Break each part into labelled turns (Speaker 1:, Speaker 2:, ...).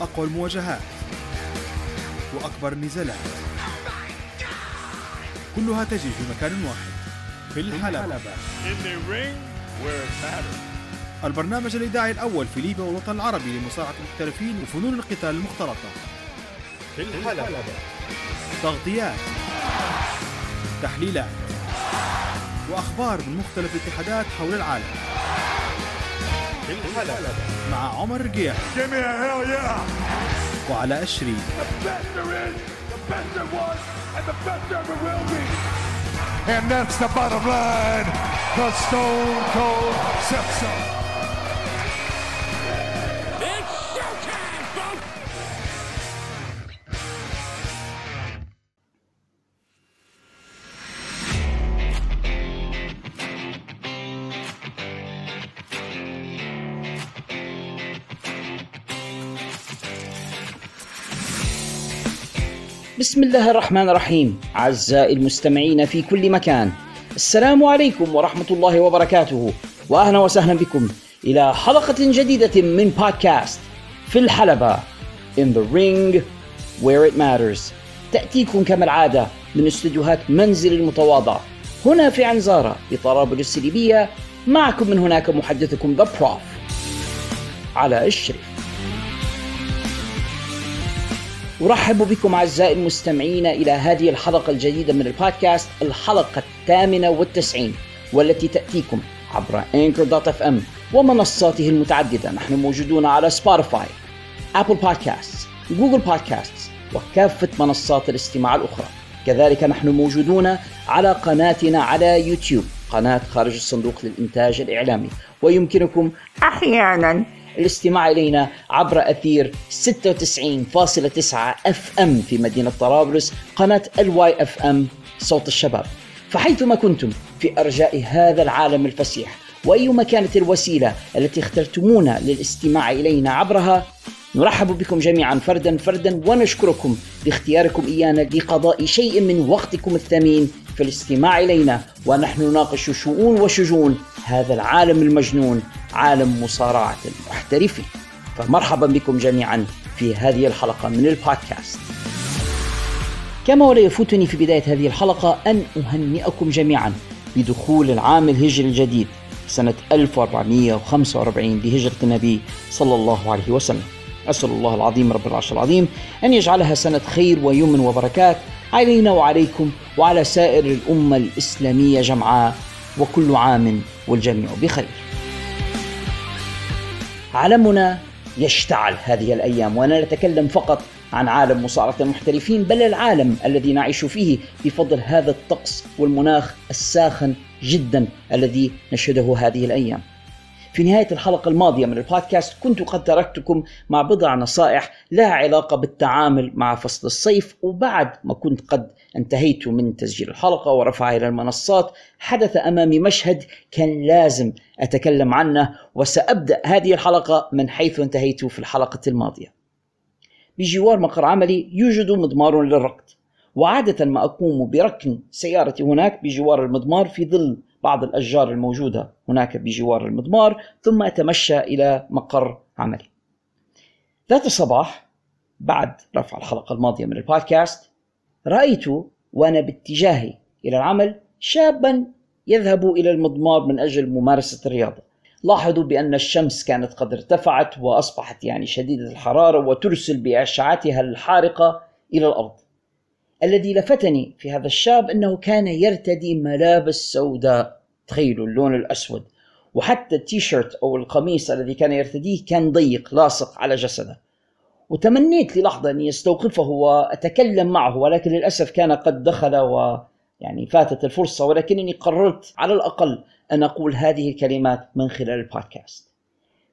Speaker 1: أقوى المواجهات وأكبر النزالات كلها تجري في مكان واحد في الحلبة. البرنامج الإذاعي الأول في ليبيا والوطن العربي لمصارعة المحترفين وفنون القتال المختلطة.
Speaker 2: في الحلبة.
Speaker 1: تغطيات تحليلات وأخبار من مختلف الاتحادات حول العالم.
Speaker 2: الحلبة
Speaker 1: مع عمر رقيع
Speaker 2: Give me a hell yeah!
Speaker 1: وعلى أشري
Speaker 2: The best there is, the best there was, and the best there ever will be.
Speaker 3: And that's the bottom line. The Stone Cold Simpson.
Speaker 4: بسم الله الرحمن الرحيم. أعزائي المستمعين في كل مكان السلام عليكم ورحمة الله وبركاته. وأهلا وسهلا بكم إلى حلقة جديدة من بودكاست في الحلبة. In the Ring Where It Matters. تأتيكم كما العادة من استديوهات منزل المتواضع. هنا في عنزارة بطرابلس الليبية معكم من هناك محدثكم The Prof. على الشريف. أرحب بكم أعزائي المستمعين إلى هذه الحلقة الجديدة من البودكاست الحلقة الثامنة والتسعين والتي تأتيكم عبر Anchor.fm ومنصاته المتعددة. نحن موجودون على Spotify Apple Podcast Google Podcast وكافة منصات الاستماع الأخرى. كذلك نحن موجودون على قناتنا على يوتيوب قناة خارج الصندوق للإنتاج الإعلامي. ويمكنكم أحيانا الاستماع إلينا عبر أثير 96.9 FM في مدينة طرابلس قناة ال Y FM صوت الشباب. فحيثما كنتم في أرجاء هذا العالم الفسيح وأيما كانت الوسيلة التي اخترتمونا للاستماع إلينا عبرها نرحب بكم جميعا فردا فردا ونشكركم لاختياركم إيانا لقضاء شيء من وقتكم الثمين في الاستماع إلينا. ونحن نناقش شؤون وشجون هذا العالم المجنون عالم مصارعة المحترفين فمرحبا بكم جميعا في هذه الحلقة من البودكاست. كما ولا يفوتني في بداية هذه الحلقة أن أهنئكم جميعا بدخول العام الهجري الجديد سنة 1445 لهجرة النبي صلى الله عليه وسلم. أسأل الله العظيم رب العرش العظيم أن يجعلها سنة خير ويمن وبركات علينا وعليكم وعلى سائر الأمة الإسلامية جمعاء وكل عام والجميع بخير. عالمنا يشتعل هذه الأيام وأنا نتكلم فقط عن عالم مصارعة المحترفين بل العالم الذي نعيش فيه بفضل هذا الطقس والمناخ الساخن جدا الذي نشهده هذه الأيام. في نهاية الحلقة الماضية من البودكاست كنت قد تركتكم مع بضع نصائح لها علاقة بالتعامل مع فصل الصيف وبعد ما كنت قد انتهيت من تسجيل الحلقة ورفعها إلى المنصات. حدث أمامي مشهد كان لازم أتكلم عنه وسأبدأ هذه الحلقة من حيث انتهيت في الحلقة الماضية. بجوار مقر عملي يوجد مضمار للركض وعادة ما أقوم بركن سيارتي هناك بجوار المضمار في ظل بعض الأشجار الموجودة هناك بجوار المضمار ثم أتمشى إلى مقر عملي. ذات صباح بعد رفع الحلقة الماضية من البودكاست رأيت وأنا باتجاهي إلى العمل شابا يذهب إلى المضمار من أجل ممارسة الرياضة. لاحظوا بأن الشمس كانت قد ارتفعت وأصبحت يعني شديدة الحرارة وترسل بأشعتها الحارقة إلى الأرض. الذي لفتني في هذا الشاب أنه كان يرتدي ملابس سوداء. تخيلوا اللون الأسود. وحتى التيشيرت أو القميص الذي كان يرتديه كان ضيق لاصق على جسده. وتمنيت للحظة أن يستوقفه وأتكلم معه ولكن للأسف كان قد دخل و يعني فاتت الفرصة ولكنني قررت على الأقل أن أقول هذه الكلمات من خلال البودكاست.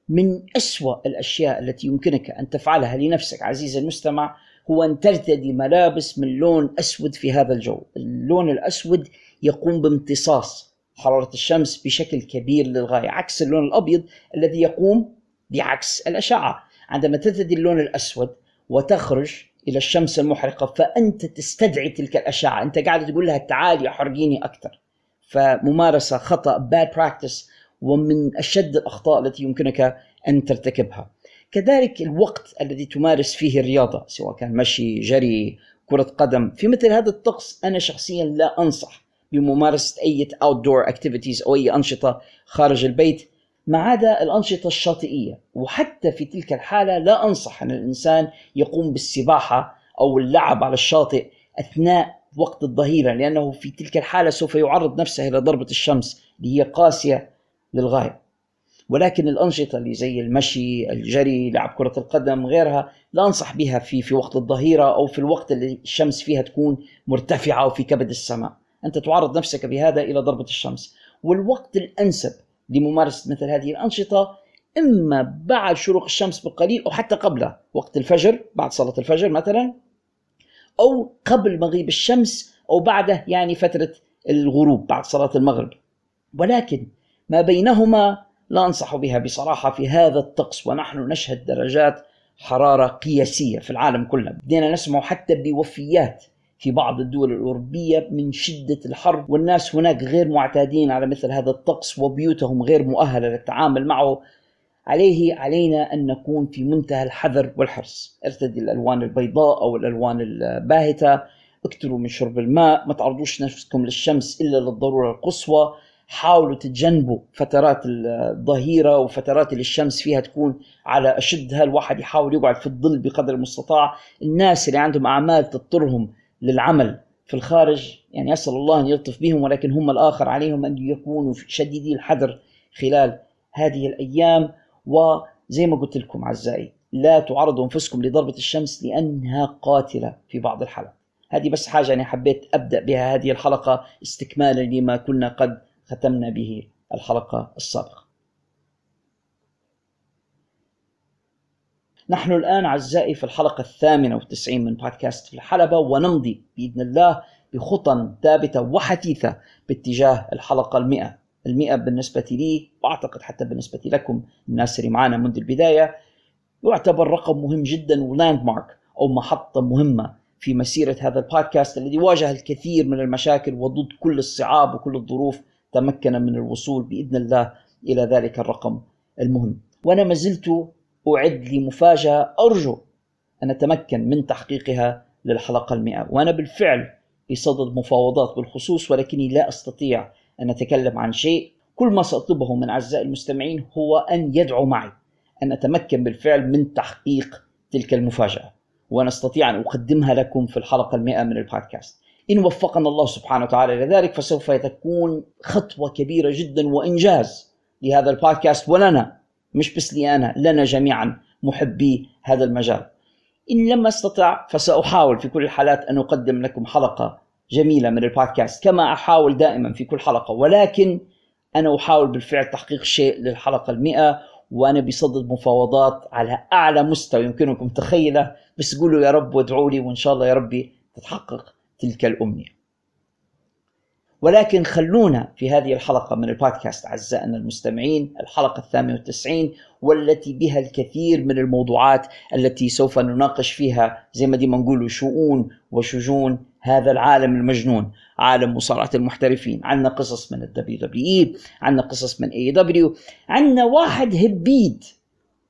Speaker 4: من أسوأ الأشياء التي يمكنك أن تفعلها لنفسك عزيزي المستمع هو أن ترتدي ملابس من لون أسود في هذا الجو. اللون الأسود يقوم بامتصاص حرارة الشمس بشكل كبير للغاية عكس اللون الأبيض الذي يقوم بعكس الأشعة. عندما ترتدي اللون الأسود وتخرج إلى الشمس المحرقة فأنت تستدعي تلك الأشعة. أنت قاعد تقول لها تعالي حرقيني أكثر فممارسة خطأ bad practice ومن أشد الأخطاء التي يمكنك أن ترتكبها. كذلك الوقت الذي تمارس فيه الرياضة سواء كان مشي جري كرة قدم. في مثل هذا الطقس أنا شخصيا لا أنصح بممارسة أي outdoor activities أو أي أنشطة خارج البيت. ما عدا الأنشطة الشاطئية. وحتى في تلك الحالة لا أنصح أن الإنسان يقوم بالسباحة أو اللعب على الشاطئ أثناء وقت الظهيرة لأنه في تلك الحالة سوف يعرض نفسه إلى ضربة الشمس اللي هي قاسية للغاية. ولكن الأنشطة اللي زي المشي الجري لعب كرة القدم غيرها لا أنصح بها في في وقت الظهيرة أو في الوقت اللي الشمس فيها تكون مرتفعة أو في كبد السماء. أنت تعرض نفسك بهذا إلى ضربة الشمس. والوقت الأنسب لممارسة مثل هذه الأنشطة إما بعد شروق الشمس بقليل أو حتى قبله وقت الفجر بعد صلاة الفجر مثلا أو قبل مغيب الشمس أو بعده يعني فترة الغروب بعد صلاة المغرب. ولكن ما بينهما لا أنصح بها بصراحة في هذا الطقس ونحن نشهد درجات حرارة قياسية في العالم كله. بدينا نسمع حتى بوفيات في بعض الدول الأوروبية من شدة الحر والناس هناك غير معتادين على مثل هذا الطقس وبيوتهم غير مؤهلة للتعامل معه. عليه علينا أن نكون في منتهى الحذر والحرص. ارتدي الألوان البيضاء أو الألوان الباهتة. اكتروا من شرب الماء. ما تعرضوش نفسكم للشمس إلا للضرورة القصوى. حاولوا تتجنبوا فترات الظهيرة وفترات اللي الشمس فيها تكون على أشدها. الواحد يحاول يقعد في الظل بقدر المستطاع. الناس اللي عندهم أعمال تضطرهم للعمل في الخارج يعني أسأل الله أن يلطف بهم ولكن هم الآخر عليهم أن يكونوا شديدي الحذر خلال هذه الأيام. وزي ما قلت لكم أعزائي لا تعرضوا أنفسكم لضربة الشمس لأنها قاتلة في بعض الحالات. هذه بس حاجة أنا حبيت أبدأ بها هذه الحلقة استكمالا لما كنا قد ختمنا به الحلقة السابقة. نحن الآن أعزائي في الحلقة الثامنة والتسعين من بودكاست في الحلبة ونمضي بإذن الله بخطى ثابتة وحثيثة باتجاه الحلقة المئة. المئة بالنسبة لي وأعتقد حتى بالنسبة لكم الناس اللي معنا منذ البداية يعتبر رقم مهم جدا ولاند مارك أو محطة مهمة في مسيرة هذا البودكاست الذي واجه الكثير من المشاكل وضد كل الصعاب وكل الظروف تمكن من الوصول بإذن الله إلى ذلك الرقم المهم. وأنا ما زلت أعد لي مفاجأة أرجو أن أتمكن من تحقيقها للحلقة المئة. وأنا بالفعل بصدد مفاوضات بالخصوص ولكني لا أستطيع أن أتكلم عن شيء. كل ما سأطلبه من أعزائي المستمعين هو أن يدعوا معي أن أتمكن بالفعل من تحقيق تلك المفاجأة. وأنا أستطيع أن أقدمها لكم في الحلقة المئة من البودكاست. إن وفقنا الله سبحانه وتعالى إلى ذلك فسوف تكون خطوة كبيرة جدا وإنجاز لهذا البودكاست ولنا. مش بس لي أنا لنا جميعا محبي هذا المجال. إن لم أستطع فسأحاول في كل الحالات أن أقدم لكم حلقة جميلة من البودكاست كما أحاول دائما في كل حلقة. ولكن أنا أحاول بالفعل تحقيق شيء للحلقة المئة وأنا بصدد مفاوضات على أعلى مستوى يمكنكم تخيله. بس قولوا يا رب وادعوا لي وإن شاء الله يا ربي تتحقق تلك الأمنية. ولكن خلونا في هذه الحلقة من البودكاست أعزائنا المستمعين الحلقة الثامنة والتسعين والتي بها الكثير من الموضوعات التي سوف نناقش فيها زي ما ديما نقول شؤون وشجون هذا العالم المجنون عالم مصارعة المحترفين. عندنا قصص من ال WWE عندنا قصص من AEW عندنا واحد هبيد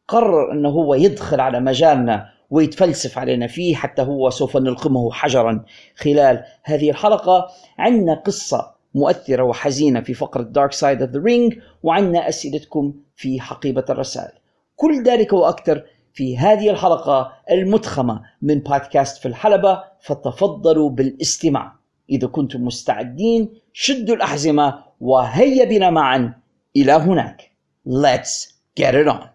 Speaker 4: قرر إنه هو يدخل على مجالنا ويتفلسف علينا فيه حتى هو سوف نلقمه حجرا خلال هذه الحلقة. عندنا قصة مؤثرة وحزينة في فقرة Dark Side of the Ring وعندنا أسئلتكم في حقيبة الرسائل. كل ذلك وأكثر في هذه الحلقة المتخمة من بودكاست في الحلبة. فتفضلوا بالاستماع. إذا كنتم مستعدين شدوا الأحزمة وهيا بنا معا إلى هناك. Let's get it on.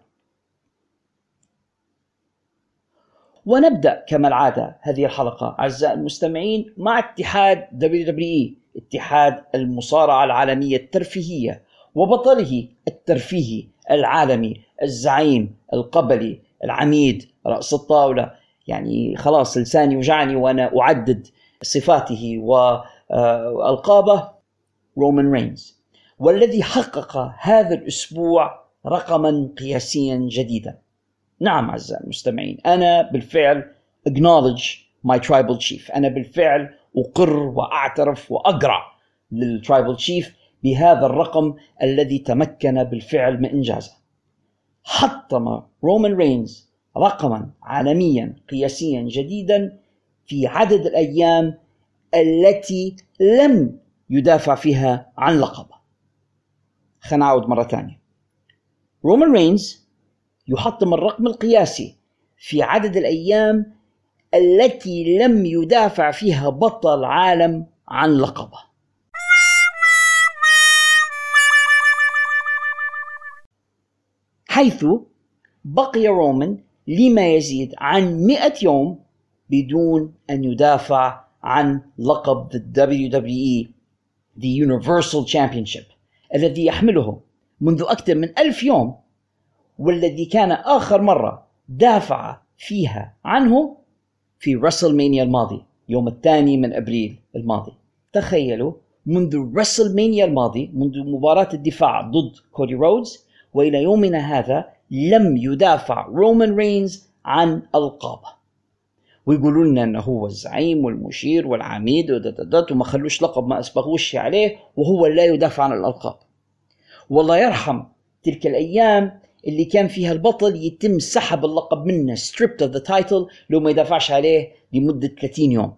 Speaker 4: ونبدأ كما العادة هذه الحلقة. أعزائي المستمعين مع اتحاد WWE اتحاد المصارعة العالمية الترفيهية وبطله الترفيهي العالمي الزعيم القبلي العميد رأس الطاولة. يعني خلاص لساني وجعني وأنا أعدد صفاته وألقابه. رومان رينز. والذي حقق هذا الأسبوع رقما قياسيا جديدا. نعم أعزائي المستمعين أنا بالفعل acknowledge my tribal chief أنا بالفعل أقر وأعترف وأقرع لل tribal chief بهذا الرقم الذي تمكن بالفعل من إنجازه. حطم رومان رينز رقما عالميا قياسيا جديدا في عدد الأيام التي لم يدافع فيها عن لقبه. خلينا نعود مرة ثانية. رومان رينز يحطم الرقم القياسي في عدد الأيام التي لم يدافع فيها بطل عالم عن لقبه. حيث بقي رومان لما يزيد عن 100 يوم بدون أن يدافع عن لقب the WWE the Universal Championship الذي يحمله منذ أكثر من ألف يوم والذي كان آخر مرة دافع فيها عنه في رسلمانيا الماضي يوم الثاني من أبريل الماضي. تخيلوا منذ رسلمانيا الماضي منذ مباراة الدفاع ضد كودي رودز وإلى يومنا هذا لم يدافع رومان رينز عن ألقابه. ويقولوا لنا إنه هو الزعيم والمشير والعميد ودددت وما خلوش لقب ما أسبغوش عليه وهو لا يدافع عن الألقاب. والله يرحم تلك الأيام اللي كان فيها البطل يتم سحب اللقب منه stripped of the title لو ما يدافعش عليه لمدة 30 يوم.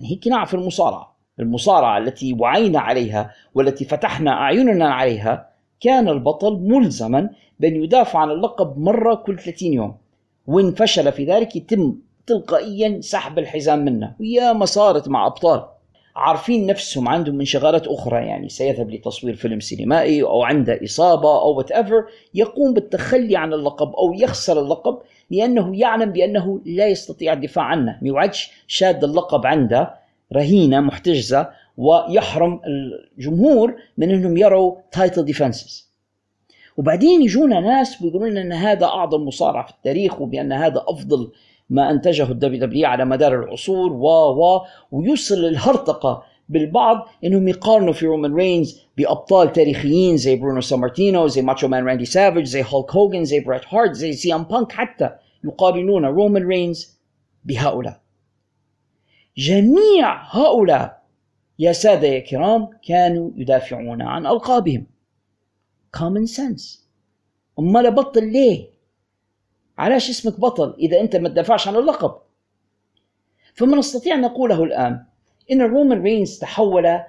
Speaker 4: يعني هيك نعرف المصارعة. المصارعة التي وعينا عليها والتي فتحنا أعيننا عليها كان البطل ملزما بأن يدافع عن اللقب مرة كل 30 يوم. وإن فشل في ذلك يتم تلقائيا سحب الحزام منه. ويا ما صارت مع أبطال. عارفين نفسهم عندهم انشغالات أخرى يعني سيذهب لتصوير فيلم سينمائي أو عنده إصابة أو وات يقوم بالتخلي عن اللقب أو يخسر اللقب لأنه يعلم بأنه لا يستطيع الدفاع عنه. مش شاد اللقب عنده رهينة محتجزة ويحرم الجمهور من أنهم يروا title defenses وبعدين يجونا ناس ويقولون لنا إن هذا أعظم مصارع في التاريخ وبأن هذا أفضل ما أنتجه ال WWE على مدار العصور و و ويوصل الهرطقه بالبعض إنهم يقارنوا في رومان رينز بأبطال تاريخيين زي برونو سامارتينو زي ماتشو مان راندي سافيج زي هولك هوجن زي بريت هارت زي سي ام بانك حتى يقارنون رومان رينز بهؤلاء. جميع هؤلاء يا سادة يا كرام كانوا يدافعون عن ألقابهم. Common sense. أمال بطل ليه؟ علاش اسمك بطل إذا أنت ما تدافعش عن اللقب؟ فما نستطيع نقوله الآن إن الرومان رينز تحول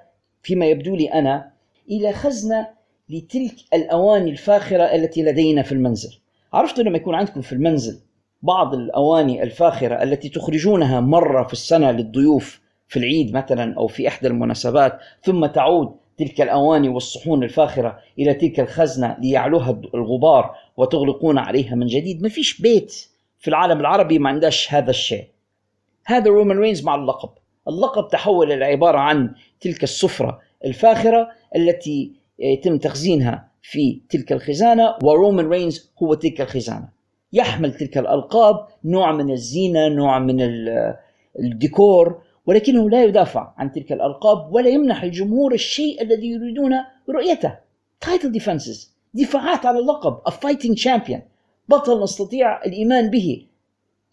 Speaker 4: فيما يبدو لي أنا إلى خزنة لتلك الأواني الفاخرة التي لدينا في المنزل. عرفتوا لما يكون عندكم في المنزل بعض الأواني الفاخرة التي تخرجونها مرة في السنة للضيوف في العيد مثلا أو في إحدى المناسبات ثم تعود تلك الأواني والصحون الفاخرة إلى تلك الخزنة ليعلوها الغبار وتغلقون عليها من جديد. ما فيش بيت في العالم العربي ما عندهش هذا الشيء. هذا رومان رينز مع اللقب. اللقب تحول إلى عبارة عن تلك السفرة الفاخرة التي يتم تخزينها في تلك الخزانة ورومان رينز هو تلك الخزانة. يحمل تلك الألقاب نوع من الزينة نوع من الديكور ولكنه لا يدافع عن تلك الألقاب ولا يمنح الجمهور الشيء الذي يريدون رؤيته. title defenses دفاعات على اللقب fighting champion. بطل نستطيع الإيمان به.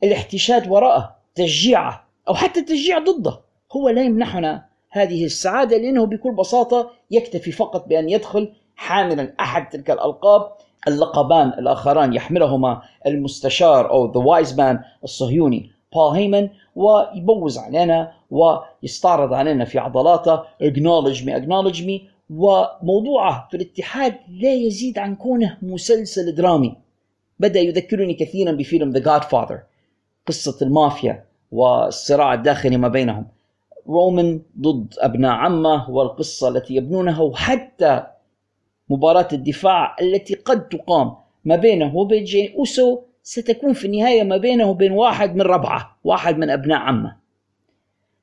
Speaker 4: الاحتشاد وراءه تشجيعه أو حتى التشجيع ضده. هو لا يمنحنا هذه السعادة لأنه بكل بساطة يكتفي فقط بأن يدخل حاملا أحد تلك الألقاب. اللقبان الآخران يحملهما المستشار أو the wise man الصهيوني بول هيمن ويبوز علينا ويستعرض علينا في عضلاته acknowledge me acknowledge me. وموضوعه في الاتحاد لا يزيد عن كونه مسلسل درامي. بدأ يذكرني كثيرا بفيلم The Godfather قصة المافيا والصراع الداخلي ما بينهم. رومان ضد أبناء عمه والقصة التي يبنونها وحتى مباراة الدفاع التي قد تقام ما بينه وبين جين أوسو ستكون في النهاية ما بينه وبين واحد من ربعه واحد من أبناء عمه.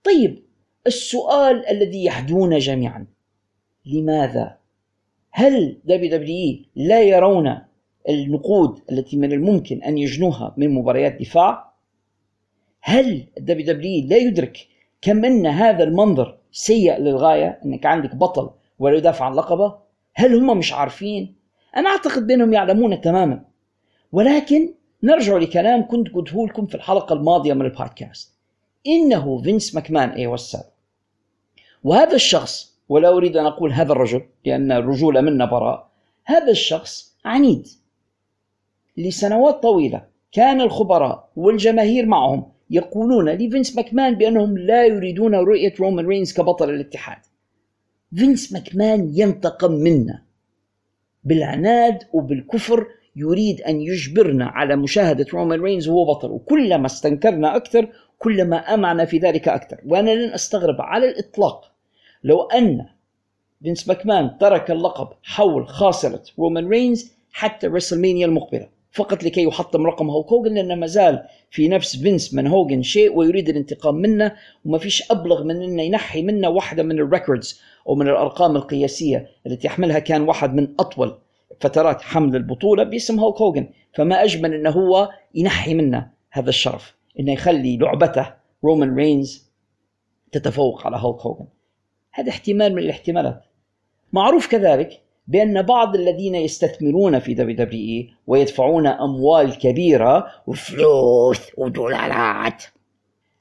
Speaker 4: طيب السؤال الذي يحدونا جميعا لماذا؟ هل WWE لا يرون النقود التي من الممكن أن يجنوها من مباريات دفاع؟ هل WWE لا يدرك كم أن هذا المنظر سيء للغاية أنك عندك بطل ولا يدافع عن لقبه؟ هل هم مش عارفين؟ أنا أعتقد بأنهم يعلمون تماما. ولكن نرجع لكلام كنت قلته لكم في الحلقة الماضية من البودكاست. إنه فينس ماكمان. أيها السادة وهذا الشخص ولا أريد أن أقول هذا الرجل لأن الرجولة منه براء هذا الشخص عنيد. لسنوات طويلة كان الخبراء والجماهير معهم يقولون لفينس ماكمان بأنهم لا يريدون رؤية رومان رينز كبطل الاتحاد. فينس ماكمان ينتقم منا. بالعناد وبالكفر يريد أن يجبرنا على مشاهدة رومان رينز وهو بطل. وكلما استنكرنا أكثر كلما أمعنا في ذلك أكثر. وأنا لن أستغرب على الإطلاق. لو أن فينس ماكمان ترك اللقب حول خاصرة رومان رينز حتى ريسلمانيا المقبلة فقط لكي يحطم رقم هولك هوجن لأنه ما زال في نفس فينس من هوجن شيء ويريد الانتقام منا وما فيش أبلغ من أنه ينحي منا واحدة من ال records أو من الأرقام القياسية التي يحملها كان واحد من أطول فترات حمل البطولة باسم هولك هوجن فما أجمل أنه هو ينحي منا هذا الشرف. أنه يخلي لعبته رومان رينز تتفوق على هولك هوجن هذا احتمال من الاحتمالات. معروف كذلك بأن بعض الذين يستثمرون في WWE ويدفعون أموال كبيرة وفلوس ودولارات.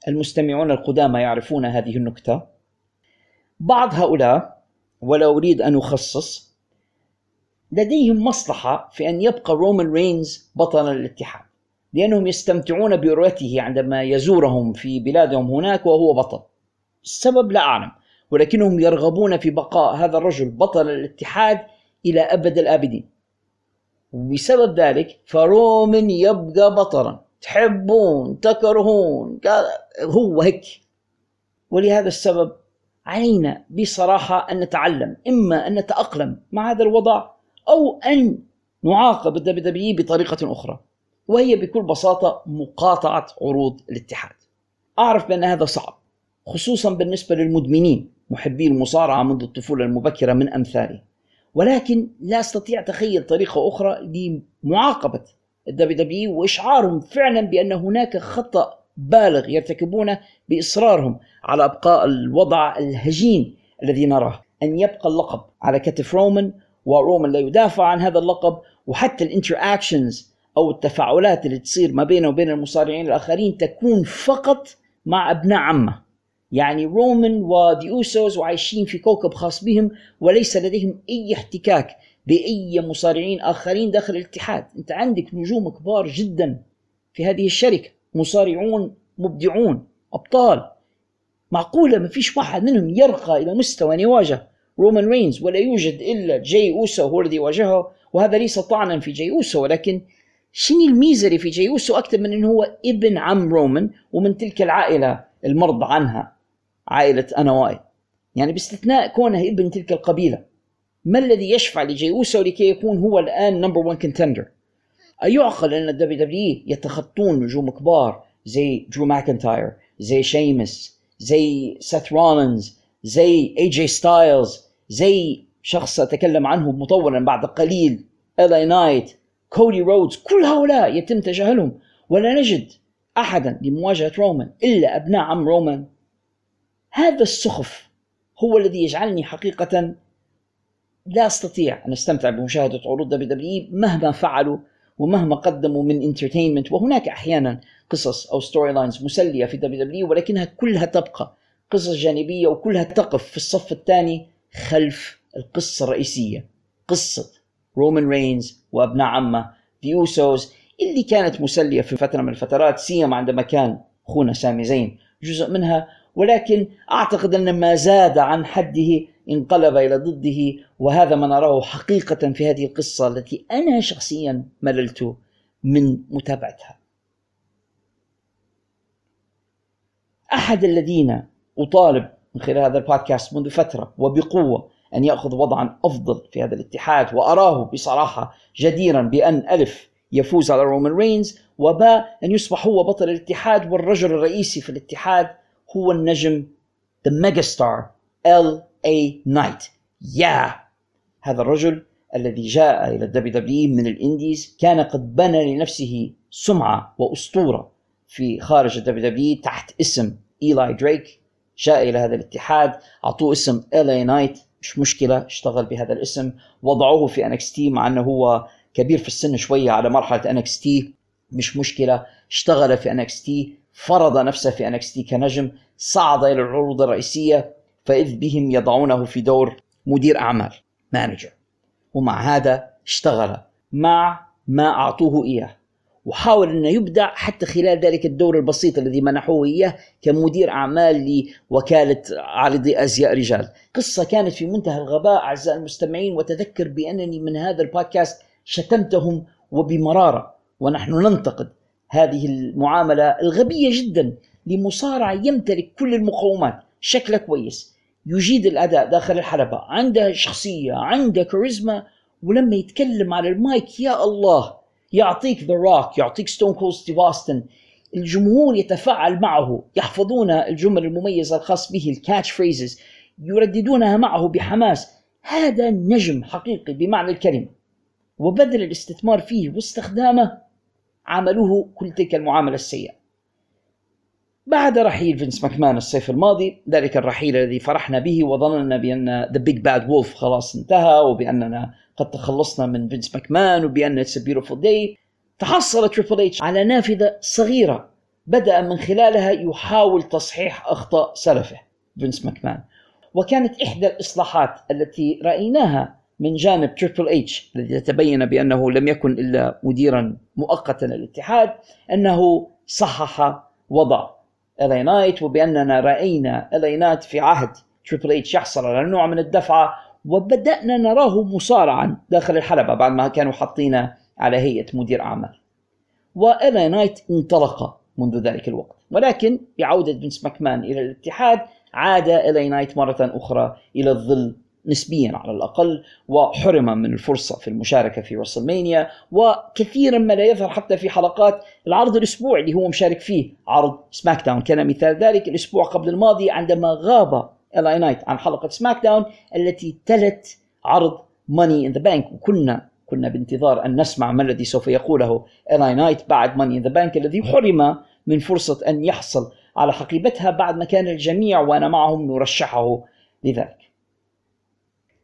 Speaker 4: المستمعون القدامى يعرفون هذه النكتة. بعض هؤلاء ولا أريد أن أخصص لديهم مصلحة في أن يبقى رومان رينز بطل الاتحاد. لأنهم يستمتعون برؤيته عندما يزورهم في بلادهم هناك وهو بطل. السبب لا أعلم ولكنهم يرغبون في بقاء هذا الرجل بطل الاتحاد إلى أبد الآبدين. وبسبب ذلك فرومن يبقى بطلا. تحبون تكرهون هو هيك. ولهذا السبب علينا بصراحة أن نتعلم إما أن نتأقلم مع هذا الوضع أو أن نعاقب WWE بطريقة أخرى. وهي بكل بساطة مقاطعة عروض الاتحاد. أعرف بأن هذا صعب خصوصا بالنسبة للمدمنين محبي المصارعة منذ الطفولة المبكرة من أمثالي. ولكن لا أستطيع تخيل طريقة أخرى لمعاقبة ال WWE وإشعارهم فعلا بأن هناك خطأ بالغ يرتكبونه بإصرارهم على أبقاء الوضع الهجين الذي نراه. أن يبقى اللقب على كتف رومان ورومان لا يدافع عن هذا اللقب وحتى الإنتراكشنز أو التفاعلات اللي تصير ما بينه وبين المصارعين الآخرين تكون فقط مع أبناء عمه. يعني رومان ودي أوسوس وعايشين في كوكب خاص بهم وليس لديهم أي احتكاك بأي مصارعين آخرين داخل الاتحاد. أنت عندك نجوم كبار جدا في هذه الشركة. مصارعون مبدعون أبطال. معقولة ما فيش واحد منهم يرقى إلى مستوى أن يواجه رومان رينز ولا يوجد إلا جاي أوسو هو الذي واجهه وهذا ليس طعنا في جاي أوسو ولكن شنو الميزة اللي في جاي؟ أوسو أكثر من أنه هو ابن عم رومان ومن تلك العائلة المرضى عنها عائلة أنواي يعني باستثناء كونه ابن تلك القبيلة. ما الذي يشفع لجي أوسو لكي يكون هو الآن number 1 contender أيعقل أن ال WWE يتخطون نجوم كبار زي درو ماكنتاير زي شيمس زي سيث رولينز زي اي جي ستايلز زي شخص أتكلم عنه مطولا بعد قليل L.A. Knight كودي رودز كل هؤلاء يتم تجاهلهم ولا نجد أحدا لمواجهة رومان إلا أبناء عم رومان. هذا السخف هو الذي يجعلني حقيقة لا أستطيع أن أستمتع بمشاهدة عروض WWE مهما فعلوا ومهما قدموا من entertainment وهناك أحيانا قصص أو storylines مسلية في WWE ولكنها كلها تبقى قصص جانبية وكلها تقف في الصف الثاني خلف القصة الرئيسية. قصة رومان رينز وأبناء عمه The Usos اللي كانت مسلية في فترة من الفترات سيما عندما كان أخونا سامي زين جزء منها ولكن أعتقد أن ما زاد عن حده انقلب إلى ضده وهذا ما نراه حقيقة في هذه القصة التي أنا شخصيا مللت من متابعتها. أحد الذين أطالب من خلال هذا البودكاست منذ فترة وبقوة أن يأخذ وضعا أفضل في هذا الاتحاد وأراه بصراحة جديرا بأن ألف يفوز على رومان رينز وباء أن يصبح هو بطل الاتحاد والرجل الرئيسي في الاتحاد هو النجم the megastar L.A. Knight يا هذا الرجل الذي جاء إلى الدبليو دبليو من الإنديز كان قد بنى لنفسه سمعة وأسطورة في خارج ال WWE تحت اسم إيلاي دريك جاء إلى هذا الاتحاد أعطوه اسم L.A. Knight مش مشكلة اشتغل بهذا الاسم. وضعوه في NXT مع أنه هو كبير في السن شوية على مرحلة NXT مش مشكلة. اشتغل في NXT فرض نفسه في NXT كنجم صعد إلى العروض الرئيسية فإذ بهم يضعونه في دور مدير أعمال مانجر ومع هذا اشتغل مع ما أعطوه إياه. وحاول أنه يبدع حتى خلال ذلك الدور البسيط الذي منحوه إياه كمدير أعمال لوكالة عارضي أزياء رجال. قصة كانت في منتهى الغباء أعزائي المستمعين وتذكر بأنني من هذا البودكاست شتمتهم وبمرارة ونحن ننتقد هذه المعاملة الغبية جدا لمصارع يمتلك كل المقومات شكله كويس. يجيد الأداء داخل الحلبة عنده شخصية عنده كاريزما ولما يتكلم على المايك يا الله! يعطيك ذا روك يعطيك ستون كول ستيف اوستن الجمهور يتفاعل معه يحفظون الجمل المميزة الخاصة به ال catchphrases يرددونها معه بحماس. هذا نجم حقيقي بمعنى الكلمة. وبدل الاستثمار فيه واستخدامه عاملوه كل تلك المعاملة السيئة. بعد رحيل فينس ماكمان الصيف الماضي ذلك الرحيل الذي فرحنا به وظننا بأن the big bad wolf خلاص انتهى وبأننا قد تخلصنا من فينس ماكمان وبأن it's a beautiful day تحصل تريبل اتش على نافذة صغيرة بدأ من خلالها يحاول تصحيح أخطاء سلفه فينس ماكمان. وكانت إحدى الإصلاحات التي رأيناها من جانب تريبل اتش الذي تبين بأنه لم يكن إلا مديرا مؤقتا للاتحاد أنه صحح وضع L.A. Knight وبأننا رأينا L.A. Knight في عهد تريبل اتش يحصل على نوع من الدفعة وبدأنا نراه مصارعا داخل الحلبة بعد ما كانوا حاطينه على هيئة مدير أعمال. و L.A. Knight انطلق منذ ذلك الوقت ولكن بعودة فينس ماكمان إلى الاتحاد عاد L.A. Knight مرة أخرى إلى الظل نسبيا على الأقل وحرم من الفرصة في المشاركة في WrestleMania وكثيرا ما لا يظهر حتى في حلقات العرض الأسبوع اللي هو مشارك فيه عرض SmackDown كان مثال ذلك الأسبوع قبل الماضي عندما غاب L.A. Knight عن حلقة SmackDown التي تلت عرض Money in the Bank وكنا كنا بانتظار أن نسمع ما الذي سوف يقوله L.A. Knight بعد Money in the Bank الذي حرم من فرصة أن يحصل على حقيبتها بعد ما كان الجميع وأنا معهم نرشحه لذلك.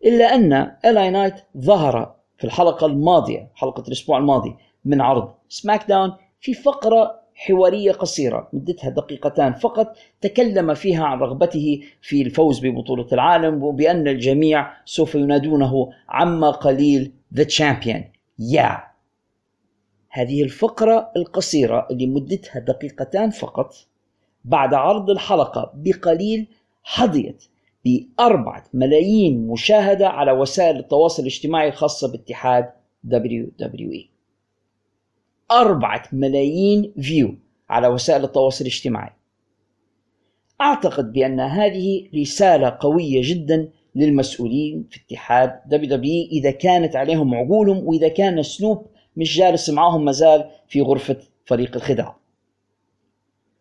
Speaker 4: إلا أن L.A. Knight ظهر في الحلقة الماضية حلقة الأسبوع الماضي من عرض SmackDown في فقرة حوارية قصيرة مدتها دقيقتان فقط تكلم فيها عن رغبته في الفوز ببطولة العالم وبأن الجميع سوف ينادونه عما قليل The Champion يا yeah. هذه الفقرة القصيرة اللي مدتها دقيقتان فقط بعد عرض الحلقة بقليل حظيت بأربعة ملايين مشاهدة على وسائل التواصل الاجتماعي الخاصة باتحاد WWE أربعة ملايين فيو على وسائل التواصل الاجتماعي. أعتقد بأن هذه رسالة قوية جدا للمسؤولين في اتحاد WWE إذا كانت عليهم عقولهم وإذا كان سنوب مش جالس معهم مازال في غرفة فريق الخداع.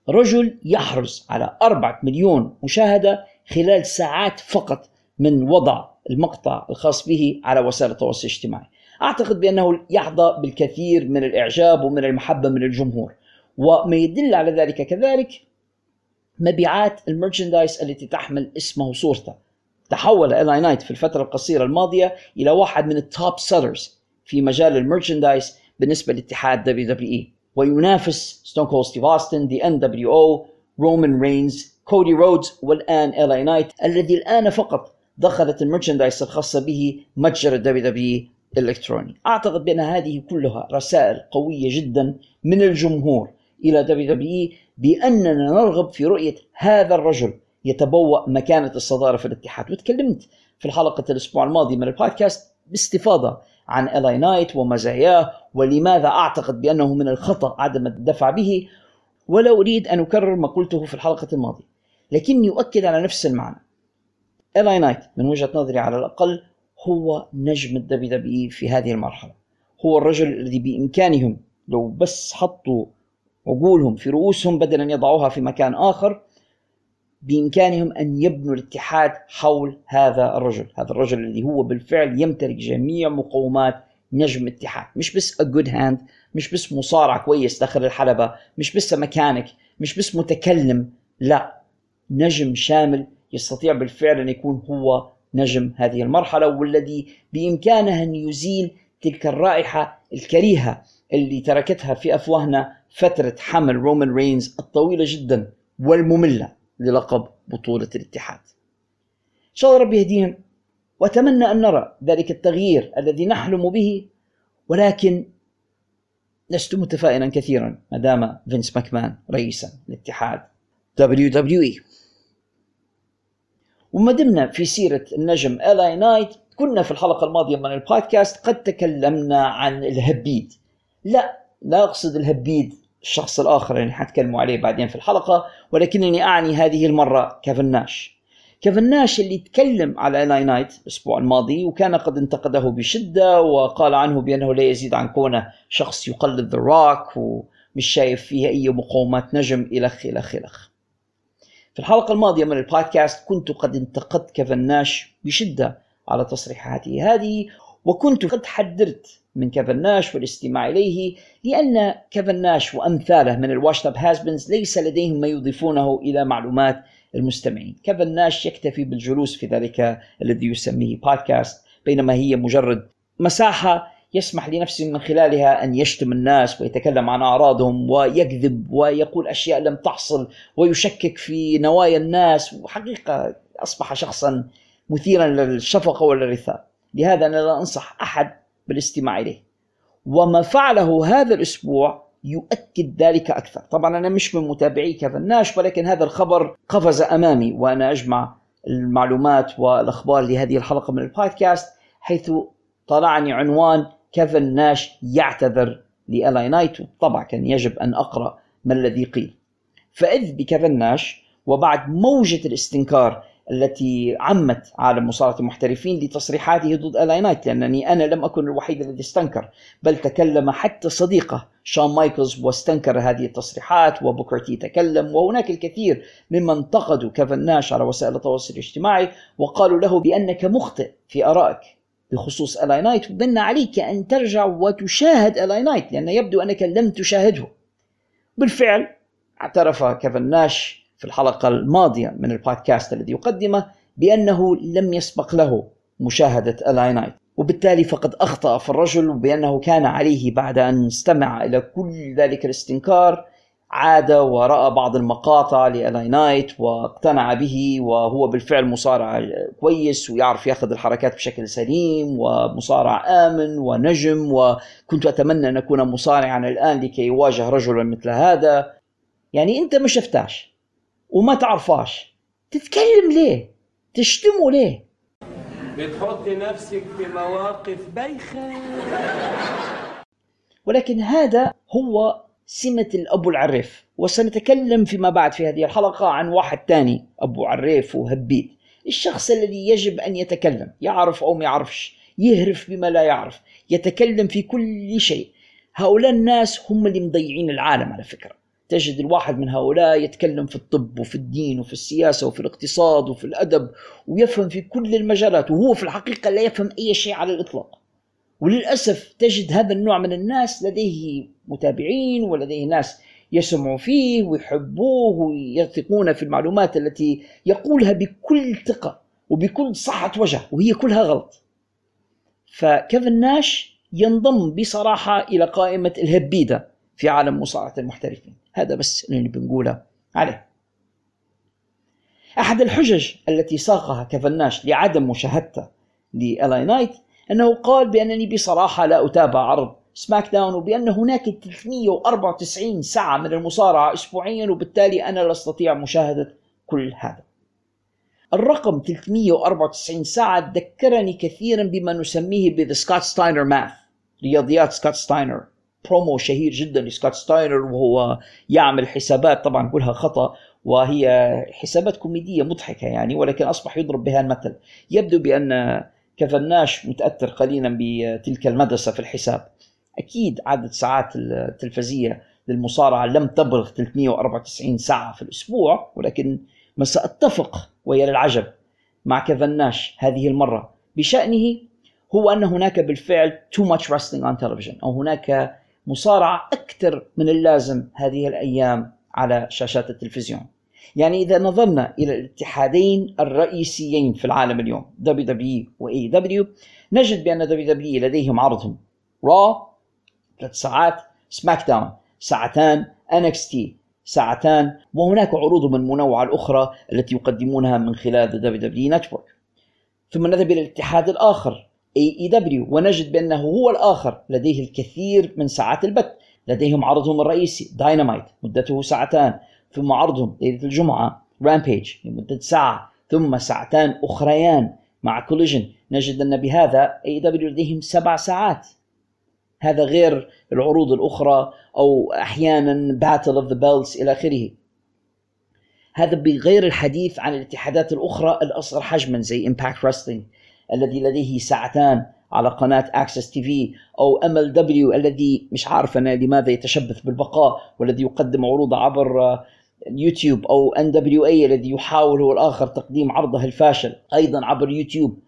Speaker 4: رجل يحرص على أربعة مليون مشاهدة خلال ساعات فقط من وضع المقطع الخاص به على وسائل التواصل الاجتماعي. أعتقد بأنه يحظى بالكثير من الإعجاب ومن المحبة من الجمهور. وما يدل على ذلك كذلك مبيعات ال merchandise التي تحمل اسمه وصورته تحول L.A. Knight في الفترة القصيرة الماضية إلى واحد من ال top sellers في مجال ال merchandise بالنسبة لاتحاد WWE. وينافس ستون كول ستيف أوستن the nWo رومان رينز كودي رودز والآن L.A. Knight الذي الآن فقط دخلت ال merchandise الخاصة به متجر ال WWE الإلكتروني أعتقد بأن هذه كلها رسائل قوية جدا من الجمهور إلى WWE بأننا نرغب في رؤية هذا الرجل يتبوأ مكانة الصدارة في الاتحاد. وتكلمت في الحلقة الأسبوع الماضي من البودكاست باستفاضة عن L.A. Knight ومزاياه ولماذا أعتقد بأنه من الخطأ عدم الدفع به. ولا أريد أن أكرر ما قلته في الحلقة الماضية لكني أؤكد على نفس المعنى. L.A. Knight من وجهة نظري على الأقل هو نجم ال WWE في هذه المرحلة. هو الرجل الذي بإمكانهم لو بس حطوا عقولهم في رؤوسهم بدل أن يضعوها في مكان آخر بإمكانهم أن يبنوا الاتحاد حول هذا الرجل. هذا الرجل الذي هو بالفعل يمتلك جميع مقومات نجم اتحاد مش بس a good hand مش بس مصارع كويس داخل الحلبة مش بس مكانك مش بس متكلم لا. نجم شامل يستطيع بالفعل أن يكون هو نجم هذه المرحلة والذي بإمكانه أن يزيل تلك الرائحة الكريهة اللي تركتها في أفواهنا فترة حمل رومان رينز الطويلة جدا والمملة للقب بطولة الاتحاد. إن شاء الله ربي يهديهم وأتمنى أن نرى ذلك التغيير الذي نحلم به ولكن لست متفائلا كثيرا ما دام فينس ماكمان رئيسا الاتحاد WWE وما دمنا في سيرة النجم الاي نايت كنا في الحلقة الماضية من البودكاست قد تكلمنا عن الهبيد. لا لا أقصد الهبيد الشخص الآخر اللي حتكلموا عليه بعدين في الحلقة ولكنني أعني هذه المرة كيفن ناش كيفن ناش اللي تكلم على الاي نايت الأسبوع الماضي وكان قد انتقده بشدة وقال عنه بأنه لا يزيد عن كونه شخص يقلد The Rock ومش شايف فيه أي مقومات نجم إلخ إلخ إلخ. في الحلقة الماضية من البودكاست كنت قد انتقدت كيفن ناش بشدة على تصريحاته هذه وكنت قد حذرت من كيفن ناش والاستماع إليه لأن كيفن ناش وأمثاله من ال washed up has-beens ليس لديهم ما يضيفونه إلى معلومات المستمعين. كيفن ناش يكتفي بالجلوس في ذلك الذي يسميه بودكاست بينما هي مجرد مساحة يسمح لنفسه من خلالها أن يشتم الناس ويتكلم عن أعراضهم ويكذب ويقول أشياء لم تحصل ويشكك في نوايا الناس. وحقيقة أصبح شخصا مثيرا للشفقة والرثاء. لهذا أنا لا أنصح أحد بالاستماع إليه. وما فعله هذا الأسبوع يؤكد ذلك أكثر. طبعا أنا مش من متابعي كيفن ناش ولكن هذا الخبر قفز أمامي وأنا أجمع المعلومات والأخبار لهذه الحلقة من البودكاست حيث طلعني عنوان كيفن ناش يعتذر لألاي نايت طبعا كان يجب أن أقرأ ما الذي قيل. فإذ بكيفن ناش وبعد موجة الاستنكار التي عمت عالم مصارعة المحترفين لتصريحاته ضد الاي نايت لأنني أنا لم أكن الوحيد الذي استنكر بل تكلم حتى صديقه شون مايكلز واستنكر هذه التصريحات وبوكرتي تكلم وهناك الكثير ممن انتقدوا كيفن ناش على وسائل التواصل الاجتماعي وقالوا له بأنك مخطئ في آرائك. بخصوص الاي نايت وبأن عليك أن ترجع وتشاهد الاي نايت لأن يبدو أنك لم تشاهده. بالفعل اعترف كيفن ناش في الحلقة الماضية من البودكاست الذي يقدمه بأنه لم يسبق له مشاهدة الاي نايت وبالتالي فقد أخطأ في الرجل بانه كان عليه بعد أن استمع إلى كل ذلك الاستنكار. عاد ورأى بعض المقاطع لألاي نايت واقتنع به وهو بالفعل مصارع كويس ويعرف ياخذ الحركات بشكل سليم ومصارع آمن ونجم وكنت أتمنى أن أكون مصارعا الآن لكي يواجه رجلا مثل هذا. يعني أنت ما شفتاش وما تعرفاش تتكلم ليه؟ تشتمه ليه؟
Speaker 5: بتحطي نفسك في مواقف بايخة
Speaker 4: ولكن هذا هو سمة الأبو العريف. وسنتكلم فيما بعد في هذه الحلقة عن واحد تاني أبو عريف وهبيد الشخص الذي يجب أن يتكلم يعرف أو ما يعرفش يهرف بما لا يعرف يتكلم في كل شيء. هؤلاء الناس هم اللي مضيعين العالم على فكرة. تجد الواحد من هؤلاء يتكلم في الطب وفي الدين وفي السياسة وفي الاقتصاد وفي الأدب ويفهم في كل المجالات وهو في الحقيقة لا يفهم أي شيء على الإطلاق. وللأسف تجد هذا النوع من الناس لديه متابعين ولديه ناس يسمعوا فيه ويحبوه ويثقون في المعلومات التي يقولها بكل ثقة وبكل صحة وجه وهي كلها غلط. فكيفن ناش ينضم بصراحة إلى قائمة الهبيدة في عالم مصارعة المحترفين؟ هذا بس اللي بنقوله عليه. أحد الحجج التي ساقها كيفن ناش لعدم مشاهدته لألاي نايت أنه قال بأنني بصراحة لا أتابع عرض SmackDown وبأن هناك 394 ساعة من المصارعة أسبوعيا وبالتالي أنا لا أستطيع مشاهدة كل هذا. الرقم 394 ساعة ذكرني كثيرا بما نسميه ب the Scott Steiner math رياضيات سكوت ستاينر برومو شهير جدا لسكوت ستاينر وهو يعمل حسابات طبعا كلها خطأ وهي حسابات كوميدية مضحكة يعني ولكن أصبح يضرب بها المثل. يبدو بأن كيفن ناش متأثر قليلا بتلك المدرسة في الحساب. أكيد عدد ساعات التلفزية للمصارعة لم تبلغ 394 ساعة في الأسبوع ولكن ما سأتفق ويا للعجب مع كفناش هذه المرة. بشأنه هو أن هناك بالفعل too much wrestling on television أو هناك مصارعة أكثر من اللازم هذه الأيام على شاشات التلفزيون. يعني إذا نظرنا إلى الاتحادين الرئيسيين في العالم اليوم WWE و AEW نجد بأن WWE لديهم عرضهم Raw ثلاث ساعات سماك داون ساعتان NXT ساعتان وهناك عروضهم المنوعة الأخرى التي يقدمونها من خلال WWE Network. ثم نذهب إلى الاتحاد الآخر AEW ونجد بأنه هو الآخر لديه الكثير من ساعات البث. لديهم عرضهم الرئيسي داينامايت مدته ساعتان. ثم عرضهم ليلة الجمعة. Rampage لمدة ساعة. ثم ساعتان أخريان مع Collision نجد أن بهذا AEW لديهم سبع ساعات. هذا غير العروض الأخرى أو أحيانا Battle of the Belts إلى آخره. هذا بغير الحديث عن الاتحادات الأخرى الأصغر حجما زي Impact Wrestling الذي لديه ساعتان على قناة AXS TV أو MLW الذي مش عارف أنا لماذا يتشبث بالبقاء والذي يقدم عروضه عبر يوتيوب أو NWA الذي يحاول هو الآخر تقديم عرضه الفاشل أيضا عبر يوتيوب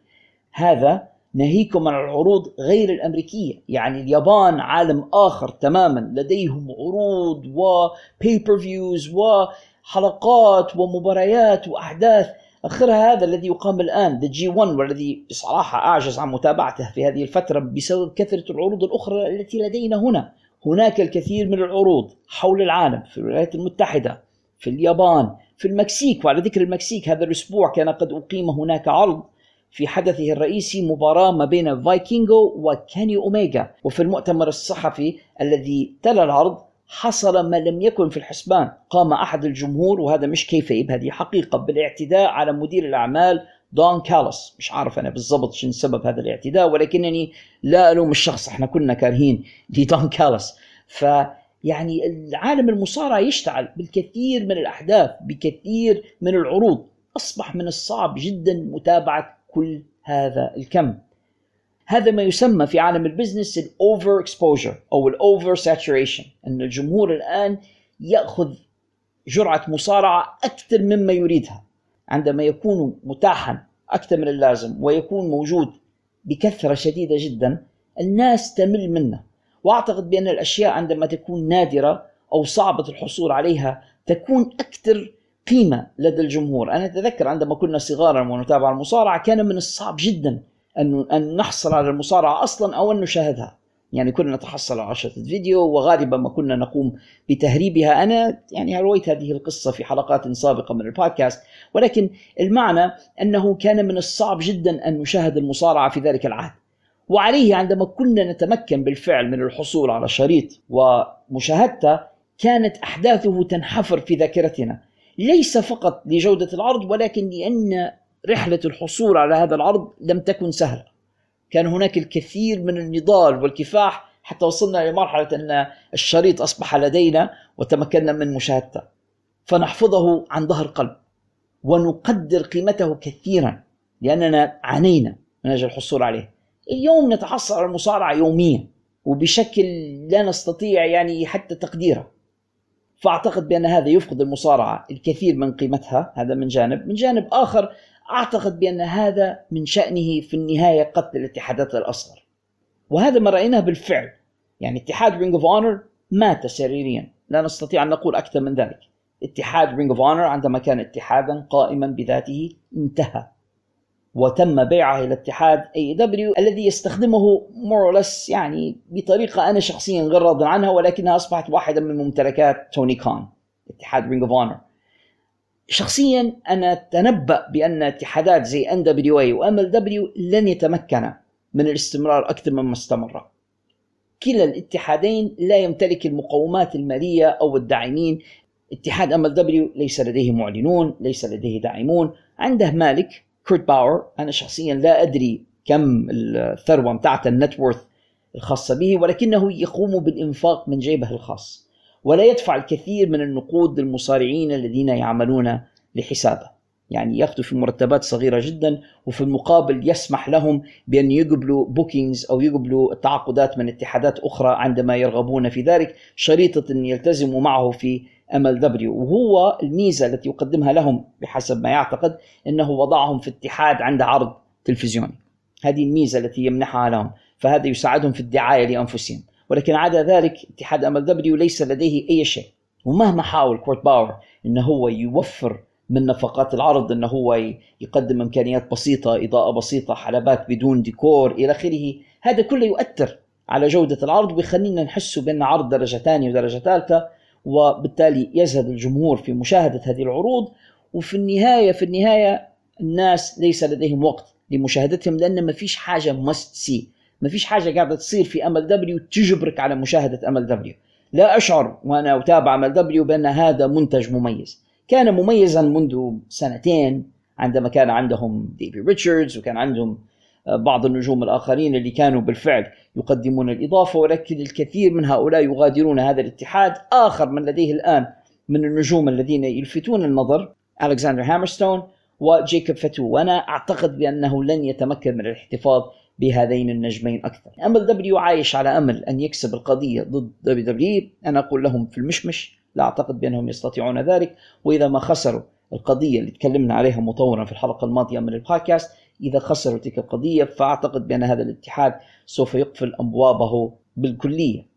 Speaker 4: هذا ناهيكم عن العروض غير الأمريكية. يعني اليابان عالم آخر تماما. لديهم عروض و pay-per-views وحلقات ومباريات واحداث آخرها هذا الذي يقام الآن the G 1 والذي بصراحه أعجز عن متابعته في هذه الفترة بسبب كثرة العروض الأخرى التي لدينا هنا. هناك الكثير من العروض حول العالم في الولايات المتحدة. في اليابان في المكسيك وعلى ذكر المكسيك هذا الأسبوع كان قد أقيم هناك عرض في حدثه الرئيسي مباراة ما بين فايكينغو وكاني أوميجا وفي المؤتمر الصحفي الذي تلا العرض حصل ما لم يكن في الحسبان. قام أحد الجمهور وهذا مش kayfabe هذه حقيقة بالاعتداء على مدير الأعمال دون كالس. مش عارف أنا بالضبط شنو سبب هذا الاعتداء ولكنني لا ألوم الشخص إحنا كنا كارهين لدون كالس. ف يعني العالم المصارعة يشتعل بالكثير من الأحداث بكثير من العروض. أصبح من الصعب جدا متابعة كل هذا الكم. هذا ما يسمى في عالم ال business ال overexposure أو ال oversaturation أن الجمهور الآن يأخذ جرعة مصارعة أكثر مما يريدها. عندما يكون متاحا أكثر من اللازم ويكون موجود بكثرة شديدة جدا الناس تمل منه. وأعتقد بأن الأشياء عندما تكون نادرة أو صعبة الحصول عليها تكون أكثر قيمة لدى الجمهور. أنا أتذكر عندما كنا صغارا ونتابع المصارعة كان من الصعب جدا أن أن نحصل على المصارعة أصلا أو أن نشاهدها. يعني كنا نتحصل على عشرة فيديو وغالبا ما كنا نقوم بتهريبها. أنا يعني رويت هذه القصة في حلقات سابقة من البودكاست ولكن المعنى أنه كان من الصعب جدا أن نشاهد المصارعة في ذلك العهد. وعليه عندما كنا نتمكن بالفعل من الحصول على شريط ومشاهدته كانت أحداثه تنحفر في ذاكرتنا. ليس فقط لجودة العرض ولكن لأن رحلة الحصول على هذا العرض لم تكن سهلة. كان هناك الكثير من النضال والكفاح حتى وصلنا لمرحلة أن الشريط أصبح لدينا وتمكنا من مشاهدته. فنحفظه عن ظهر قلب ونقدر قيمته كثيرا لأننا عانينا من أجل الحصول عليه. اليوم نتحصل على المصارعة يوميا وبشكل لا نستطيع يعني حتى تقديره فأعتقد بأن هذا يفقد المصارعة الكثير من قيمتها هذا من جانب، من جانب آخر أعتقد بأن هذا من شأنه في النهاية قتل الاتحادات الأصغر. وهذا ما رأيناه بالفعل. يعني اتحاد Ring of Honor مات سريريا، لا نستطيع أن نقول أكثر من ذلك. اتحاد Ring of Honor عندما كان اتحادا قائما بذاته انتهى. وتم بيعه إلى اتحاد AEW الذي يستخدمه more or less يعني بطريقة أنا شخصيا غير راض عنها ولكنها أصبحت واحدة من ممتلكات توني خان اتحاد Ring of Honor شخصيا أنا أتنبأ بأن اتحادات زي NWA و MLW لن يتمكن من الاستمرار أكثر مما استمر. كلا الاتحادين لا يمتلك المقومات المالية أو الداعمين. اتحاد MLW ليس لديه معلنون ليس لديه داعمون. عنده مالك كورت باور أنا شخصيا لا أدري كم الثروة بتاعته ال net worth الخاصة به ولكنه يقوم بالإنفاق من جيبه الخاص. ولا يدفع الكثير من النقود للمصارعين الذين يعملون لحسابه. يعني ياخذوا في مرتبات صغيرة جدا وفي المقابل يسمح لهم بأن يقبلوا bookings أو يقبلوا تعاقدات من اتحادات أخرى عندما يرغبون في ذلك. شريطة أن يلتزموا معه في MLW وهو الميزة التي يقدمها لهم بحسب ما يعتقد إنه وضعهم في اتحاد عند عرض تلفزيوني. هذه الميزة التي يمنحها لهم فهذا يساعدهم في الدعاية لأنفسهم. ولكن عدا ذلك اتحاد MLW ليس لديه أي شيء. ومهما حاول كورت باور إنه هو يوفر من نفقات العرض إنه هو يقدم إمكانيات بسيطة إضاءة بسيطة حلبات بدون ديكور إلى آخره. هذا كله يؤثر على جودة العرض ويخلينا نحسه بأن عرض درجة ثانية ودرجة ثالثة وبالتالي يزهد الجمهور في مشاهدة هذه العروض. وفي النهاية في النهاية الناس ليس لديهم وقت لمشاهدتهم لأن ما فيش حاجة must see ما فيش حاجة قاعدة تصير في MLW تجبرك على مشاهدة MLW لا أشعر وأنا أتابع MLW بأن هذا منتج مميز. كان مميزا منذ سنتين عندما كان عندهم ديفي ريتشاردز وكان عندهم آه، بعض النجوم الآخرين اللي كانوا بالفعل يقدمون الإضافة ولكن الكثير من هؤلاء يغادرون هذا الاتحاد. آخر من لديه الآن من النجوم الذين يلفتون النظر ألكسندر هامرستون وجيكوب فاتو وأنا أعتقد بأنه لن يتمكن من الاحتفاظ بهذين النجمين أكثر. MLW عايش على أمل أن يكسب القضية ضد WWE أنا أقول لهم في المشمش لا أعتقد بأنهم يستطيعون ذلك. وإذا ما خسروا القضية اللي تكلمنا عليها مطولا في الحلقة الماضية من البودكاست إذا خسروا تلك القضية فأعتقد بأن هذا الاتحاد سوف يقفل أبوابه بالكلية.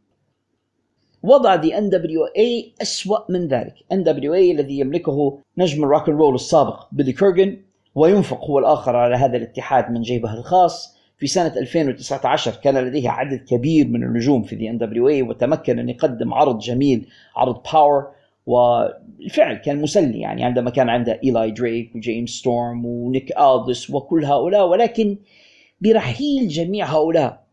Speaker 4: وضع the NWA اسوء من ذلك. NWA الذي يملكه نجم ال rock roll السابق بيلي كورجن وينفق هو الآخر على هذا الاتحاد من جيبه الخاص. في سنة 2019 كان لديه عدد كبير من النجوم في the NWA وتمكن أن يقدم عرض جميل عرض Power وبالفعل كان مسلي. يعني عندما كان عنده ايلاي دريك وجيمس ستورم ونيك الدس وكل هؤلاء ولكن برحيل جميع هؤلاء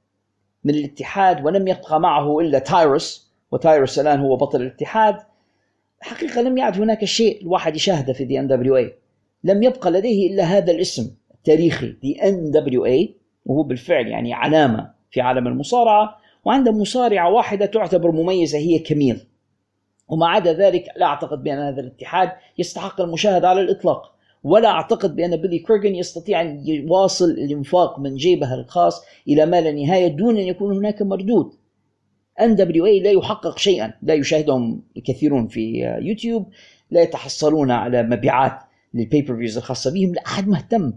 Speaker 4: من الاتحاد ولم يبقى معه إلا تايروس وتايروس الآن هو بطل الاتحاد الحقيقة لم يعد هناك شيء الواحد يشاهده في the NWA لم يبقى لديه إلا هذا الاسم التاريخي the NWA وهو بالفعل يعني علامة في عالم المصارعة وعنده مصارعة واحدة تعتبر مميزة هي كميل. وما عدا ذلك لا أعتقد بأن هذا الاتحاد يستحق المشاهدة على الإطلاق ولا أعتقد بأن بيلي كورجن يستطيع أن يواصل الإنفاق من جيبه الخاص إلى ما لا نهايه دون أن يكون هناك مردود. NWA لا يحقق شيئا لا يشاهدهم الكثيرون في يوتيوب لا يتحصلون على مبيعات لل pay-per-views الخاصة بهم لا احد مهتم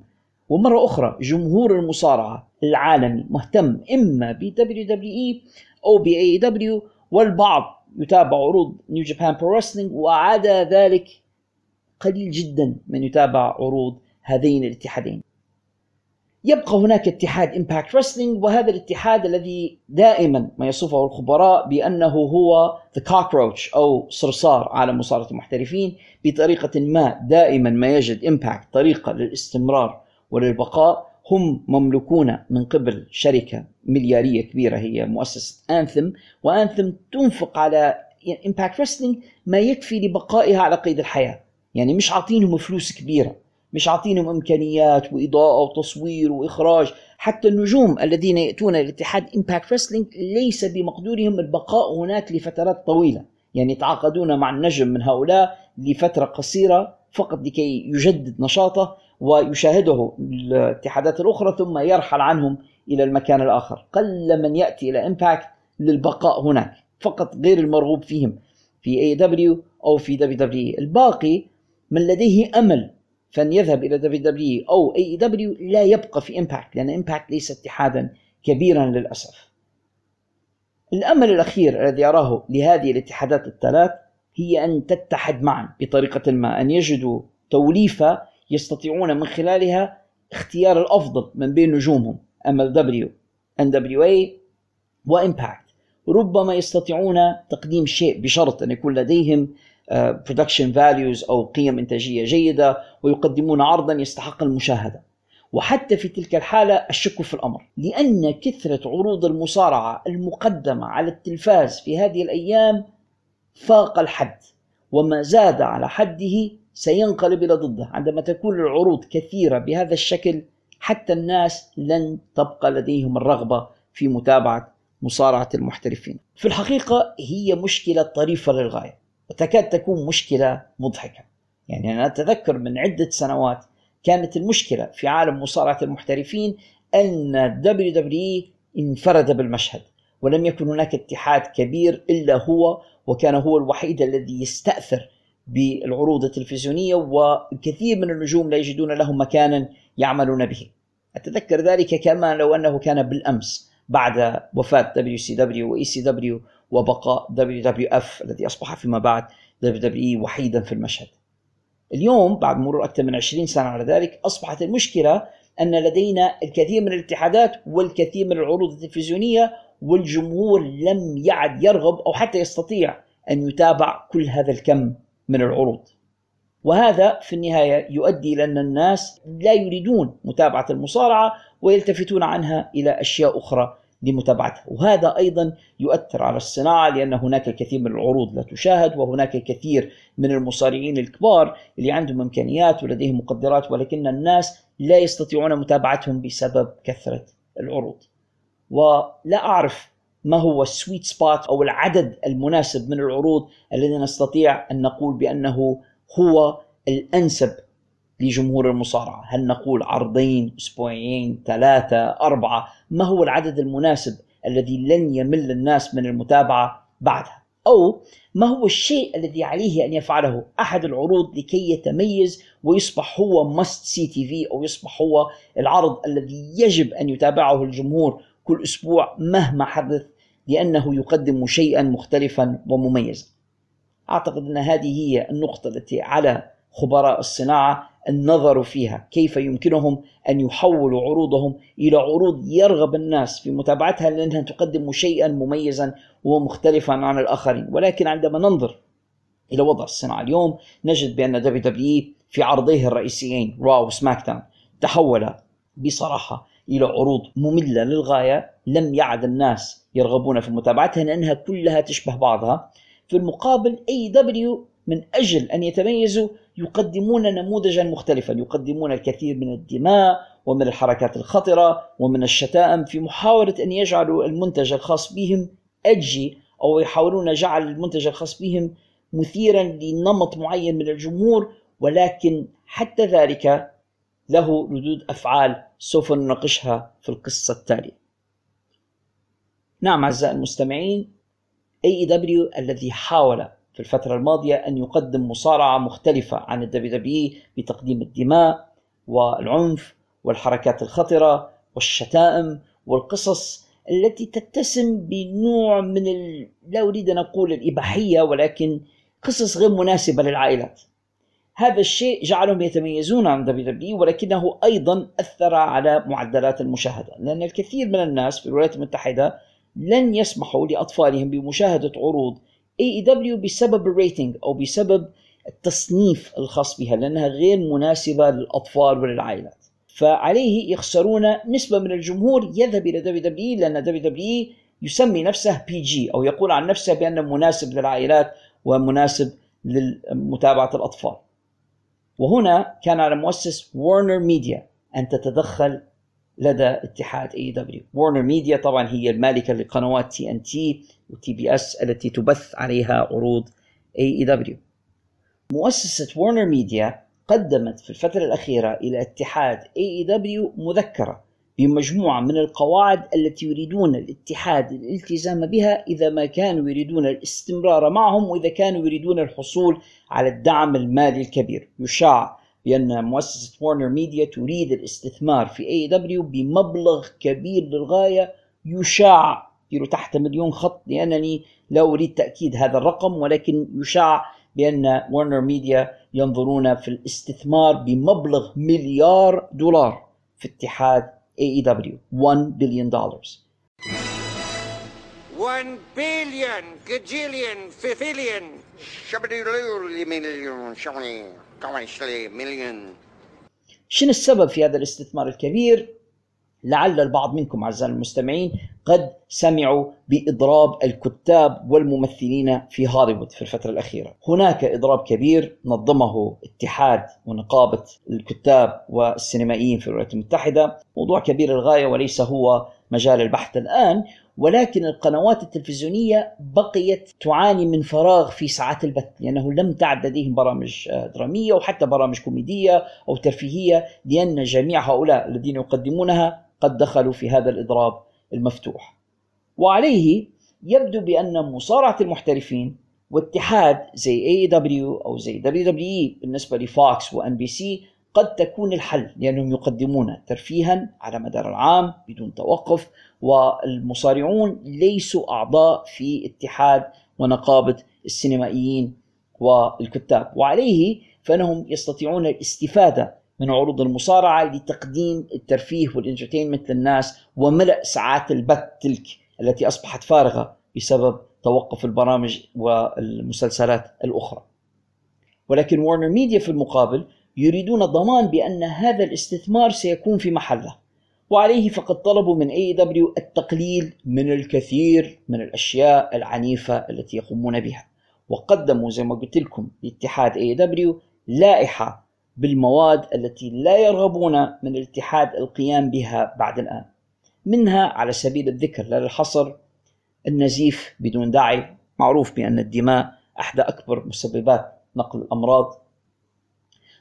Speaker 4: ومرة أخرى جمهور المصارعة العالمي مهتم إما ب WWE أو ب AEW والبعض يتابع عروض New Japan Pro Wrestling وعدا ذلك قليل جدا من يتابع عروض هذين الاتحادين. يبقى هناك اتحاد Impact Wrestling وهذا الاتحاد الذي دائما ما يصفه الخبراء بأنه هو the cockroach أو صرصار عالم مصارعة المحترفين بطريقة ما دائما ما يجد Impact طريقة للاستمرار وللبقاء هم مملوكون من قبل شركة مليارية كبيرة هي مؤسسة Anthem و Anthem تنفق على Impact Wrestling ما يكفي لبقائها على قيد الحياة. يعني مش عاطينهم فلوس كبيرة مش عاطينهم إمكانيات وإضاءة وتصوير وإخراج. حتى النجوم الذين يأتون لاتحاد Impact Wrestling ليس بمقدورهم البقاء هناك لفترات طويلة. يعني يتعاقدون مع النجم من هؤلاء لفترة قصيرة فقط لكي يجدد نشاطه. ويشاهده الاتحادات الأخرى ثم يرحل عنهم إلى المكان الآخر. قل من يأتي إلى Impact للبقاء هناك فقط غير المرغوب فيهم في AEW أو في WWE الباقي من لديه أمل فأن يذهب إلى WWE أو AEW لا يبقى في Impact لأن Impact ليس اتحادا كبيرا للأسف. الأمل الأخير الذي أراه لهذه الاتحادات الثلاث هي أن تتحد معا بطريقة ما أن يجدوا توليفة يستطيعون من خلالها اختيار الأفضل من بين نجومهم MLW NWA و Impact ربما يستطيعون تقديم شيء بشرط أن يكون لديهم production uh, values أو قيم إنتاجية جيدة ويقدمون عرضا يستحق المشاهدة. وحتى في تلك الحالة الشك في الأمر لأن كثرة عروض المصارعة المقدمة على التلفاز في هذه الأيام فاق الحد وما زاد على حده سينقلب إلى ضده عندما تكون العروض كثيرة بهذا الشكل حتى الناس لن تبقى لديهم الرغبة في متابعة مصارعة المحترفين. في الحقيقة هي مشكلة طريفة للغاية وتكاد تكون مشكلة مضحكة. يعني أنا أتذكر من عدة سنوات كانت المشكلة في عالم مصارعة المحترفين أن دبليو دبليو انفرد بالمشهد ولم يكن هناك اتحاد كبير إلا هو وكان هو الوحيد الذي يستأثر بالعروض التلفزيونية والكثير من النجوم لا يجدون لهم مكانا يعملون به. أتذكر ذلك كما لو أنه كان بالأمس بعد وفاة WCW و ECW وبقاء دبليو دبليو اف الذي أصبح فيما بعد دبليو دبليو اي وحيدا في المشهد. اليوم بعد مرور أكثر من 20 سنة على ذلك أصبحت المشكلة أن لدينا الكثير من الاتحادات والكثير من العروض التلفزيونية والجمهور لم يعد يرغب أو حتى يستطيع أن يتابع كل هذا الكم من العروض. وهذا في النهاية يؤدي إلى أن الناس لا يريدون متابعة المصارعة ويلتفتون عنها إلى أشياء أخرى لمتابعتها. وهذا أيضا يؤثر على الصناعة لأن هناك الكثير من العروض لا تشاهد وهناك الكثير من المصارعين الكبار اللي عندهم إمكانيات ولديهم مقدرات ولكن الناس لا يستطيعون متابعتهم بسبب كثرة العروض. ولا أعرف ما هو ال sweet spot أو العدد المناسب من العروض الذي نستطيع أن نقول بأنه هو الأنسب لجمهور المصارعة. هل نقول عرضين أسبوعين ثلاثة أربعة؟ ما هو العدد المناسب الذي لن يمل الناس من المتابعة بعدها؟ أو ما هو الشيء الذي عليه أن يفعله أحد العروض لكي يتميز ويصبح هو must-see TV أو يصبح هو العرض الذي يجب أن يتابعه الجمهور كل أسبوع مهما حدث لأنه يقدم شيئا مختلفا ومميزا. أعتقد أن هذه هي النقطة التي على خبراء الصناعة النظر فيها كيف يمكنهم أن يحولوا عروضهم إلى عروض يرغب الناس في متابعتها لأنها تقدم شيئا مميزا ومختلفا عن الآخرين. ولكن عندما ننظر إلى وضع الصناعة اليوم نجد بأن دبليو دبليو في عرضيه الرئيسيين راو وسماك داون تحول بصراحة إلى عروض مملة للغاية لم يعد الناس يرغبون في متابعتها لأنها كلها تشبه بعضها. في المقابل AEW من أجل أن يتميزوا يقدمون نموذجا مختلفا. يقدمون الكثير من الدماء ومن الحركات الخطرة ومن الشتائم في محاولة أن يجعلوا المنتج الخاص بهم أجي أو يحاولون جعل المنتج الخاص بهم مثيرا لنمط معين من الجمهور. ولكن حتى ذلك له ردود أفعال سوف نناقشها في القصة التالية. نعم أعزائي المستمعين AEW الذي حاول في الفترة الماضية أن يقدم مصارعة مختلفة عن الدبليو دبليو بتقديم الدماء والعنف والحركات الخطرة والشتائم والقصص التي تتسم بنوع من ال... لا أريد أن أقول الإباحية ولكن قصص غير مناسبة للعائلات. هذا الشيء جعلهم يتميزون عن دبليو دبليو ولكنه أيضا أثر على معدلات المشاهدة. لأن الكثير من الناس في الولايات المتحدة لن يسمحوا لأطفالهم بمشاهدة عروض AEW بسبب ال rating أو بسبب التصنيف الخاص بها لأنها غير مناسبة للأطفال وللعائلات. فعليه يخسرون نسبة من الجمهور يذهب إلى دبليو دبليو لأن دبليو دبليو يسمي نفسه PG أو يقول عن نفسه بأنه مناسب للعائلات ومناسب لمتابعة الأطفال. وهنا كان على مؤسس وارنر ميديا أن تتدخل لدى اتحاد AEW وارنر ميديا طبعا هي المالكة لقنوات تي ان تي وتي بي اس التي تبث عليها عروض AEW مؤسسة وارنر ميديا قدمت في الفترة الأخيرة إلى اتحاد AEW مذكرة. بمجموعة من القواعد التي يريدون الاتحاد الالتزام بها إذا ما كانوا يريدون الاستمرار معهم وإذا كانوا يريدون الحصول على الدعم المالي الكبير. يشاع بأن مؤسسة وارنر ميديا تريد الاستثمار في AEW بمبلغ كبير للغاية. يشاع تحت مليون خط لأنني لا أريد تأكيد هذا الرقم ولكن يشاع بأن وارنر ميديا ينظرون في الاستثمار بمبلغ مليار دولار في اتحاد AEW 1 billion dollars
Speaker 6: 1 billion, gajillion, fifillion. million.
Speaker 4: شنو السبب في هذا الاستثمار الكبير؟ لعل البعض منكم أعزائي المستمعين قد سمعوا بإضراب الكتاب والممثلين في هوليوود في الفترة الأخيرة. هناك إضراب كبير نظمه اتحاد ونقابة الكتاب والسينمائيين في الولايات المتحدة، موضوع كبير للغاية وليس هو مجال البحث الآن، ولكن القنوات التلفزيونية بقيت تعاني من فراغ في ساعات البث لأنه لم تعد لديهم برامج درامية وحتى برامج كوميدية أو ترفيهية لأن جميع هؤلاء الذين يقدمونها قد دخلوا في هذا الإضراب المفتوح. وعليه يبدو بأن مصارعة المحترفين واتحاد زي AEW أو زي دبليو دبليو بالنسبة لفوكس وان بي سي قد تكون الحل لأنهم يقدمون ترفيها على مدار العام بدون توقف والمصارعون ليسوا أعضاء في اتحاد ونقابة السينمائيين والكتاب وعليه فإنهم يستطيعون الاستفادة من عروض المصارعة لتقديم الترفيه والانترتينمنت للناس وملء ساعات البث تلك التي أصبحت فارغة بسبب توقف البرامج والمسلسلات الأخرى. ولكن وارنر ميديا في المقابل يريدون ضمان بأن هذا الاستثمار سيكون في محله وعليه فقد طلبوا من AEW التقليل من الكثير من الأشياء العنيفة التي يقومون بها وقدموا زي ما قلت لكم لاتحاد AEW لائحة بالمواد التي لا يرغبون من الاتحاد القيام بها بعد الآن منها على سبيل الذكر لا للحصر النزيف بدون داعي معروف بأن الدماء أحدى أكبر مسببات نقل الأمراض.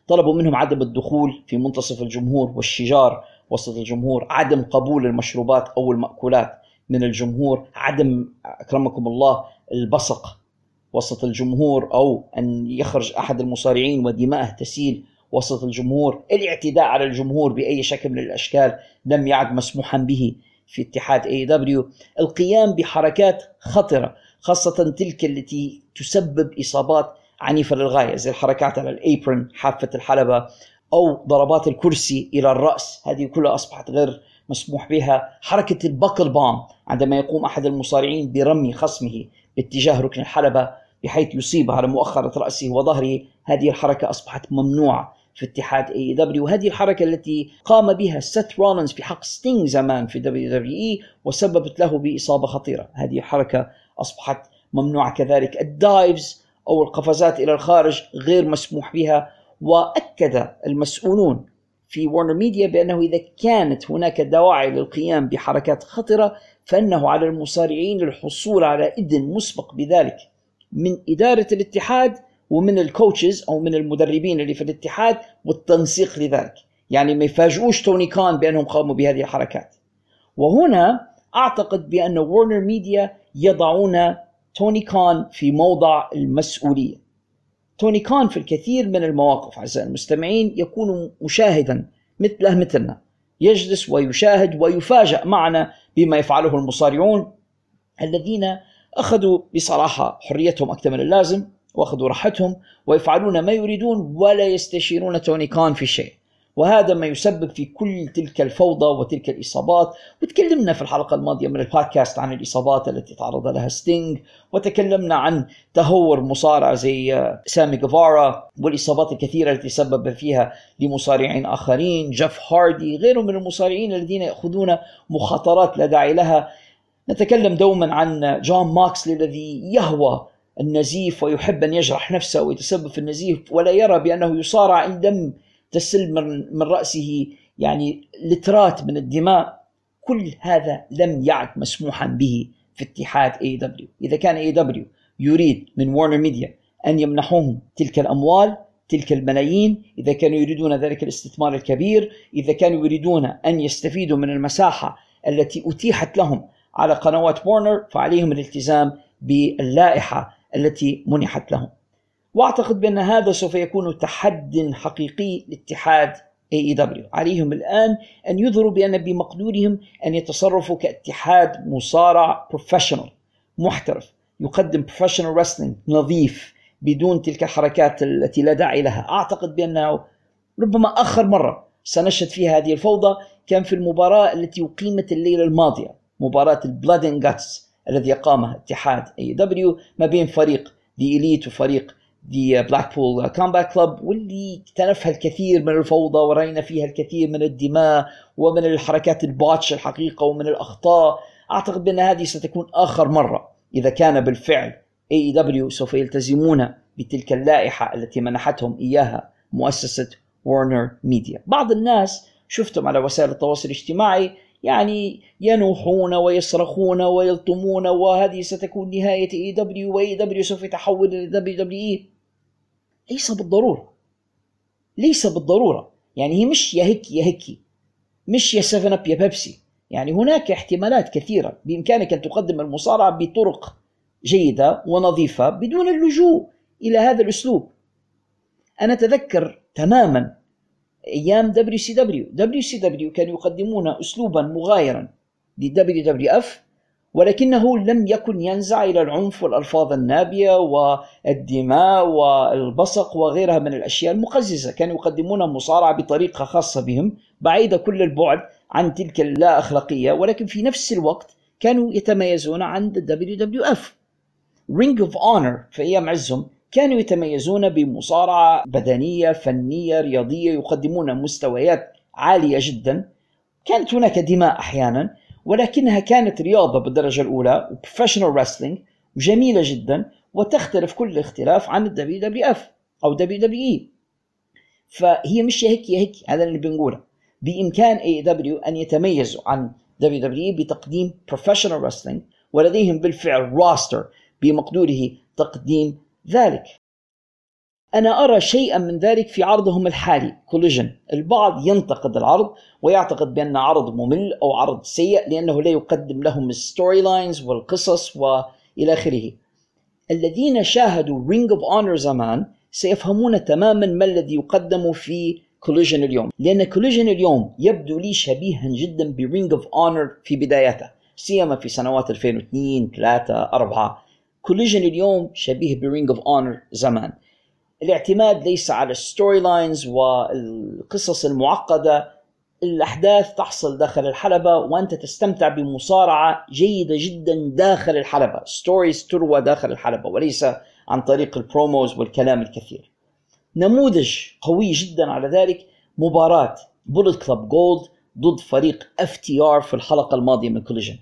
Speaker 4: طلبوا منهم عدم الدخول في منتصف الجمهور والشجار وسط الجمهور عدم قبول المشروبات أو المأكولات من الجمهور عدم أكرمكم الله البصق وسط الجمهور أو أن يخرج أحد المصارعين ودماءه تسيل وسط الجمهور الاعتداء على الجمهور بأي شكل من الأشكال لم يعد مسموحا به في اتحاد اي دبليو القيام بحركات خطرة خاصة تلك التي تسبب إصابات عنيفة للغاية زي الحركات على ال apron حافة الحلبة أو ضربات الكرسي إلى الرأس. هذه كلها أصبحت غير مسموح بها. حركة ال buckle bomb عندما يقوم أحد المصارعين برمي خصمه باتجاه ركن الحلبة بحيث يصيب على مؤخرة رأسه وظهره هذه الحركة أصبحت ممنوعة. في اتحاد AEW وهذه الحركة التي قام بها سيث رولنز في حق ستينج زمان في دبليو دبليو إي وسببت له بإصابة خطيرة. هذه الحركة أصبحت ممنوعة كذلك. ال dives أو القفزات إلى الخارج غير مسموح بها وأكد المسؤولون في ورنر ميديا بأنه إذا كانت هناك دواعي للقيام بحركات خطرة فإنه على المصارعين للحصول على إذن مسبق بذلك. من إدارة الاتحاد ومن ال coaches أو من المدربين اللي في الاتحاد والتنسيق لذلك. يعني ما يفاجئوش توني كان بأنهم قاموا بهذه الحركات. وهنا أعتقد بأن ورنر ميديا يضعون توني كان في موضع المسؤولية. توني كان في الكثير من المواقف أعزائي المستمعين يكون مشاهدا مثله مثلنا. يجلس ويشاهد ويفاجأ معنا بما يفعله المصارعون الذين أخذوا بصراحة حريتهم أكثر من اللازم. وأخذوا راحتهم ويفعلون ما يريدون ولا يستشيرون توني كان في شيء. وهذا ما يسبب في كل تلك الفوضى وتلك الإصابات. وتكلمنا في الحلقة الماضية من البودكاست عن الإصابات التي تعرض لها ستينج وتكلمنا عن تهور مصارع زي سامي جيفارا والإصابات الكثيرة التي سبب فيها لمصارعين آخرين. جيف هاردي غيرهم من المصارعين الذين يأخذون مخاطرات لا داعي لها. نتكلم دوما عن جون موكسلي الذي يهوى النزيف ويحب أن يجرح نفسه ويتسبب في النزيف ولا يرى بأنه يصارع إن لم تسل من رأسه يعني لترات من الدماء. كل هذا لم يعد مسموحا به في اتحاد AEW إذا كان AEW يريد من Warner Media أن يمنحوهم تلك الأموال تلك الملايين إذا كانوا يريدون ذلك الاستثمار الكبير إذا كانوا يريدون أن يستفيدوا من المساحة التي أتيحت لهم على قنوات وارنر فعليهم الالتزام باللائحة التي منحت لهم. وأعتقد بأن هذا سوف يكون تحد حقيقي لاتحاد AEW عليهم الآن أن يظهروا بأن بمقدورهم أن يتصرفوا كاتحاد مصارع professional محترف. يقدم professional wrestling نظيف بدون تلك الحركات التي لا داعي لها. أعتقد بأنه ربما آخر مرة سنشهد فيها هذه الفوضى كان في المباراة التي أقيمت الليلة الماضية مباراة ال Blood and Guts. الذي أقامها اتحاد AEW ما بين فريق The Elite وفريق The Blackpool Combat Club واللي اكتنفها الكثير من الفوضى ورأينا فيها الكثير من الدماء ومن الحركات ال botch الحقيقة ومن الأخطاء. أعتقد بأن هذه ستكون آخر مرة إذا كان بالفعل AEW سوف يلتزمون بتلك اللائحة التي منحتهم إياها مؤسسة Warner Media بعض الناس شفتم على وسائل التواصل الاجتماعي يعني ينوحون ويصرخون ويلطمون وهذه ستكون نهاية اي دبليو واي دبليو سوف يتحول إلى WWE ليس بالضرورة. ليس بالضرورة. يعني هي مش يا هيك يا هيك مش يا 7 Up يا بيبسي. يعني هناك احتمالات كثيرة. بإمكانك أن تقدم المصارعة بطرق جيدة ونظيفة بدون اللجوء إلى هذا الأسلوب. أنا أتذكر تماما أيام دبليو سي دبليو دبليو سي دبليو كانوا يقدمون اسلوبا مغايرا ل WWF ولكنه لم يكن ينزع إلى العنف والألفاظ النابية والدماء والبصق وغيرها من الأشياء المقززة، كانوا يقدمون المصارعه بطريقة خاصة بهم بعيدة كل البعد عن تلك اللا اخلاقيه ولكن في نفس الوقت كانوا يتميزون عن WWF. Ring of Honor في أيام عزهم كانوا يتميزون بمصارعة بدنية فنية رياضية يقدمون مستويات عالية جدا. كانت هناك دماء أحيانا ولكنها كانت رياضة بالدرجة الأولى و professional wrestling جميلة جدا وتختلف كل الاختلاف عن دبليو اف أو اي فهي مش هيك هيك هذا اللي بنقوله. بإمكان AEW أن يتميزوا عن E بتقديم professional wrestling ولديهم بالفعل roster بمقدوره تقديم ذلك. أنا أرى شيئا من ذلك في عرضهم الحالي. Collision البعض ينتقد العرض ويعتقد بأن عرض ممل أو عرض سيء لأنه لا يقدم لهم ال storylines والقصص وإلى آخره. الذين شاهدوا Ring of Honor زمان سيفهمون تماما ما الذي يقدم في Collision اليوم. لأن Collision اليوم يبدو لي شبيها جدا ب Ring of Honor في بدايته سيما في سنوات 2002 3 4 Collision اليوم شبيه ب Ring of Honor زمان. الاعتماد ليس على ال storylines والقصص المعقدة. الأحداث تحصل داخل الحلبة وأنت تستمتع بمصارعة جيدة جدا داخل الحلبة. stories تروى داخل الحلبة وليس عن طريق ال promos والكلام الكثير. نموذج قوي جدا على ذلك مباراة Bullet Club Gold ضد فريق FTR في الحلقة الماضية من Collision.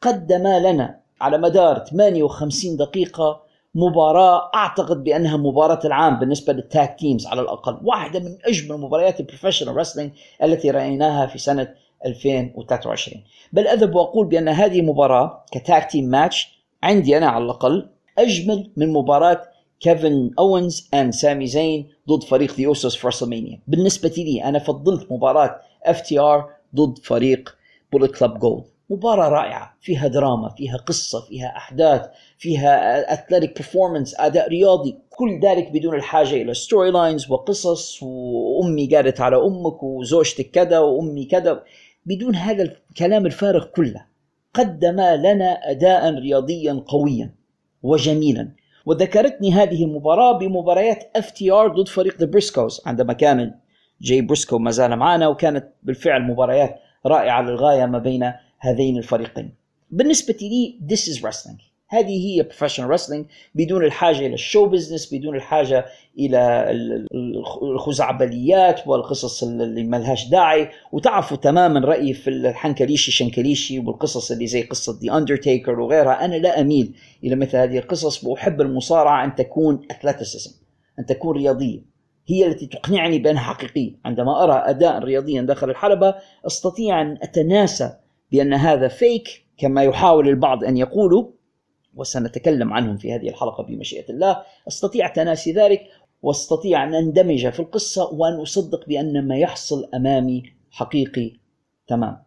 Speaker 4: قدم لنا على مدار 58 دقيقة مباراة. أعتقد بأنها مباراة العام بالنسبة لل tag teams على الأقل. واحدة من أجمل مباريات ال professional wrestling التي رأيناها في سنة 2023 بل أذهب وأقول بأن هذه مباراة ك tag team match عندي أنا على الأقل أجمل من مباراة كيفن أوينز and سامي زين ضد فريق The Usos في بالنسبة لي أنا فضلت مباراة FTR ضد فريق Bullet Club Gold مباراة رائعة. فيها دراما فيها قصة فيها أحداث فيها athletic performance أداء رياضي كل ذلك بدون الحاجة إلى storylines وقصص وأمي قالت على أمك وزوجتك كذا وأمي كذا. بدون هذا الكلام الفارغ كله قدم لنا أداء رياضيا قويا وجميلا. وذكرتني هذه المباراة بمباريات FTR ضد فريق The Briscoes عندما كان جاي بريسكو ما زال معنا وكانت بالفعل مباريات رائعة للغاية ما بين هذين الفريقين. بالنسبة لي this is wrestling. هذه هي professional wrestling بدون الحاجة إلى ال show business بدون الحاجة إلى الخزعبليات والقصص اللي ما لهاش داعي. وتعرفوا تماما رأيي في الحنكليشي شنكليشي والقصص اللي زي قصة The Undertaker وغيرها. أنا لا أميل إلى مثل هذه القصص وأحب المصارعة أن تكون athleticism أن تكون رياضية. هي التي تقنعني بأنها حقيقية. عندما أرى أداء رياضيا داخل الحلبة أستطيع أن أتناسى بأن هذا فيك كما يحاول البعض أن يقولوا وسنتكلم عنهم في هذه الحلقة بمشيئة الله. أستطيع تناسي ذلك وأستطيع أن أندمج في القصة وأن أصدق بأن ما يحصل أمامي حقيقي تمام.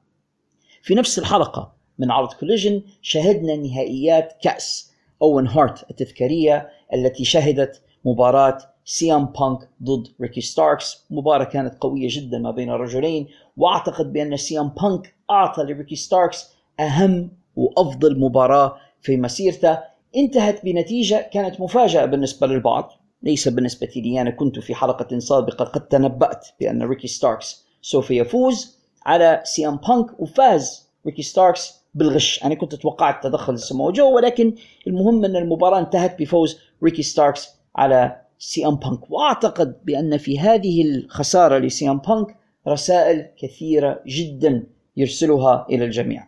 Speaker 4: في نفس الحلقة من عرض كوليجن شهدنا نهائيات كأس أوين هارت التذكارية التي شهدت مباراة CM Punk ضد ريكي ستاركس مباراة كانت قوية جدا ما بين الرجلين وأعتقد بأن CM Punk أعطى لريكي ستاركس أهم وأفضل مباراة في مسيرته. انتهت بنتيجة كانت مفاجأة بالنسبة للبعض ليس بالنسبة لي. أنا كنت في حلقة سابقة قد تنبأت بأن ريكي ستاركس سوف يفوز على CM Punk وفاز ريكي ستاركس بالغش. أنا كنت توقعت تدخل سمو جو ولكن المهم أن المباراة انتهت بفوز ريكي ستاركس على سي ام بانك. وأعتقد بأن في هذه الخسارة لسي ام بانك رسائل كثيرة جدا يرسلها إلى الجميع.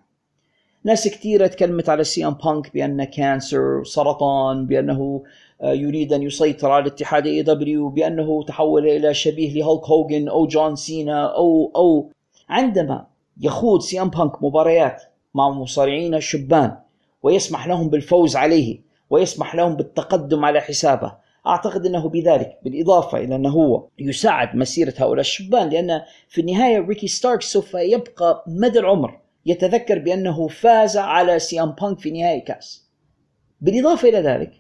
Speaker 4: ناس كثيرة تكلمت على سي ام بانك بأنه cancer سرطان بأنه آه، يريد أن يسيطر على اتحاد AEW بأنه تحول إلى شبيه لهولك هوجن أو جون سينا أو أو. عندما يخوض سي ام بانك مباريات مع مصارعين شبان ويسمح لهم بالفوز عليه ويسمح لهم بالتقدم على حسابه أعتقد إنه بذلك بالإضافة إلى إنه هو يساعد مسيرة هؤلاء الشبان لأن في النهاية ريكي ستاركس سوف يبقى مدى العمر يتذكر بأنه فاز على سي ام بانك في نهائي كأس. بالإضافة إلى ذلك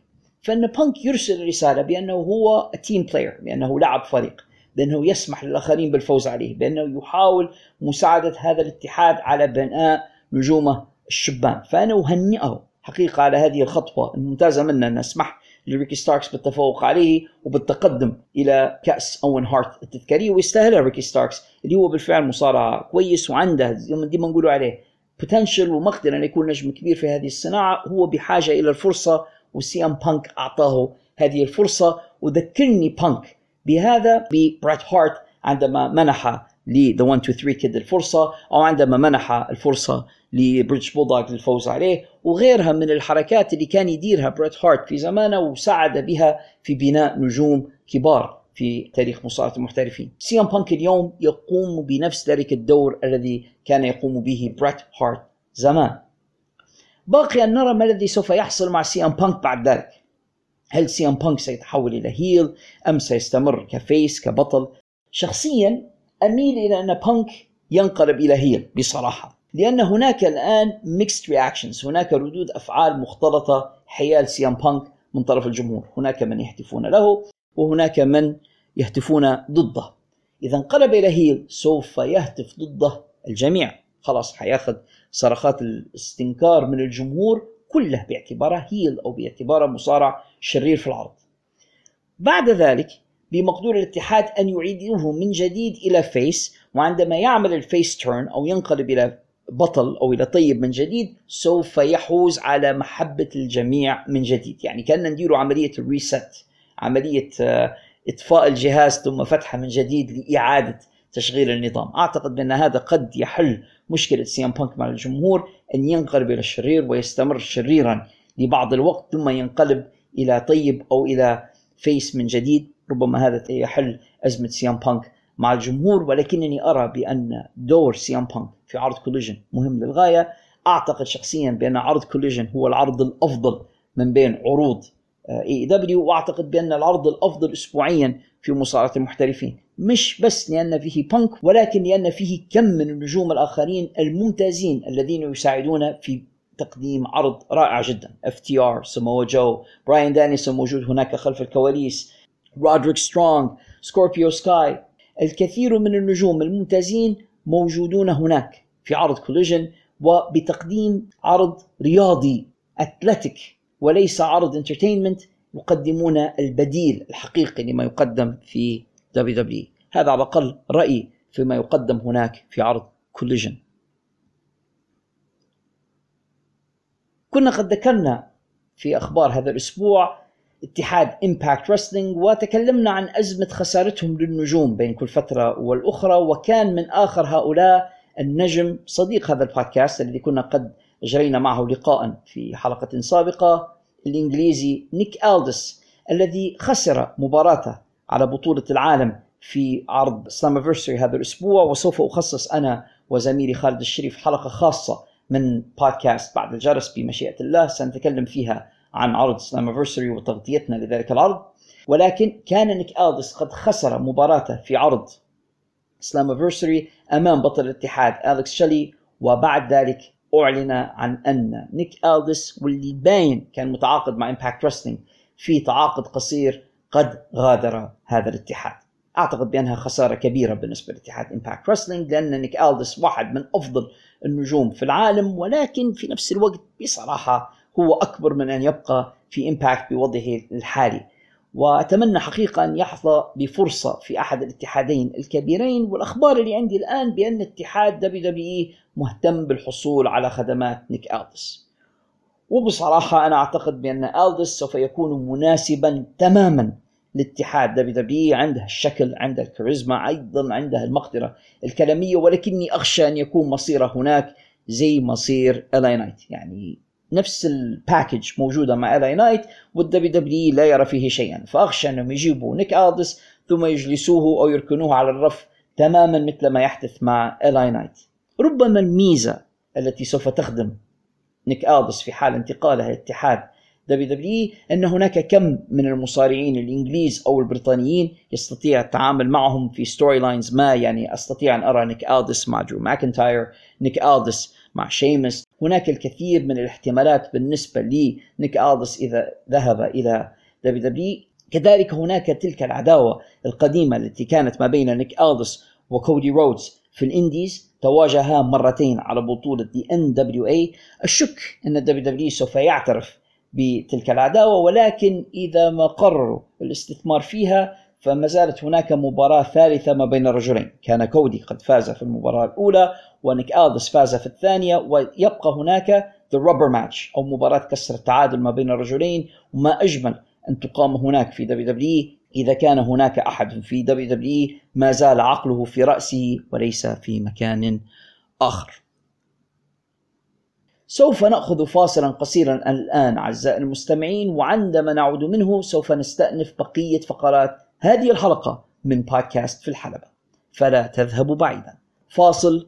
Speaker 4: فإن بانك يرسل رسالة بأنه هو team player بأنه لاعب فريق بأنه يسمح للآخرين بالفوز عليه بأنه يحاول مساعدة هذا الاتحاد على بناء نجومه الشبان. فأنا أهنئه حقيقة على هذه الخطوة الممتازة منه أن نسمح لريكي ستاركس بالتفوق عليه وبالتقدم إلى كأس أوين هارت التذكارية ويستاهلها ريكي ستاركس اللي هو بالفعل مصارع كويس وعنده ديما نقولوا عليه potential ومقدرة ان يكون نجم كبير في هذه الصناعة. هو بحاجة إلى الفرصة وسي ام بانك أعطاه هذه الفرصة. وذكرني بانك بهذا ببريت هارت عندما منح ل The 1 2 3 Kid الفرصة أو عندما منح الفرصة لبريتش بولدوغ للفوز عليه وغيرها من الحركات اللي كان يديرها بريت هارت في زمانه وساعد بها في بناء نجوم كبار في تاريخ مصارعة المحترفين. سي إم بانك اليوم يقوم بنفس ذلك الدور الذي كان يقوم به بريت هارت زمان. باقي أن نرى ما الذي سوف يحصل مع سي إم بانك بعد ذلك. هل سي إم بانك سيتحول إلى heel أم سيستمر ك face كبطل؟ شخصيا أميل إلى أن بانك ينقلب إلى heel بصراحة. لأن هناك الآن mixed reactions هناك ردود أفعال مختلطة حيال سي ام بانك من طرف الجمهور. هناك من يهتفون له وهناك من يهتفون ضده. إذا انقلب إلى heel سوف يهتف ضده الجميع. خلاص حياخذ صرخات الاستنكار من الجمهور كله باعتباره heel أو باعتباره مصارع شرير في العرض. بعد ذلك بمقدور الاتحاد أن يعيدوه من جديد إلى face وعندما يعمل ال face turn أو ينقلب إلى بطل أو إلى طيب من جديد سوف يحوز على محبة الجميع من جديد. يعني كأننا ندير عملية ال reset عملية آه، إطفاء الجهاز ثم فتحه من جديد لإعادة تشغيل النظام. أعتقد بأن هذا قد يحل مشكلة سي إم بانك مع الجمهور أن ينقلب إلى الشرير ويستمر شريرا لبعض الوقت ثم ينقلب إلى طيب أو إلى face من جديد. ربما هذا يحل أزمة سي ام بانك مع الجمهور ولكنني أرى بأن دور سي ام بانك في عرض Collision مهم للغاية. أعتقد شخصيا بأن عرض Collision هو العرض الأفضل من بين عروض AEW وأعتقد بأن العرض الأفضل اسبوعيا في مصارعة المحترفين. مش بس لأن فيه بانك ولكن لأن فيه كم من النجوم الآخرين الممتازين الذين يساعدون في تقديم عرض رائع جدا. FTR سمو جو براين دانيلسون موجود هناك خلف الكواليس. رودريك سترونغ سكوربيو سكاي الكثير من النجوم الممتازين موجودون هناك في عرض Collision وبتقديم عرض رياضي athletic وليس عرض entertainment يقدمون البديل الحقيقي لما يقدم في WWE هذا على الأقل رأيي فيما يقدم هناك في عرض Collision كنا قد ذكرنا في أخبار هذا الأسبوع اتحاد Impact Wrestling وتكلمنا عن أزمة خسارتهم للنجوم بين كل فترة والأخرى. وكان من آخر هؤلاء النجم صديق هذا البودكاست الذي كنا قد أجرينا معه لقاء في حلقة سابقة الإنجليزي نيك ألدس الذي خسر مباراته على بطولة العالم في عرض Slammiversary هذا الأسبوع. وسوف أخصص أنا وزميلي خالد الشريف حلقة خاصة من بودكاست بعد الجرس بمشيئة الله. سنتكلم فيها عن عرض Slammiversary وتغطيتنا لذلك العرض. ولكن كان نيك ألدس قد خسر مباراته في عرض Slammiversary أمام بطل الاتحاد أليكس شلي وبعد ذلك أعلن عن أن نيك ألدس واللي باين كان متعاقد مع Impact Wrestling في تعاقد قصير قد غادر هذا الاتحاد. أعتقد بأنها خسارة كبيرة بالنسبة لاتحاد Impact Wrestling لأن نيك ألدس واحد من أفضل النجوم في العالم ولكن في نفس الوقت بصراحة هو أكبر من أن يبقى في Impact بوضعه الحالي. وأتمنى حقيقة أن يحظى بفرصة في أحد الاتحادين الكبيرين والأخبار اللي عندي الآن بأن اتحاد WWE مهتم بالحصول على خدمات نيك ألدس وبصراحة أنا أعتقد بأن ألدس سوف يكون مناسبا تماما لاتحاد WWE عنده الشكل عنده الكاريزما أيضا عنده المقدرة الكلامية. ولكني أخشى أن يكون مصيره هناك زي مصير LA Knight يعني نفس ال package موجودة مع LA Knight وال WWE لا يرى فيه شيئا. فأخشى أنهم يجيبوا نيك ألدس ثم يجلسوه أو يركنوه على الرف تماما مثل ما يحدث مع LA Knight ربما الميزة التي سوف تخدم نيك ألدس في حال انتقاله لاتحاد WWE أن هناك كم من المصارعين الإنجليز أو البريطانيين يستطيع التعامل معهم في storylines ما يعني أستطيع أن أرى نيك ألدس مع درو ماكنتاير نيك ألدس مع شيمس. هناك الكثير من الاحتمالات بالنسبة لنيك ألدس إذا ذهب إلى WWE كذلك هناك تلك العداوة القديمة التي كانت ما بين نيك ألدس وكودي رودز في ال indies تواجها مرتين على بطولة the NWA. الشك أن ال WWE سوف يعترف بتلك العداوة ولكن إذا ما قرروا الاستثمار فيها فما زالت هناك مباراة ثالثة ما بين الرجلين كان كودي قد فاز في المباراة الأولى ونيك ألدس فاز في الثانية ويبقى هناك The Rubber Match أو مباراة كسر التعادل ما بين الرجلين. وما أجمل أن تقام هناك في WWE إذا كان هناك أحد في WWE ما زال عقله في رأسه وليس في مكان آخر. سوف نأخذ فاصلا قصيرا الآن أعزائي المستمعين وعندما نعود منه سوف نستأنف بقية فقرات هذه الحلقة من بودكاست في الحلبة. فلا تذهبوا بعيدا. فاصل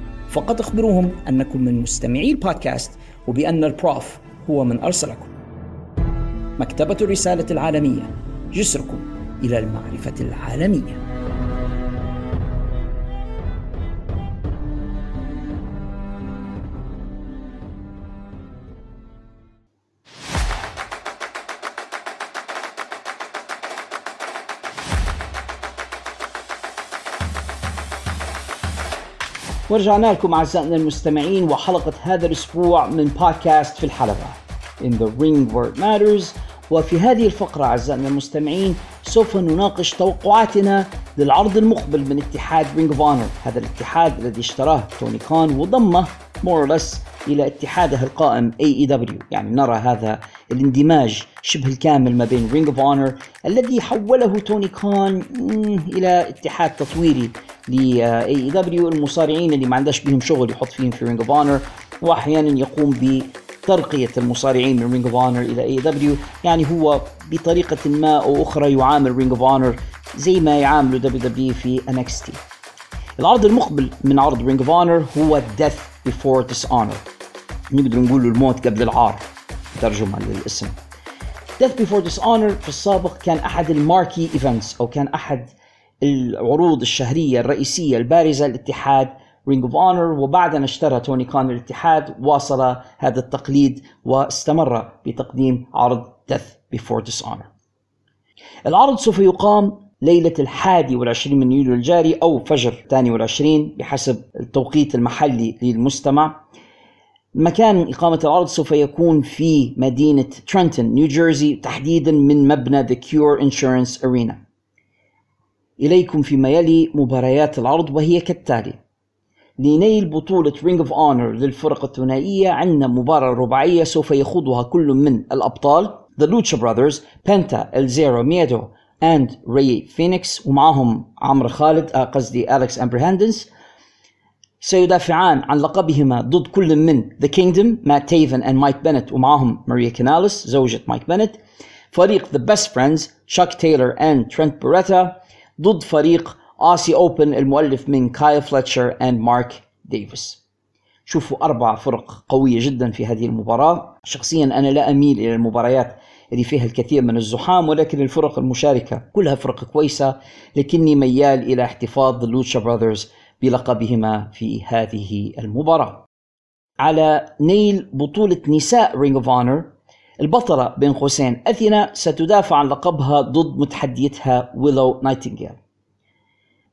Speaker 4: فقط اخبروهم أنكم من مستمعي البودكاست وبأن البروف هو من أرسلكم. مكتبة الرسالة العالمية جسركم إلى المعرفة العالمية. ورجعنا لكم أعزائنا المستمعين وحلقة هذا الأسبوع من بودكاست في الحلبة In the Ring Where It Matters. وفي هذه الفقرة أعزائنا المستمعين سوف نناقش توقعاتنا للعرض المقبل من اتحاد Ring of Honor هذا الاتحاد الذي اشتراه توني كان وضمه more or less إلى اتحاده القائم AEW يعني نرى هذا الاندماج شبه الكامل ما بين Ring of Honor الذي حوله توني كان إلى اتحاد تطويري AEW المصارعين اللي ما عندهش بهم شغل يحط فيهم في Ring of Honor وأحيانا يقوم ب ترقية المصارعين من Ring of Honor إلى AEW يعني هو بطريقة ما أو أخرى يعامل Ring of Honor زي ما يعاملوا دبليو دبليو في انكس تي العرض المقبل من عرض Ring of Honor هو Death Before Dishonor. نقدر نقول الموت قبل العار. ترجمة للاسم. Death Before Dishonor في السابق كان أحد ال marquee events أو كان أحد العروض الشهرية الرئيسية البارزة لاتحاد Ring of Honor وبعدما اشترى توني كان الاتحاد واصل هذا التقليد واستمر بتقديم عرض Death Before Dishonor. العرض سوف يقام ليلة الحادي والعشرين من يوليو الجاري أو فجر الثاني والعشرين بحسب التوقيت المحلي للمستمع. مكان إقامة العرض سوف يكون في مدينة ترنتون نيو جيرسي تحديدا من مبنى The Cure Insurance Arena. إليكم فيما يلي مباريات العرض وهي كالتالي لنيل بطولة Ring of Honor للفرق الثنائية عندنا مباراة رباعية سوف يخوضها كل من الأبطال The Lucha Brothers, Penta El Zero Miedo and Rey Fenix ومعهم عمرو خالد قصدي أليكس أبراهانتس سيدافعان عن لقبهما ضد كل من The Kingdom مات تيفن and مايك بينيت ومعهم ماريا كاناليس زوجة مايك بينيت فريق The Best Friends تشاك تايلر and ترنت بيريتا ضد فريق Aussie Open المؤلف من كايل فلتشر and مارك ديفيس شوفوا أربع فرق قوية جدا في هذه المباراة. شخصيا أنا لا أميل إلى المباريات اللي فيها الكثير من الزحام ولكن الفرق المشاركة كلها فرق كويسة. لكني ميال إلى احتفاظ ال Lucha Brothers بلقبهما في هذه المباراة. على نيل بطولة نساء Ring of Honor البطلة بين قوسين أثينا ستدافع عن لقبها ضد متحديتها ويلو نايتنجيل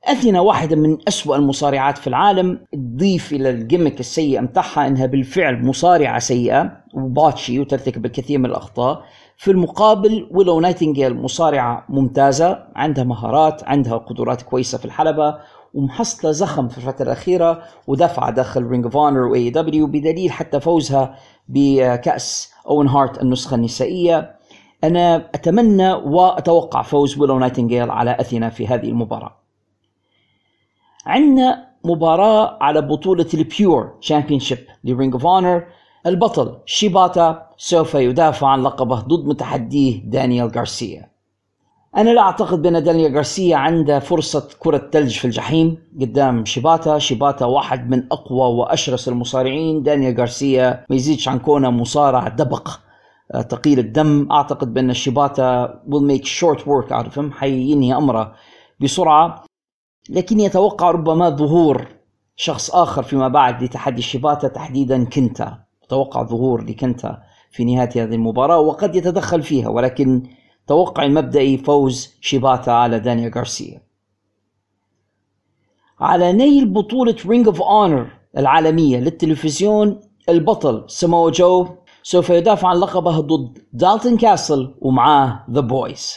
Speaker 4: أثينا واحدة من أسوأ المصارعات في العالم تضيف إلى ال gimmick السيء متاعها أنها بالفعل مصارعة سيئة و botchy وترتكب الكثير من الأخطاء. في المقابل ويلو نايتنجيل مصارعة ممتازة عندها مهارات عندها قدرات كويسة في الحلبة ومحصلة زخم في الفترة الأخيرة ودفع داخل Ring of Honor و AEW بدليل حتى فوزها بكأس أوين هارت النسخة النسائية. أنا أتمنى وأتوقع فوز ويلو نايتنجيل على أثينا في هذه المباراة. عندنا مباراة على بطولة ال Pure Championship ل Ring of Honor البطل شيباتا سوف يدافع عن لقبه ضد متحديه دانيال غارسيا. أنا لا أعتقد بأن دانيال غارسيا عنده فرصة كرة ثلج في الجحيم قدام شيباتا. شيباتا واحد من أقوى وأشرس المصارعين. دانيال غارسيا ما يزيدش عن كونه مصارع دبق آه، ثقيل الدم. أعتقد بأن شيباتا will make short work out of him حينهي أمره بسرعة. لكن يتوقع ربما ظهور شخص آخر فيما بعد لتحدي شيباتا تحديدا كنتا. توقع ظهور لكنتا في نهاية هذه المباراة وقد يتدخل فيها ولكن توقعي المبدئي فوز شيباتا على دانيال غارسيا. على نيل بطولة Ring of Honor العالمية للتلفزيون البطل سمو جو سوف يدافع عن لقبه ضد دالتون كاسل ومعاه The Boys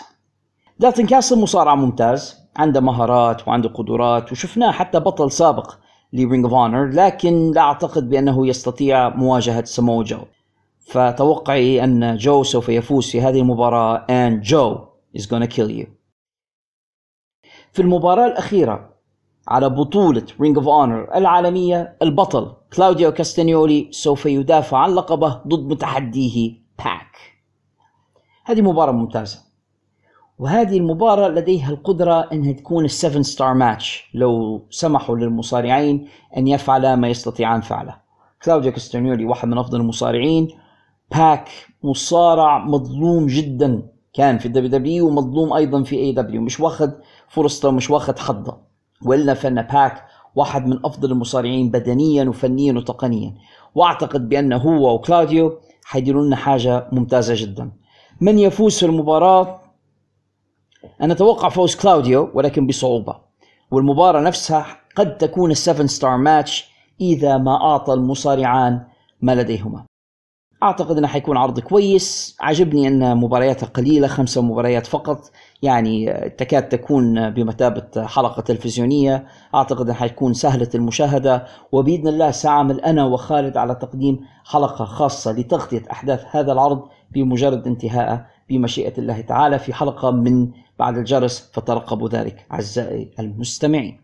Speaker 4: دالتون كاسل مصارع ممتاز عنده مهارات وعنده قدرات وشفناه حتى بطل سابق ل Ring of Honor لكن لا أعتقد بأنه يستطيع مواجهة سمو جو. فتوقعي أن جو سوف يفوز في هذه المباراة and Joe is gonna kill you. في المباراة الأخيرة على بطولة Ring of Honor العالمية البطل كلاوديو كاستانيولي سوف يدافع عن لقبه ضد متحديه باك هذه مباراة ممتازة. وهذه المباراة لديها القدرة أنها تكون ال seven star match لو سمحوا للمصارعين أن يفعلا ما يستطيعان فعله. كلاوديو كاستانيولي واحد من أفضل المصارعين. باك مصارع مظلوم جدا كان في ال WW ومظلوم أيضا في AEW مش واخد فرصته ومش واخد حظه. وإلا فإن باك واحد من أفضل المصارعين بدنيا وفنيا وتقنيا. وأعتقد بان هو وكلاديو حيديروا لنا حاجة ممتازة جدا. من يفوز في المباراة؟ أنا أتوقع فوز كلاوديو ولكن بصعوبة. والمباراة نفسها قد تكون ال seven star match إذا ما أعطى المصارعان ما لديهما. أعتقد أنه حيكون عرض كويس. عجبني أن مبارياتها قليلة خمسة مباريات فقط. يعني تكاد تكون بمثابة حلقة تلفزيونية. أعتقد أنها حتكون سهلة المشاهدة. وبإذن الله سأعمل أنا وخالد على تقديم حلقة خاصة لتغطية أحداث هذا العرض بمجرد انتهائه بمشيئة الله تعالى في حلقة من بعد الجرس فترقبوا ذلك أعزائي المستمعين.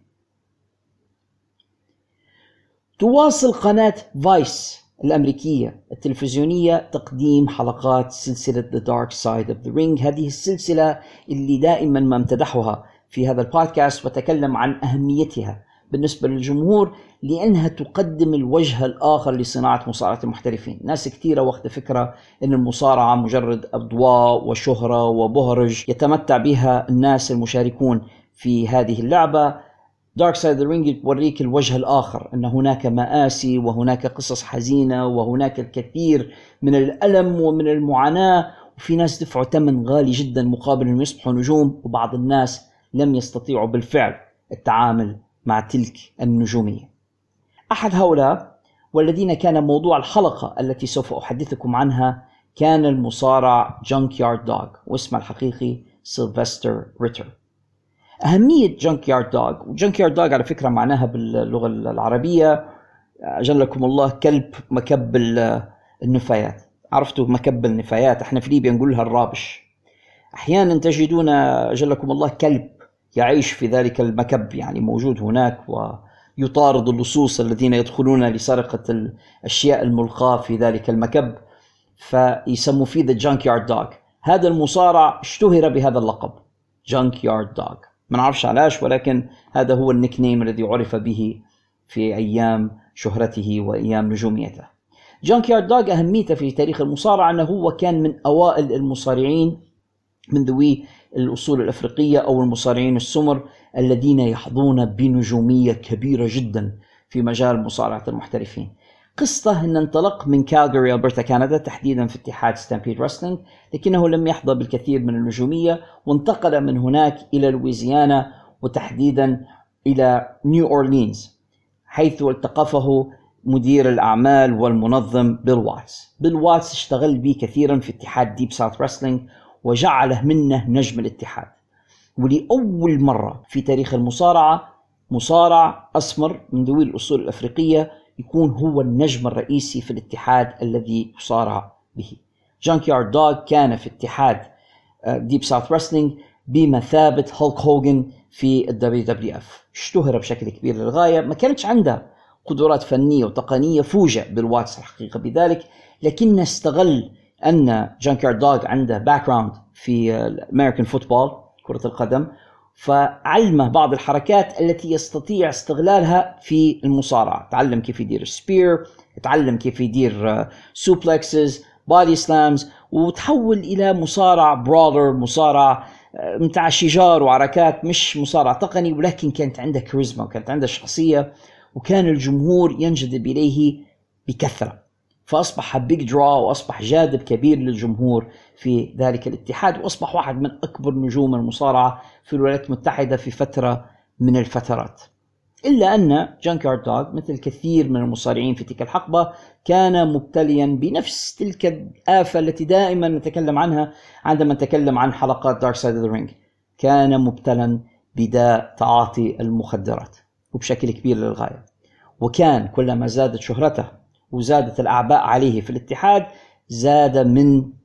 Speaker 4: تواصل قناة فايس الأمريكية التلفزيونية تقديم حلقات سلسلة The Dark Side of the Ring. هذه السلسلة اللي دائما ما امتدحها في هذا البودكاست وتكلم عن أهميتها بالنسبة للجمهور لأنها تقدم الوجه الآخر لصناعة مصارعة المحترفين. ناس كثيرة واخدة فكرة أن المصارعة مجرد أضواء وشهرة وبهرج يتمتع بها الناس المشاركون في هذه اللعبة. Dark Side Ring توريك الوجه الآخر أن هناك مآسي وهناك قصص حزينة وهناك الكثير من الألم ومن المعاناة وفي ناس دفعوا ثمن غالي جدا مقابل أن يصبحوا نجوم وبعض الناس لم يستطيعوا بالفعل التعامل مع تلك النجومية. أحد هؤلاء والذين كان موضوع الحلقة التي سوف أحدثكم عنها كان المصارع Junkyard Dog واسمه الحقيقي سيلفستر ريتر أهمية Junkyard Dog و Junkyard Dog على فكرة معناها باللغة العربية أجلكم الله كلب مكب النفايات. عرفتوا مكب النفايات؟ إحنا في ليبيا نقول لها ال rubbish. أحيانا تجدون أجلكم الله كلب يعيش في ذلك المكب يعني موجود هناك ويطارد اللصوص الذين يدخلون لسرقة الأشياء الملقاة في ذلك المكب فيسموا فيه the junkyard dog هذا المصارع اشتهر بهذا اللقب Junkyard Dog ما نعرفش علاش ولكن هذا هو ال nickname الذي عرف به في أيام شهرته وأيام نجوميته. Junkyard Dog أهميته في تاريخ المصارعه أنه هو كان من أوائل المصارعين من ذوي الأصول الأفريقية أو المصارعين السمر الذين يحظون بنجومية كبيرة جدا في مجال مصارعة المحترفين. قصته أن انطلق من كالجاري ألبرتا كندا تحديدا في اتحاد Stampede Wrestling لكنه لم يحظى بالكثير من النجومية وانتقل من هناك إلى لويزيانا وتحديدا إلى نيو أورلينز حيث التقفه مدير الأعمال والمنظم بيل واتس بيل واتس اشتغل به كثيرا في اتحاد Deep South Wrestling وجعله منه نجم الاتحاد ولأول مرة في تاريخ المصارعة مصارع أسمر من ذوي الأصول الأفريقية يكون هو النجم الرئيسي في الاتحاد الذي يصارع به. Junkyard Dog كان في اتحاد Deep South Wrestling بمثابة هولك هوجن في ال WWF. اشتهر بشكل كبير للغاية ما كانتش عنده قدرات فنية وتقنية فوجئ بيل واتس الحقيقة بذلك لكنه استغل أن Junkyard Dog عنده background في ال American football كرة القدم فعلمه بعض الحركات التي يستطيع استغلالها في المصارعة. تعلم كيف يدير spear تعلم كيف يدير suplexes body slams وتحول إلى مصارع brawler مصارع آه، متاع شجار وعركات مش مصارع تقني ولكن كانت عنده كاريزما وكانت عنده شخصية وكان الجمهور ينجذب إليه بكثرة. فأصبح big draw وأصبح جاذب كبير للجمهور. في ذلك الاتحاد وأصبح واحد من أكبر نجوم المصارعة في الولايات المتحدة في فترة من الفترات. إلا أن Junkyard Dog مثل كثير من المصارعين في تلك الحقبة كان مبتليا بنفس تلك الآفة التي دائما نتكلم عنها عندما نتكلم عن حلقات Dark Side the Ring كان مبتلا بداء تعاطي المخدرات وبشكل كبير للغاية. وكان كلما زادت شهرته وزادت الأعباء عليه في الاتحاد زاد من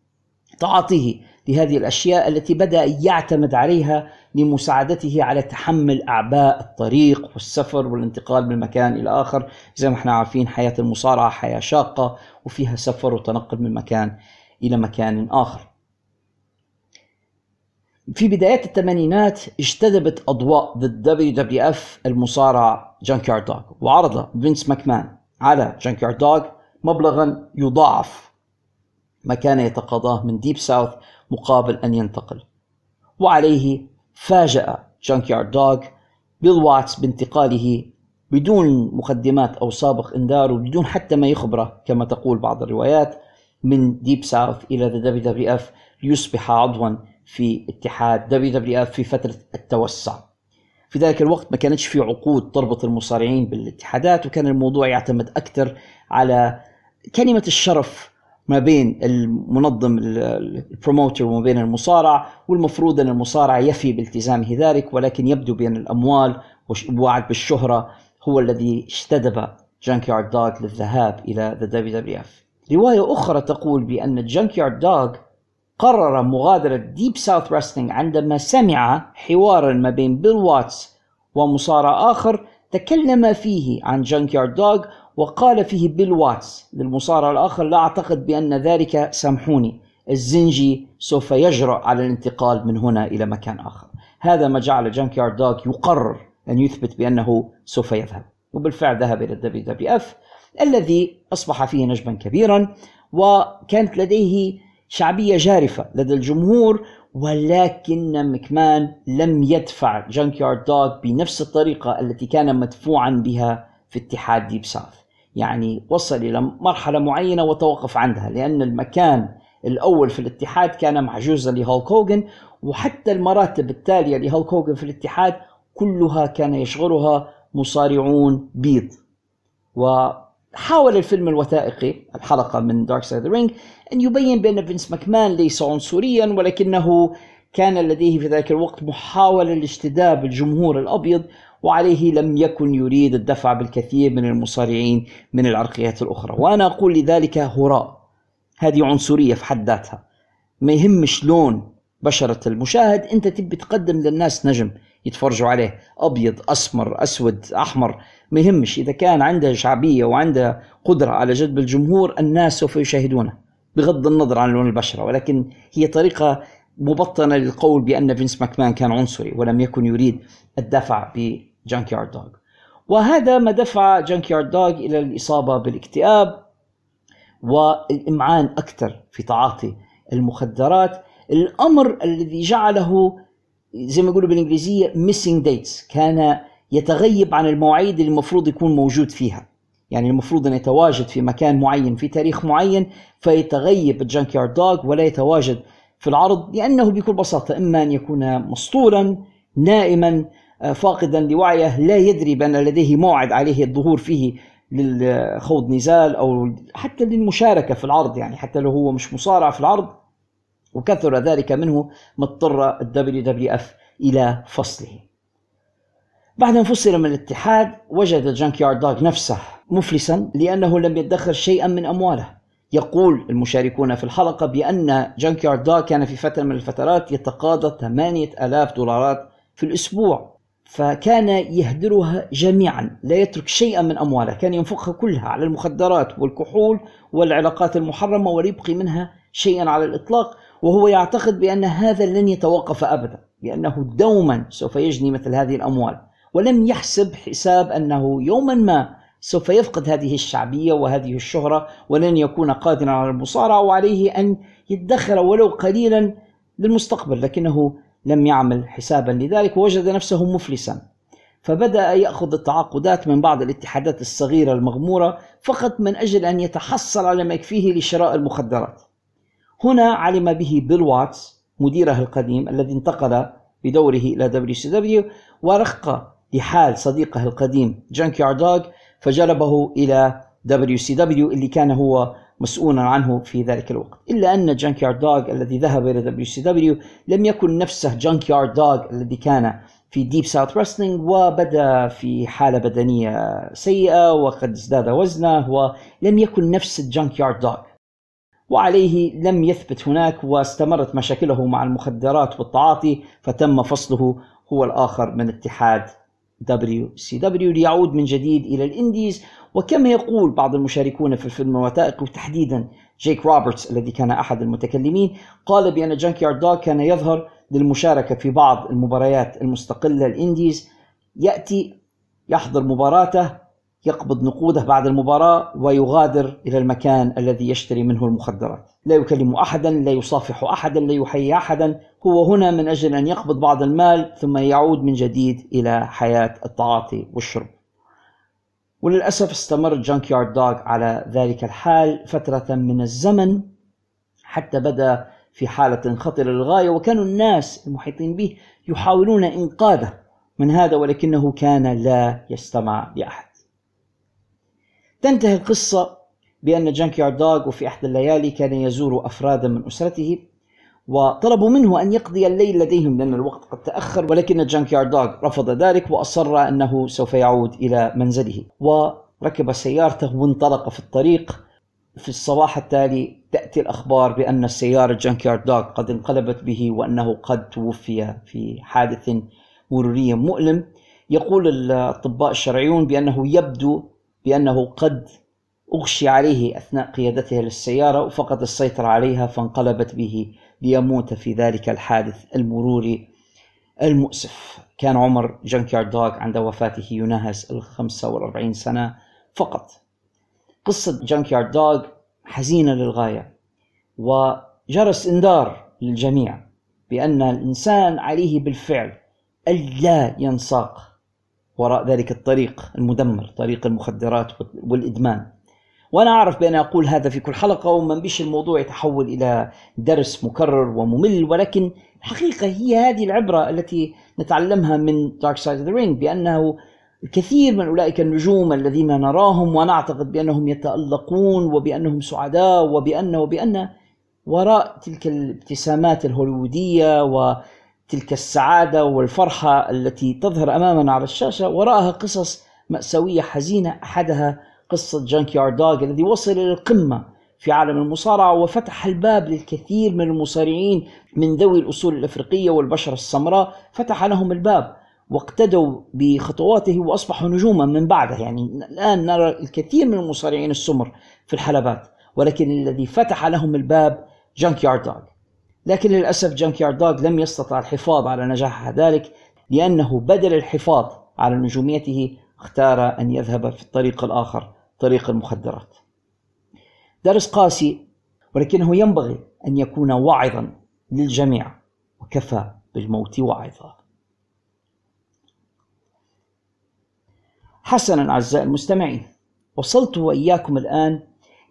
Speaker 4: تعاطيه لهذه الأشياء التي بدأ يعتمد عليها لمساعدته على تحمل أعباء الطريق والسفر والانتقال من مكان إلى آخر، زي ما إحنا عارفين حياة المصارعة حياة شاقة وفيها سفر وتنقل من مكان إلى مكان آخر. في بدايات الثمانينات اجتذبت أضواء ضد دبليو دبليو اف المصارع جانكيارد دوغ وعرض فينس ماكمان على جانكيارد دوغ مبلغا يضاعف ما كان يتقاضاه من Mid South مقابل أن ينتقل. وعليه فاجأ جانكيارد دوغ بيل واتس بانتقاله بدون مقدمات أو سابق إنذار وبدون حتى ما يخبره كما تقول بعض الروايات من ديب ساوث إلى ذا دبليو دبليو اف ليصبح عضوا في اتحاد WWF في فترة التوسع. في ذلك الوقت ما كانتش في عقود تربط المصارعين بالاتحادات وكان الموضوع يعتمد أكثر على كلمة الشرف ما بين المنظم ال promoter وما بين المصارع والمفروض أن المصارع يفي بالتزامه ذلك ولكن يبدو بأن الأموال والوعد بالشهرة هو الذي اجتذب جانكيارد دوغ للذهاب إلى ذا دبليو دبليو اف. رواية أخرى تقول بأن جانكيارد دوغ قرر مغادرة Mid South Wrestling عندما سمع حوارا ما بين بيل واتس ومصارع آخر تكلم فيه عن جانكيارد دوغ وقال فيه بيل واتس للمصارع الآخر لا أعتقد بأن ذلك سامحوني الزنجي سوف يجرؤ على الانتقال من هنا إلى مكان آخر. هذا ما جعل جانكيارد دوغ يقرر أن يثبت بأنه سوف يذهب وبالفعل ذهب إلى ال WWF الذي أصبح فيه نجما كبيرا وكانت لديه شعبية جارفة لدى الجمهور ولكن مكمان لم يدفع جانكيارد دوغ بنفس الطريقة التي كان مدفوعا بها في اتحاد Mid South يعني وصل إلى مرحلة معينة وتوقف عندها لأن المكان الأول في الاتحاد كان محجوزا لهولك هوجن وحتى المراتب التالية لهولك هوجن في الاتحاد كلها كان يشغلها مصارعون بيض. وحاول الفيلم الوثائقي الحلقة من Dark Side of the Ring أن يبين بأن فينس ماكمان ليس عنصريا ولكنه كان لديه في ذلك الوقت محاولة لاجتذاب الجمهور الأبيض وعليه لم يكن يريد الدفع بالكثير من المصارعين من العرقيات الأخرى. وأنا أقول لذلك هراء. هذه عنصرية في حد ذاتها. ما يهمش لون بشرة المشاهد. أنت تبي تقدم للناس نجم يتفرجوا عليه. أبيض أسمر أسود أحمر. ما يهمش. إذا كان عنده شعبية وعنده قدرة على جذب الجمهور الناس سوف يشاهدونه بغض النظر عن لون البشرة. ولكن هي طريقة مبطنة للقول بأن فينس ماكمان كان عنصري ولم يكن يريد الدفع جانك يارد دوغ وهذا ما دفع جانك يارد دوغ إلى الإصابة بالاكتئاب والإمعان أكثر في تعاطي المخدرات. الأمر الذي جعله زي ما يقولوا بالإنجليزية missing dates كان يتغيب عن المواعيد اللي المفروض يكون موجود فيها. يعني المفروض أن يتواجد في مكان معين في تاريخ معين فيتغيب الجانك يارد دوغ ولا يتواجد في العرض لأنه بكل بساطة إما أن يكون مسطولا نائما فاقدا لوعيه لا يدري بأن لديه موعد عليه الظهور فيه للخوض نزال أو حتى للمشاركة في العرض يعني حتى لو هو مش مصارع في العرض. وكثر ذلك منه ما اضطر ال WWF إلى فصله. بعد أن فصل من الاتحاد وجد جانك يارد دوغ نفسه مفلسا لأنه لم يدخر شيئا من أمواله. يقول المشاركون في الحلقة بأن جانك يارد دوغ كان في فترة من الفترات يتقاضى 8000 دولارات في الأسبوع. فكان يهدرها جميعا لا يترك شيئا من أمواله كان ينفقها كلها على المخدرات والكحول والعلاقات المحرمة ولا يبقي منها شيئا على الإطلاق وهو يعتقد بأن هذا لن يتوقف أبدا بأنه دوما سوف يجني مثل هذه الأموال ولم يحسب حساب أنه يوما ما سوف يفقد هذه الشعبية وهذه الشهرة ولن يكون قادرا على المصارعة وعليه أن يدخر ولو قليلا للمستقبل لكنه لم يعمل حسابا. لذلك ووجد نفسه مفلسا. فبدأ يأخذ التعاقدات من بعض الاتحادات الصغيرة المغمورة فقط من أجل أن يتحصل على ما يكفيه لشراء المخدرات. هنا علم به بيل واتس مديره القديم الذي انتقل بدوره إلى WCW ورق لحال صديقه القديم جانك دوغ فجلبه إلى WCW اللي كان هو مسؤولا عنه في ذلك الوقت. إلا أن جانك يارد دوغ الذي ذهب إلى WCW لم يكن نفسه جانك يارد دوغ الذي كان في Mid South Wrestling وبدأ في حالة بدنية سيئة وقد ازداد وزنه ولم يكن نفس الجانك يارد دوغ وعليه لم يثبت هناك واستمرت مشاكله مع المخدرات والتعاطي فتم فصله هو الآخر من اتحاد WCW ليعود من جديد إلى ال indies وكما يقول بعض المشاركون في الفيلم الوثائقي وتحديدا جيك روبرتس الذي كان أحد المتكلمين قال بأن جانك يارد دوغ كان يظهر للمشاركة في بعض المباريات المستقلة. ال indies يأتي يحضر مباراته يقبض نقوده بعد المباراة ويغادر إلى المكان الذي يشتري منه المخدرات. لا يكلم أحدا لا يصافح أحدا لا يحيي أحدا. هو هنا من أجل أن يقبض بعض المال ثم يعود من جديد إلى حياة التعاطي والشرب. وللأسف استمر جانك يارد دوغ على ذلك الحال فترة من الزمن حتى بدأ في حالة خطرة للغاية وكانوا الناس المحيطين به يحاولون إنقاذه من هذا ولكنه كان لا يستمع لأحد. تنتهي القصة بأن جانكيارد دوغ وفي إحدى الليالي كان يزور أفرادا من أسرته وطلبوا منه أن يقضي الليل لديهم لأن الوقت قد تأخر ولكن جانكيارد دوغ رفض ذلك وأصر أنه سوف يعود إلى منزله. وركب سيارته وانطلق في الطريق. في الصباح التالي تأتي الأخبار بأن السيارة جانكيارد دوغ قد انقلبت به وأنه قد توفي في حادث مروري مؤلم. يقول الأطباء الشرعيون بأنه يبدو بأنه قد أغشي عليه أثناء قيادته للسيارة وفقد السيطرة عليها فانقلبت به ليموت في ذلك الحادث المروري المؤسف. كان عمر جانكيارد دوغ عند وفاته يناهز ال 45 سنة فقط. قصة جانكيارد دوغ حزينة للغاية وجرس إنذار للجميع بأن الإنسان عليه بالفعل ألا ينساق وراء ذلك الطريق المدمر طريق المخدرات والإدمان. وأنا أعرف بأن أقول هذا في كل حلقة وما بيش الموضوع يتحول إلى درس مكرر وممل ولكن الحقيقة هي هذه العبرة التي نتعلمها من Dark Side of the Ring بأنه الكثير من أولئك النجوم الذين نراهم ونعتقد بأنهم يتألقون وبأنهم سعداء وبأن وبأن وراء تلك الابتسامات الهوليودية و تلك السعادة والفرحة التي تظهر أمامنا على الشاشة وراءها قصص مأساوية حزينة أحدها قصة جانك يارد دوغ الذي وصل إلى القمة في عالم المصارعة وفتح الباب للكثير من المصارعين من ذوي الأصول الأفريقية والبشرة السمراء فتح لهم الباب واقتدوا بخطواته وأصبحوا نجوما من بعده. يعني الآن نرى الكثير من المصارعين السمر في الحلبات ولكن الذي فتح لهم الباب جانك يارد دوغ لكن للأسف جانكيارد دوغ لم يستطع الحفاظ على نجاح ذلك لأنه بدل الحفاظ على نجوميته اختار أن يذهب في الطريق الآخر طريق المخدرات. درس قاسي ولكنه ينبغي أن يكون واعظا للجميع وكفى بالموت واعظا. حسنا أعزائي المستمعين وصلت وإياكم الآن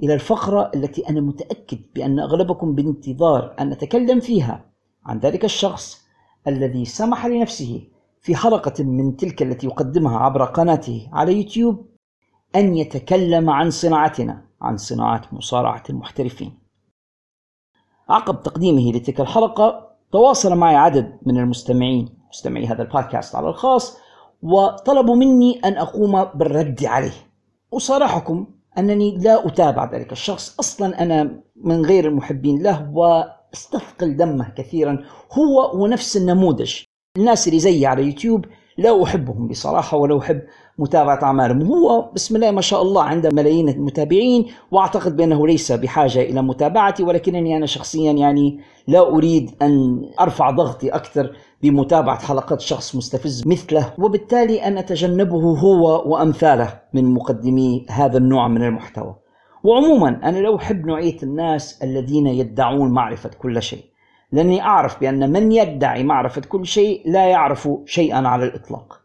Speaker 4: إلى الفقرة التي أنا متأكد بأن أغلبكم بانتظار أن نتكلم فيها عن ذلك الشخص الذي سمح لنفسه في حلقة من تلك التي يقدمها عبر قناته على يوتيوب أن يتكلم عن صناعتنا عن صناعة مصارعة المحترفين. عقب تقديمه لتلك الحلقة تواصل معي عدد من المستمعين مستمعي هذا البودكاست على الخاص وطلبوا مني أن أقوم بالرد عليه. أصارحكم أنني لا أتابع ذلك الشخص. أصلا أنا من غير المحبين له وأستثقل دمه كثيرا. هو ونفس النموذج. الناس اللي زيي على يوتيوب لا أحبهم بصراحة ولا أحب متابعة أعمالهم هو بسم الله ما شاء الله عنده ملايين المتابعين وأعتقد بأنه ليس بحاجة إلى متابعتي ولكنني أنا شخصيا يعني لا أريد أن أرفع ضغطي أكثر بمتابعة حلقات شخص مستفز مثله وبالتالي أن أتجنبه هو وأمثاله من مقدمي هذا النوع من المحتوى. وعموما أنا لا أحب نوعية الناس الذين يدعون معرفة كل شيء لأني أعرف بأن من يدعي معرفة كل شيء لا يعرف شيئا على الإطلاق.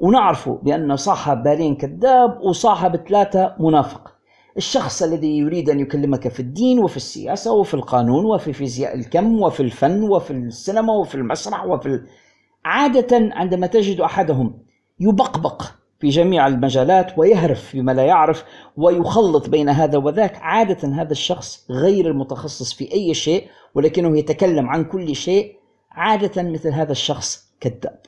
Speaker 4: ونعرف بأن صاحب بالين كذاب وصاحب ثلاثة منافق. الشخص الذي يريد أن يكلمك في الدين وفي السياسة وفي القانون وفي فيزياء الكم وفي الفن وفي السينما وفي المسرح وفي ال... عادة عندما تجد أحدهم يبقبق في جميع المجالات ويهرف بما لا يعرف ويخلط بين هذا وذاك عادة هذا الشخص غير المتخصص في أي شيء ولكنه يتكلم عن كل شيء عادة مثل هذا الشخص كذاب.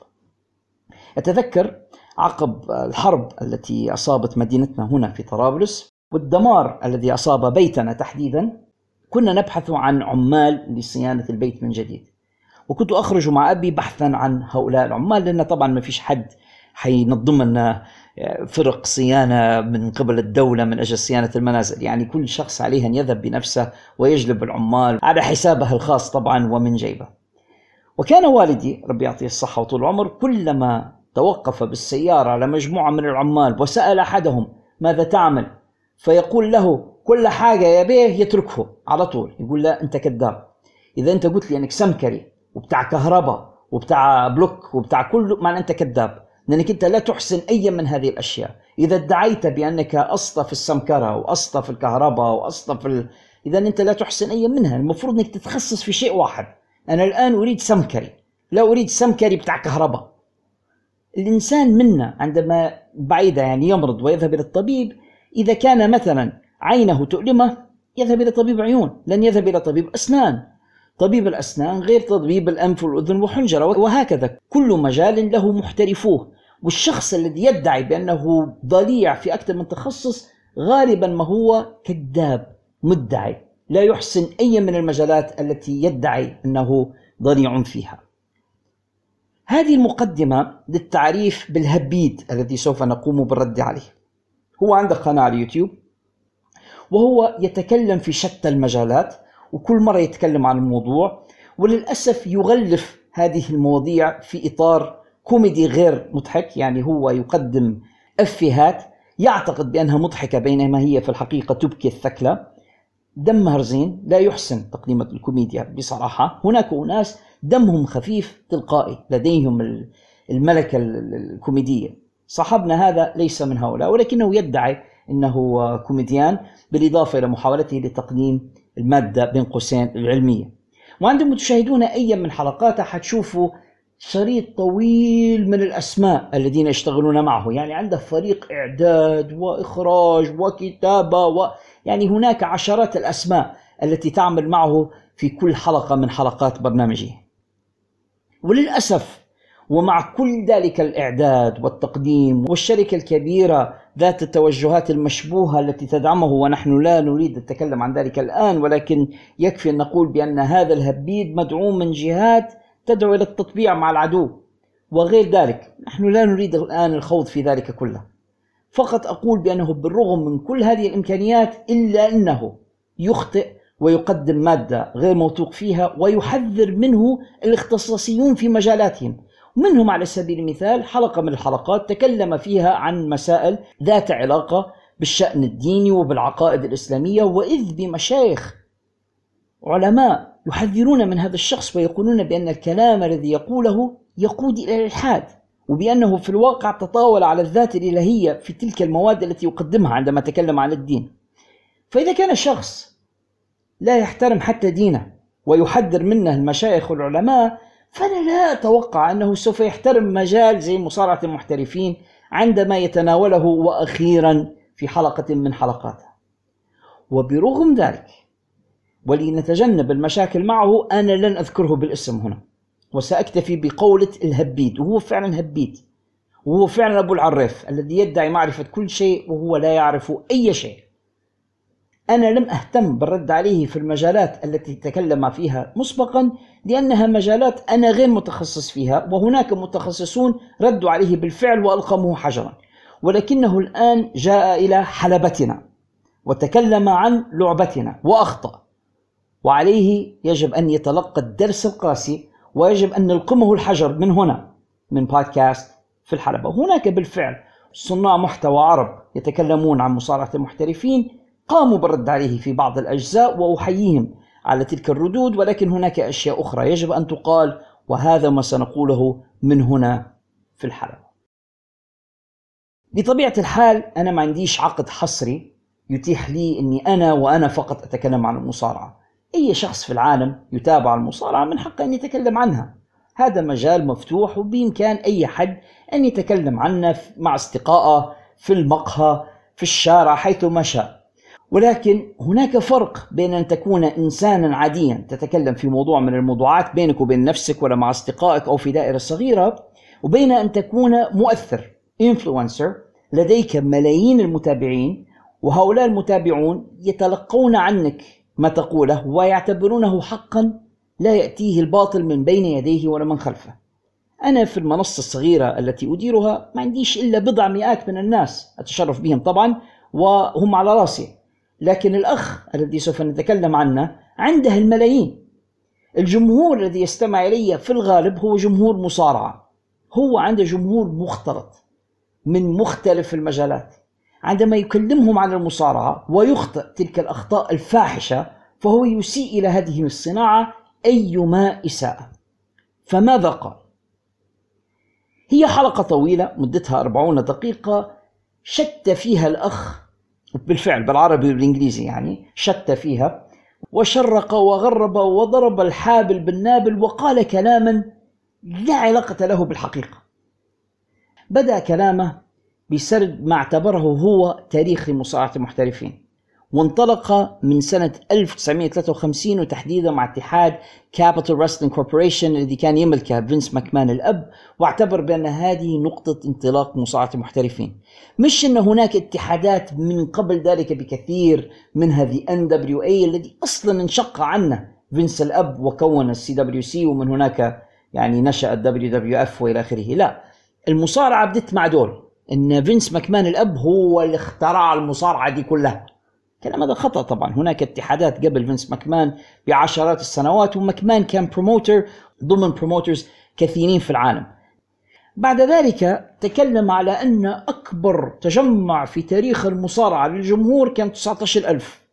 Speaker 4: أتذكر عقب الحرب التي أصابت مدينتنا هنا في طرابلس والدمار الذي أصاب بيتنا تحديدا كنا نبحث عن عمال لصيانة البيت من جديد. وكنت أخرج مع أبي بحثا عن هؤلاء العمال لأن طبعا ما فيش حد حينظم لنا فرق صيانة من قبل الدولة من أجل صيانة المنازل. يعني كل شخص عليه أن يذهب بنفسه ويجلب العمال على حسابه الخاص طبعا ومن جيبه. وكان والدي ربي يعطيه الصحة وطول العمر كلما توقف بالسيارة على مجموعة من العمال وسأل أحدهم ماذا تعمل؟ فيقول له كل حاجة يا بيه يتركه على طول. يقول لا أنت كذاب. إذا أنت قلت لي أنك سمكري وبتاع كهرباء وبتاع بلوك وبتاع كله معنى أنت كذاب. لأنك أنت لا تحسن أي من هذه الأشياء. إذا ادعيت بأنك أسطى في السمكرة وأسطى في الكهرباء وأسطى في ال... إذا أنت لا تحسن أي منها. المفروض أنك تتخصص في شيء واحد. أنا الآن أريد سمكري. لا أريد سمكري بتاع كهرباء. الإنسان منا عندما بعيدة يعني يمرض ويذهب إلى الطبيب إذا كان مثلا عينه تؤلمه يذهب إلى طبيب عيون لن يذهب إلى طبيب أسنان. طبيب الأسنان غير طبيب الأنف والأذن والحنجرة وهكذا. كل مجال له محترفوه والشخص الذي يدعي بأنه ضليع في أكثر من تخصص غالبا ما هو كذاب مدعي. لا يحسن أي من المجالات التي يدعي أنه ضليع فيها. هذه المقدمة للتعريف بالهبيد الذي سوف نقوم بالرد عليه. هو عنده قناة على اليوتيوب وهو يتكلم في شتى المجالات وكل مرة يتكلم عن الموضوع وللأسف يغلف هذه المواضيع في إطار كوميدي غير مضحك يعني هو يقدم أفيهات يعتقد بأنها مضحكة بينما هي في الحقيقة تبكي الثكلى دمها رزين لا يحسن تقديم الكوميديا بصراحة. هناك أناس دمهم خفيف تلقائي لديهم الملكة الكوميدية. صاحبنا هذا ليس من هؤلاء ولكنه يدعي أنه كوميديان بالإضافة إلى محاولته لتقديم المادة بين قوسين العلمية. وعندما تشاهدون أي من حلقاته حتشوفوا شريط طويل من الأسماء الذين يشتغلون معه. يعني عنده فريق إعداد وإخراج وكتابة و... يعني هناك عشرات الأسماء التي تعمل معه في كل حلقة من حلقات برنامجه. وللأسف ومع كل ذلك الإعداد والتقديم والشركة الكبيرة ذات التوجهات المشبوهة التي تدعمه ونحن لا نريد التكلم عن ذلك الآن ولكن يكفي أن نقول بأن هذا الهبيد مدعوم من جهات تدعو إلى التطبيع مع العدو. وغير ذلك نحن لا نريد الآن الخوض في ذلك كله. فقط أقول بأنه بالرغم من كل هذه الإمكانيات إلا أنه يخطئ ويقدم مادة غير موثوق فيها ويحذر منه الاختصاصيون في مجالاتهم. منهم على سبيل المثال حلقة من الحلقات تكلم فيها عن مسائل ذات علاقة بالشأن الديني وبالعقائد الإسلامية وإذ بمشايخ علماء يحذرون من هذا الشخص ويقولون بأن الكلام الذي يقوله يقود إلى الإلحاد وبأنه في الواقع تطاول على الذات الإلهية في تلك المواد التي يقدمها عندما تكلم عن الدين. فإذا كان شخص لا يحترم حتى دينه ويحذر منه المشايخ والعلماء فأنا لا أتوقع أنه سوف يحترم مجال زي مصارعة المحترفين عندما يتناوله وأخيرا في حلقة من حلقاته. وبرغم ذلك ولنتجنب المشاكل معه أنا لن أذكره بالاسم هنا. وسأكتفي بقولة الهبيد وهو فعلا هبيد. وهو فعلا أبو العريف الذي يدعي معرفة كل شيء وهو لا يعرف أي شيء. أنا لم أهتم بالرد عليه في المجالات التي تكلم فيها مسبقا لأنها مجالات أنا غير متخصص فيها وهناك متخصصون ردوا عليه بالفعل وألقموه حجرا. ولكنه الآن جاء إلى حلبتنا وتكلم عن لعبتنا وأخطأ. وعليه يجب أن يتلقى الدرس القاسي ويجب أن نلقمه الحجر من هنا من بودكاست في الحلبة. هناك بالفعل صناع محتوى عرب يتكلمون عن مصارعة المحترفين قاموا بالرد عليه في بعض الأجزاء وأحييهم على تلك الردود ولكن هناك أشياء أخرى يجب أن تقال وهذا ما سنقوله من هنا في الحلبة بطبيعة الحال أنا ما عنديش عقد حصري يتيح لي أني أنا وأنا فقط أتكلم عن المصارعة. أي شخص في العالم يتابع المصارعة من حقه أن يتكلم عنها. هذا مجال مفتوح وبإمكان أي حد أن يتكلم عنه مع أصدقائه في المقهى في الشارع حيث ما شاء. ولكن هناك فرق بين أن تكون إنسانا عاديا تتكلم في موضوع من الموضوعات بينك وبين نفسك ولا مع أصدقائك أو في دائرة صغيرة وبين أن تكون مؤثر influencer لديك ملايين المتابعين وهؤلاء المتابعون يتلقون عنك ما تقوله ويعتبرونه حقا لا يأتيه الباطل من بين يديه ولا من خلفه. أنا في المنصة الصغيرة التي أديرها ما عنديش إلا بضع مئات من الناس أتشرف بهم طبعا وهم على رأسي. لكن الأخ الذي سوف نتكلم عنه عنده الملايين. الجمهور الذي يستمع إلي في الغالب هو جمهور مصارعة. هو عنده جمهور مختلط من مختلف المجالات. عندما يكلمهم عن المصارعة ويخطئ تلك الأخطاء الفاحشة فهو يسيء إلى هذه الصناعة أيما إساءة. فماذا قال؟ هي حلقة طويلة مدتها أربعون دقيقة شت فيها الأخ بالفعل بالعربي والإنجليزي يعني شت فيها وشرق وغرب وضرب الحابل بالنابل وقال كلاما لا علاقة له بالحقيقة. بدأ كلامه بسرد ما اعتبره هو تاريخ لمصارعة المحترفين. وانطلق من سنة 1953 وتحديدا مع اتحاد Capitol Wrestling Corporation الذي كان يملكه فينس ماكمان الأب واعتبر بأن هذه نقطة انطلاق مصارعة المحترفين. مش أن هناك اتحادات من قبل ذلك بكثير منها WA الذي أصلا انشق عنه. فينس الأب وكون ال CWC ومن هناك يعني نشأ ال WWF وإلى آخره. لا المصارعة بدت مع دول. أن فينس ماكمان الأب هو اللي اخترع المصارعة دي كلها. كلام هذا خطأ طبعا. هناك اتحادات قبل فينس ماكمان بعشرات السنوات وماكمان كان promoter ضمن promoters كثيرين في العالم. بعد ذلك تكلم على أن أكبر تجمع في تاريخ المصارعة للجمهور كان 19000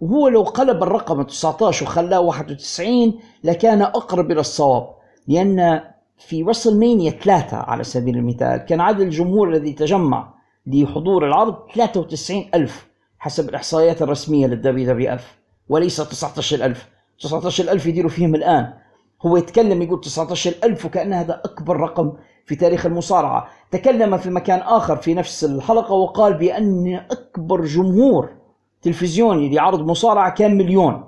Speaker 4: وهو لو قلب الرقم 19 وخلاه 91 لكان أقرب إلى الصواب لأن في WrestleMania ثلاثة على سبيل المثال كان عدد الجمهور الذي تجمع لحضور العرض 93 ألف. حسب الإحصائيات الرسمية لل WWF. وليس 19 ألف. 19 ألف يديروا فيهم الآن. هو يتكلم يقول 19 ألف وكأن هذا أكبر رقم في تاريخ المصارعة. تكلم في مكان آخر في نفس الحلقة وقال بأن أكبر جمهور تلفزيوني لعرض مصارعة كان مليون.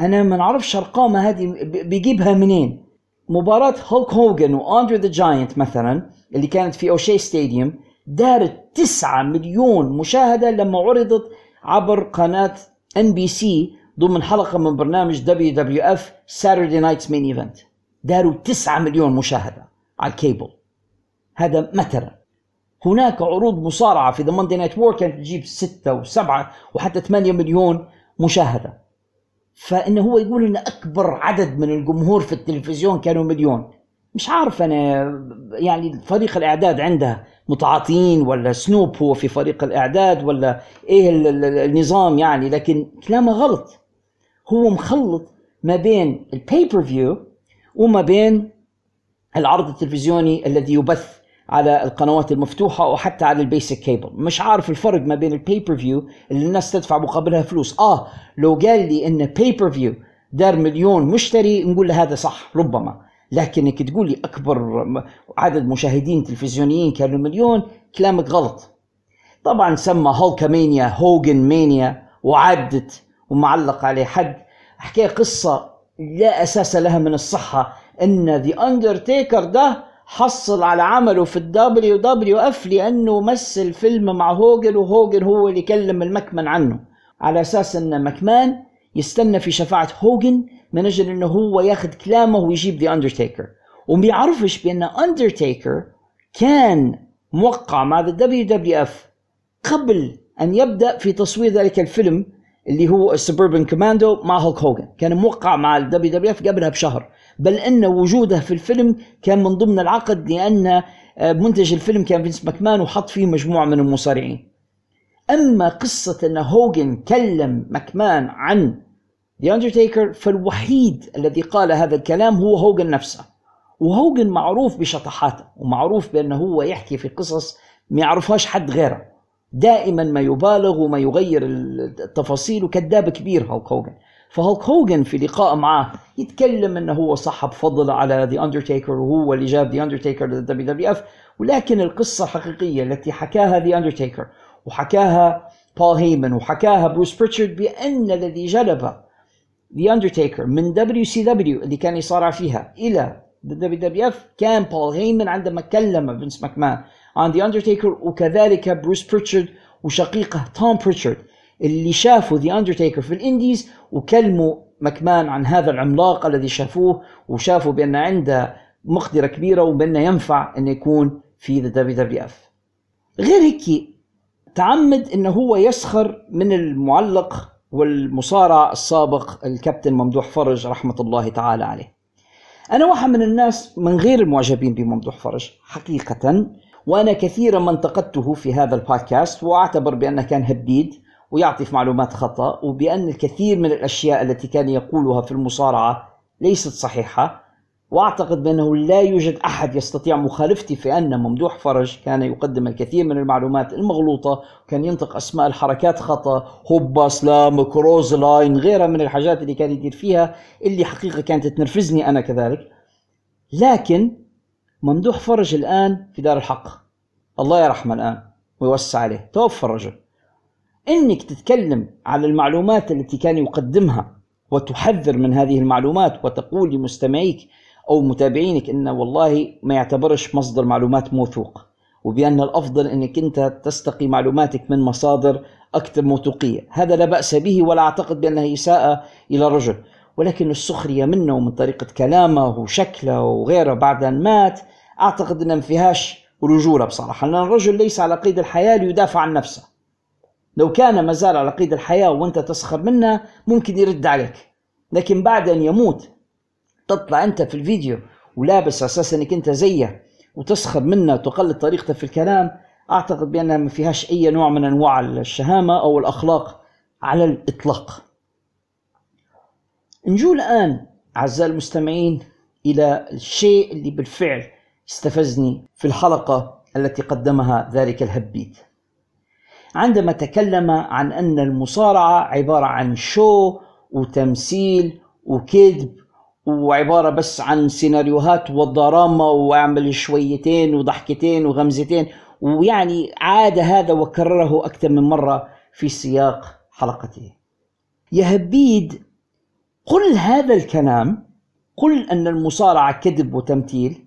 Speaker 4: أنا ما نعرفش أرقام هذه بيجيبها منين. مباراة هولك هوجن و André the Giant مثلا اللي كانت في Shea Stadium دارت 9 مليون مشاهدة لما عرضت عبر قناة NBC ضمن حلقة من برنامج WWF Saturday Night's Main Event داروا 9 مليون مشاهدة على الكيبل. هذا مثلا هناك عروض مصارعة في the Monday Night War كانت تجيب 6 و7 وحتى 8 مليون مشاهدة. فإنه هو يقول إن أكبر عدد من الجمهور في التلفزيون كانوا مليون. مش عارف أنا يعني فريق الإعداد عنده متعاطيين ولا سنوب هو في فريق الإعداد ولا إيه النظام يعني لكن كلامه غلط. هو مخلط ما بين البيبر فيو وما بين العرض التلفزيوني الذي يبث على القنوات المفتوحة وحتى على ال basic cable مش عارف الفرق ما بين ال pay-per-view اللي الناس تدفع مقابلها فلوس. آه لو قال لي إن pay-per-view دار مليون مشتري نقول له هذا صح ربما. لكنك تقول لي أكبر عدد مشاهدين تلفزيونيين كانوا مليون كلامك غلط. طبعا سمى Hulkamania Hogan mania وعدت ومعلق عليه حد. حكى قصة لا أساس لها من الصحة أن The Undertaker ده حصل على عمله في ال WWF لأنه مثل فيلم مع هوجن وهوجن هو اللي كلم مكمان عنه. على أساس إن مكمان يستنى في شفاعة هوجن من أجل إنه هو ياخذ كلامه ويجيب The Undertaker وما يعرفش بأن اندرتيكر كان موقع مع ذا دبليو دبليو اف قبل أن يبدأ في تصوير ذلك الفيلم اللي هو Suburban Commando مع هولك هوجن كان موقع مع ال WWF قبلها بشهر. بل أن وجوده في الفيلم كان من ضمن العقد لأن آه، منتج الفيلم كان فينس ماكمان وحط فيه مجموعة من المصارعين. أما قصة أن هوجن كلم ماكمان عن The Undertaker فالوحيد الذي قال هذا الكلام هو هوجن نفسه. وهوجن معروف بشطحاته ومعروف بأنه هو يحكي في قصص ما يعرفهاش حد غيره. دائما ما يبالغ وما يغير التفاصيل وكذاب كبير هولك هوجن. فهولك هوجن في لقاء معه يتكلم إنه هو صاحب فضل على The Undertaker وهو اللي جاب The Undertaker لل WWF ولكن القصة الحقيقية التي حكاها The Undertaker وحكاها بول هيمن وحكاها بروس بريتشارد بأن الذي جلب The Undertaker من WCW اللي كان يصارع فيها ال WWF كان بول هيمن عندما كلم فينس ماكمان عن The Undertaker وكذلك بروس بريتشارد وشقيقه توم بريتشارد اللي شافوا The Undertaker في ال indies وكلموا مكمان عن هذا العملاق الذي شافوه وشافوا بأن عنده مقدرة كبيرة وبانه ينفع انه يكون في ذا دبليو دبليو اف غير هيك تعمد إنه هو يسخر من المعلق والمصارع السابق الكابتن ممدوح فرج رحمة الله تعالى عليه. أنا واحد من الناس من غير المعجبين بممدوح فرج حقيقة وأنا كثيرا ما انتقدته في هذا البودكاست وأعتبر بأنه كان هبيد ويعطي في معلومات خطأ وبأن الكثير من الأشياء التي كان يقولها في المصارعة ليست صحيحة. واعتقد بأنه لا يوجد أحد يستطيع مخالفتي في أن ممدوح فرج كان يقدم الكثير من المعلومات المغلوطة كان ينطق أسماء الحركات خطأ هوبا slam cruise line غيرها من الحاجات اللي كان يدير فيها اللي حقيقة كانت تنرفزني أنا كذلك. لكن ممدوح فرج الآن في دار الحق. الله يرحمه الآن ويوسع عليه. توفى الرجل إنك تتكلم على المعلومات التي كان يقدمها وتحذر من هذه المعلومات وتقول لمستمعيك أو متابعينك انه والله ما يعتبرش مصدر معلومات موثوق وبأن الأفضل إنك أنت تستقي معلوماتك من مصادر أكثر موثوقية، هذا لا بأس به ولا أعتقد بانها اساءه إلى الرجل، ولكن السخرية منه ومن طريقة كلامه وشكله وغيره بعد أن مات أعتقد انها ما فيهاش رجولة بصراحة، لأن الرجل ليس على قيد الحياة ليدافع عن نفسه. لو كان ما زال على قيد الحياة وأنت تسخر منه ممكن يرد عليك، لكن بعد أن يموت تطلع أنت في الفيديو ولابس أساس إنك أنت زيه وتسخر منه وتقلد طريقته في الكلام أعتقد بأنها ما فيهاش أي نوع من أنواع الشهامة أو الأخلاق على الإطلاق. نجو الآن أعزائي المستمعين إلى الشيء اللي بالفعل استفزني في الحلقة التي قدمها ذلك الهبيت. عندما تكلم عن أن المصارعة عبارة عن شو وتمثيل وكذب وعبارة بس عن سيناريوهات ودراما وأعمل شويتين وضحكتين وغمزتين ويعني عاد هذا وكرره أكثر من مرة في سياق حلقته. يا هبيد قل هذا الكلام قل أن المصارعة كذب وتمثيل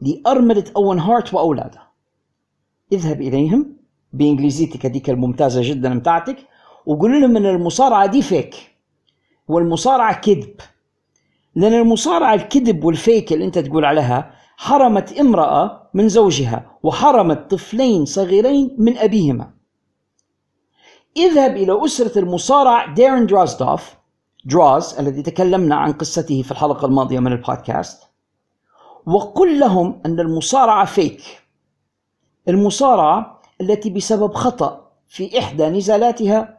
Speaker 4: لأرملة أوين هارت وأولاده. اذهب إليهم بإنجليزيتك هذيك الممتازة جدا بتاعتك وقول لهم أن المصارعة دي فيك والمصارعة كذب لأن المصارعة الكذب والفيك اللي أنت تقول عليها حرمت امرأة من زوجها وحرمت طفلين صغيرين من أبيهما. اذهب إلى أسرة المصارع ديرن درازدوف دراز الذي تكلمنا عن قصته في الحلقة الماضية من البودكاست وقل لهم أن المصارعة fake. المصارعة التي بسبب خطأ في إحدى نزالاتها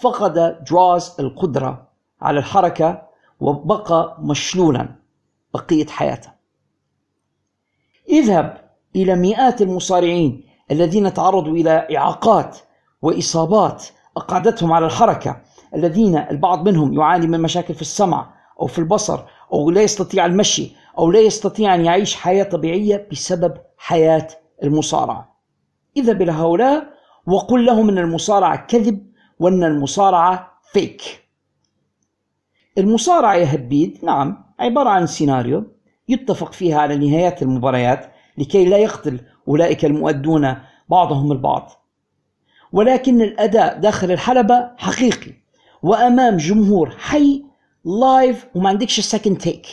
Speaker 4: فقد دراز القدرة على الحركة وبقى مشلولا بقية حياته. اذهب إلى مئات المصارعين الذين تعرضوا إلى إعاقات وإصابات أقعدتهم على الحركة الذين البعض منهم يعاني من مشاكل في السمع أو في البصر أو لا يستطيع المشي أو لا يستطيع أن يعيش حياة طبيعية بسبب حياة المصارعة. اذهب إلى هؤلاء وقل لهم أن المصارعة كذب وأن المصارعة فيك المصارعة يا هبيد نعم عبارة عن سيناريو يتفق فيها على نهايات المباريات لكي لا يقتل أولئك المؤدون بعضهم البعض. ولكن الأداء داخل الحلبة حقيقي وأمام جمهور حي live وما عندكش second take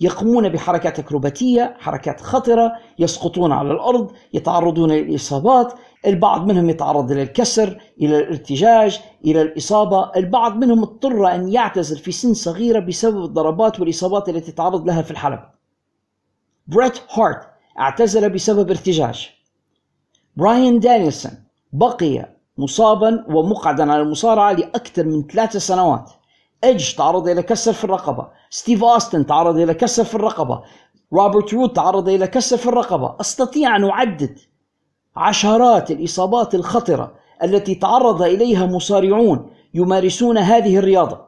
Speaker 4: يقومون بحركات أكروباتية حركات خطرة يسقطون على الأرض يتعرضون للإصابات البعض منهم يتعرض إلى الكسر إلى الارتجاج إلى الإصابة. البعض منهم اضطر أن يعتزل في سن صغيرة بسبب الضربات والإصابات التي تعرض لها في الحلبة بريت هارت اعتزل بسبب ارتجاج. براين دانيلسون بقي مصابا ومقعدا على المصارعة لأكثر من ثلاث سنوات. إيدج تعرض إلى كسر في الرقبة. ستيف أوستن تعرض إلى كسر في الرقبة. روبرت روت تعرض إلى كسر في الرقبة. أستطيع أن أعدد عشرات الإصابات الخطرة التي تعرض إليها مصارعون يمارسون هذه الرياضة.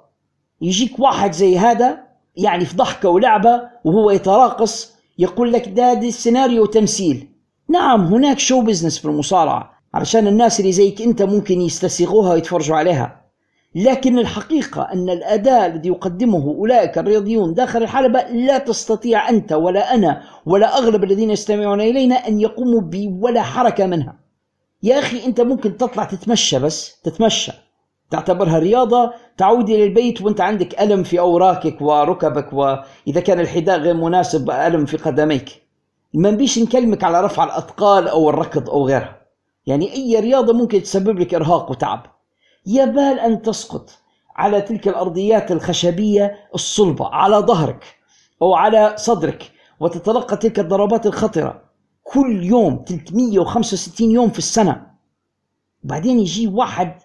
Speaker 4: يجيك واحد زي هذا يعني في ضحكة ولعبة وهو يتراقص يقول لك ده, ده سيناريو تمثيل. نعم هناك شو بزنس في المصارعة علشان الناس اللي زيك أنت ممكن يستسيغوها ويتفرجوا عليها. لكن الحقيقة أن الأداء الذي يقدمه أولئك الرياضيون داخل الحلبة لا تستطيع أنت ولا أنا ولا أغلب الذين يستمعون إلينا أن يقوموا بولا حركة منها. يا أخي أنت ممكن تطلع تتمشى بس تتمشى. تعتبرها رياضة تعود إلى البيت وأنت عندك ألم في أوراقك وركبك وإذا كان الحذاء غير مناسب ألم في قدميك. ما نبيش نكلمك على رفع الأثقال أو الركض أو غيرها. يعني أي رياضة ممكن تسبب لك إرهاق وتعب. يبال أن تسقط على تلك الأرضيات الخشبية الصلبة على ظهرك أو على صدرك وتتلقى تلك الضربات الخطرة كل يوم 365 يوم في السنة. وبعدين يجي واحد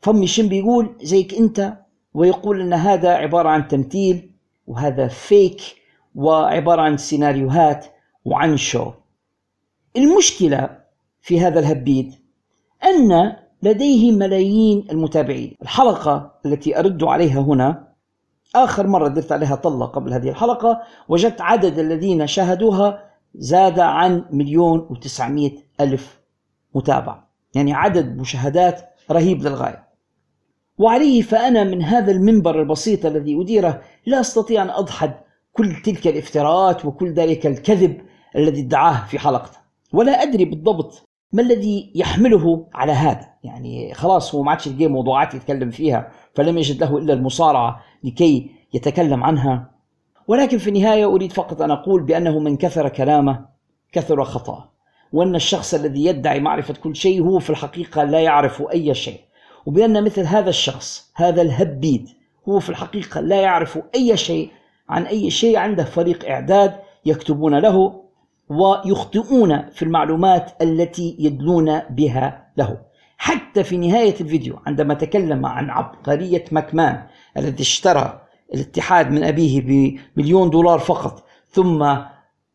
Speaker 4: فمي شن بيقول؟ زيك أنت ويقول أن هذا عبارة عن تمثيل وهذا فيك وعبارة عن سيناريوهات وعن شو المشكلة في هذا الهبيد أن لديه ملايين المتابعين. الحلقة التي أرد عليها هنا آخر مرة درت عليها طلة قبل هذه الحلقة وجدت عدد الذين شاهدوها زاد عن مليون وتسعمائة ألف متابع. يعني عدد مشاهدات رهيب للغاية. وعليه فأنا من هذا المنبر البسيط الذي أديره لا أستطيع أن أضحد كل تلك الافتراءات وكل ذلك الكذب الذي ادعاه في حلقته. ولا أدري بالضبط ما الذي يحمله على هذا؟ يعني خلاص هو ما عادش يلقى موضوعات يتكلم فيها فلم يجد له إلا المصارعة لكي يتكلم عنها. ولكن في النهاية أريد فقط أن أقول بأنه من كثر كلامه كثر خطأه وأن الشخص الذي يدعي معرفة كل شيء هو في الحقيقة لا يعرف أي شيء. وبأن مثل هذا الشخص هذا الهبيد هو في الحقيقة لا يعرف أي شيء عن أي شيء. عنده فريق إعداد يكتبون له ويخطئون في المعلومات التي يدلون بها له. حتى في نهاية الفيديو عندما تكلم عن عبقرية ماكمان الذي اشترى الاتحاد من أبيه بمليون دولار فقط ثم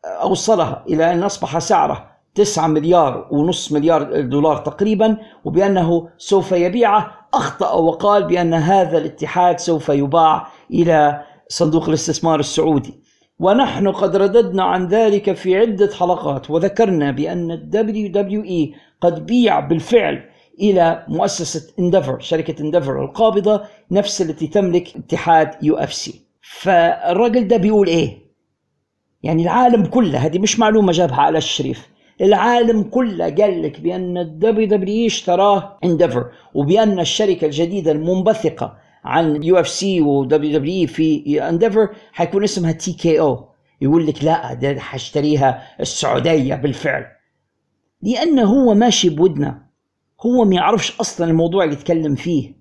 Speaker 4: أوصلها إلى أن أصبح سعره 9 مليار ونصف مليار دولار تقريبا وبأنه سوف يبيعه أخطأ وقال بأن هذا الاتحاد سوف يباع إلى صندوق الاستثمار السعودي. ونحن قد رددنا عن ذلك في عدة حلقات وذكرنا بأن ال WWE قد بيع بالفعل إلى مؤسسة اندفر شركة اندفر القابضة نفس التي تملك اتحاد UFC. فالراجل ده بيقول إيه؟ يعني العالم كله هذه مش معلومة جابها علاء الشريف. العالم كله قال لك بأن ال WWE اشتراه Endeavor وبأن الشركة الجديدة المنبثقة عن UFC و WWE في Endeavor حيكون اسمها TKO يقول لك لا ده حاشتريها السعودية بالفعل. لأنه هو ماشي بودنا هو ما يعرفش أصلا الموضوع اللي يتكلم فيه.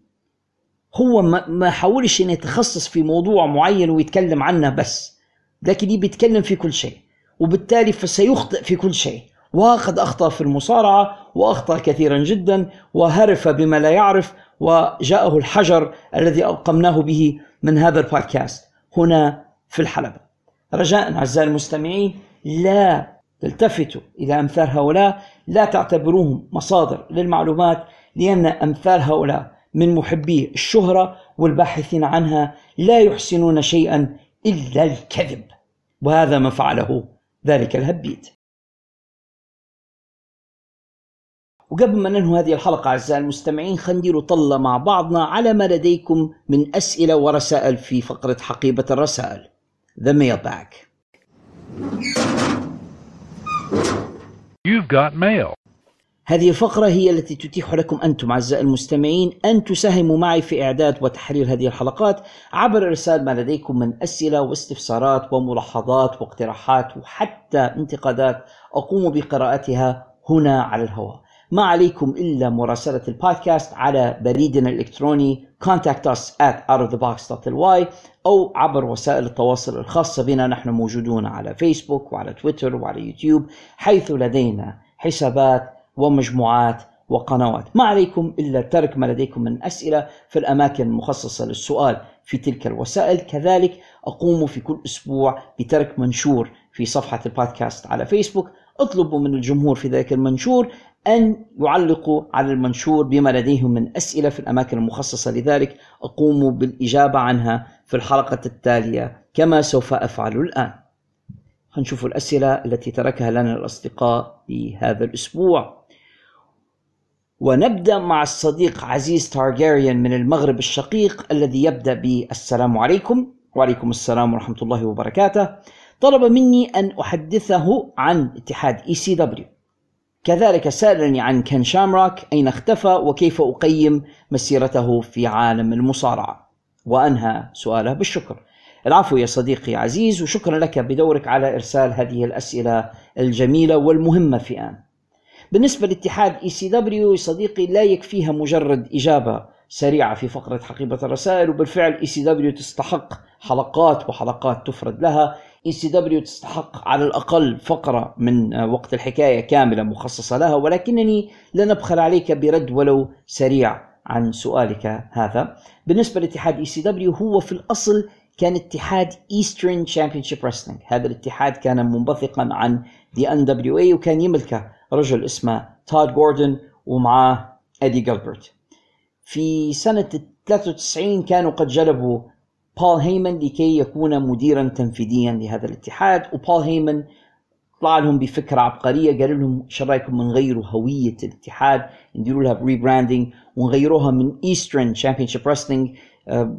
Speaker 4: هو ما حاولش إنه يتخصص في موضوع معين ويتكلم عنه بس. لكن بيتكلم في كل شيء. وبالتالي فسيخطئ في كل شيء. وقد أخطأ في المصارعة وأخطأ كثيرا جدا وهرف بما لا يعرف وجاءه الحجر الذي ألقمناه به من هذا البودكاست هنا في الحلبة. رجاء أعزائي المستمعين لا تلتفتوا إلى أمثال هؤلاء لا تعتبروهم مصادر للمعلومات لأن أمثال هؤلاء من محبي الشهرة والباحثين عنها لا يحسنون شيئا إلا الكذب وهذا ما فعله ذلك الهبيد. وقبل ما ننهي هذه الحلقة أعزائي المستمعين خلينا نديروا طلة مع بعضنا على ما لديكم من أسئلة ورسائل في فقرة حقيبة الرسائل. The Mailbag.
Speaker 7: You've got mail.
Speaker 4: هذه الفقرة هي التي تتيح لكم أنتم أعزائي المستمعين أن تساهموا معي في إعداد وتحرير هذه الحلقات عبر إرسال ما لديكم من أسئلة واستفسارات وملاحظات واقتراحات وحتى انتقادات. أقوم بقراءتها هنا على الهواء. ما عليكم إلا مراسلة البودكاست على بريدنا الإلكتروني contact us at outofthebox.ly أو عبر وسائل التواصل الخاصة بنا. نحن موجودون على فيسبوك وعلى تويتر وعلى يوتيوب حيث لدينا حسابات ومجموعات وقنوات. ما عليكم إلا ترك ما لديكم من أسئلة في الأماكن المخصصة للسؤال في تلك الوسائل. كذلك أقوم في كل أسبوع بترك منشور في صفحة البودكاست على فيسبوك اطلبوا من الجمهور في ذلك المنشور أن يعلقوا على المنشور بما لديهم من أسئلة في الأماكن المخصصة لذلك. أقوم بالإجابة عنها في الحلقة التالية كما سوف أفعل الآن. هنشوف الأسئلة التي تركها لنا الأصدقاء في هذا الأسبوع. ونبدأ مع الصديق عزيز تارجيريان من المغرب الشقيق الذي يبدأ بالسلام عليكم. وعليكم السلام ورحمة الله وبركاته. طلب مني أن أحدثه عن اتحاد ECW كذلك سألني عن كين شامروك أين اختفى وكيف أقيم مسيرته في عالم المصارعة. وأنهى سؤاله بالشكر. العفو يا صديقي عزيز وشكرا لك بدورك على إرسال هذه الأسئلة الجميلة والمهمة في آن. بالنسبة لاتحاد ECW صديقي لا يكفيها مجرد إجابة سريعة في فقرة حقيبة الرسائل وبالفعل ECW تستحق حلقات وحلقات تفرد لها. ECW تستحق على الأقل فقرة من آه، وقت الحكاية كاملة مخصصة لها ولكنني لن ابخل عليك برد ولو سريع عن سؤالك هذا. بالنسبة لاتحاد ECW هو في الأصل كان اتحاد Eastern Championship Wrestling هذا الاتحاد كان منبثقا عن the NWA وكان يملكه رجل اسمه تود جوردن ومعاه إدي جلبرت. في سنة 93 كانوا قد جلبوا بول هيمن لكي يكون مديرا تنفيذيا لهذا الاتحاد وبول هيمن طلع لهم بفكرة عبقرية قال لهم إيش رأيكم نغيروا هوية الاتحاد؟ نديروا لها rebranding ونغيروها من Eastern Championship Wrestling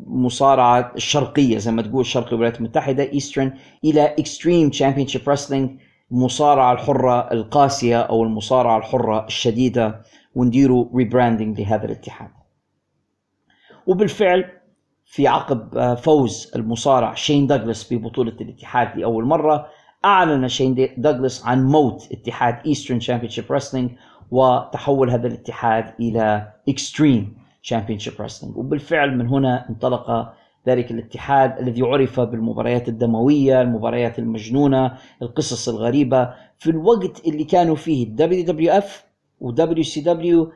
Speaker 4: مصارعة الشرقية زي ما تقول شرق الولايات المتحدة Eastern إلى Extreme Championship Wrestling المصارعه الحرة القاسية أو المصارعة الحرة الشديدة ونديروا rebranding لهذا الاتحاد. وبالفعل في عقب آه، فوز المصارع شين دوغلاس ببطولة الاتحاد لأول مرة أعلن شين دوغلاس عن موت اتحاد Eastern Championship Wrestling وتحول هذا الاتحاد إلى Extreme Championship Wrestling وبالفعل من هنا انطلق ذلك الاتحاد الذي عرف بالمباريات الدموية المباريات المجنونة القصص الغريبة في الوقت اللي كانوا فيه. الدبليو دبليو اف ودبليو سي دبليو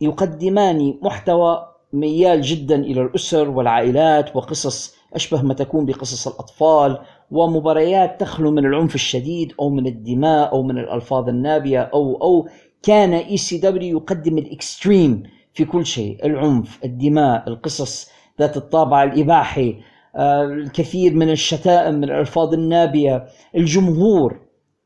Speaker 4: يقدمان محتوى ميال جدا إلى الأسر والعائلات وقصص أشبه ما تكون بقصص الأطفال ومباريات تخلو من العنف الشديد أو من الدماء أو من الألفاظ النابية أو أو كان ECW يقدم ال extreme في كل شيء العنف الدماء القصص ذات الطابع الإباحي آه، الكثير من الشتائم من الألفاظ النابية الجمهور.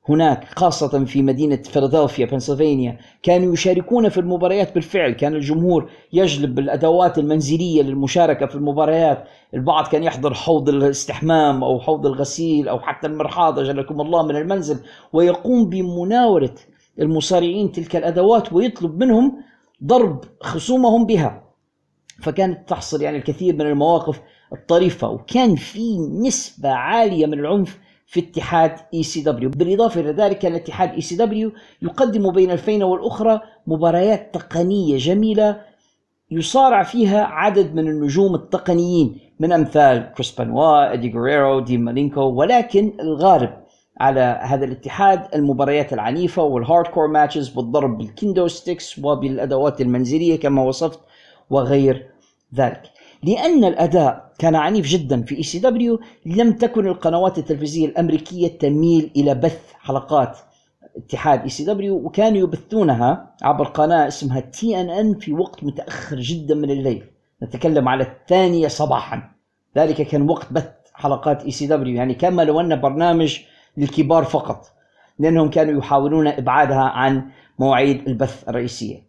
Speaker 4: هناك خاصة في مدينة فيلادلفيا بنسلفانيا كانوا يشاركون في المباريات بالفعل. كان الجمهور يجلب الأدوات المنزلية للمشاركة في المباريات. البعض كان يحضر حوض الاستحمام أو حوض الغسيل أو حتى المرحاض أجلكم الله من المنزل ويقوم بمناولة المصارعين تلك الأدوات ويطلب منهم ضرب خصومهم بها. فكانت تحصل يعني الكثير من المواقف الطريفة وكان في نسبة عالية من العنف في اتحاد ECW بالإضافة إلى ذلك كان اتحاد ECW يقدم بين الفينة والأخرى مباريات تقنية جميلة يصارع فيها عدد من النجوم التقنيين من أمثال كريس بنوا إدي جوريرو دين مالينكو ولكن الغالب على هذا الاتحاد المباريات العنيفة وال hardcore matches والضرب بال kendo sticks وبالأدوات المنزلية كما وصفت وغير ذلك. لأن الأداء كان عنيف جدا في ECW لم تكن القنوات التلفزيونية الأمريكية تميل إلى بث حلقات اتحاد ECW وكانوا يبثونها عبر قناة اسمها TNN في وقت متأخر جدا من الليل. نتكلم على الثانية صباحا. ذلك كان وقت بث حلقات ECW يعني كما لو أن برنامج للكبار فقط لأنهم كانوا يحاولون إبعادها عن مواعيد البث الرئيسية.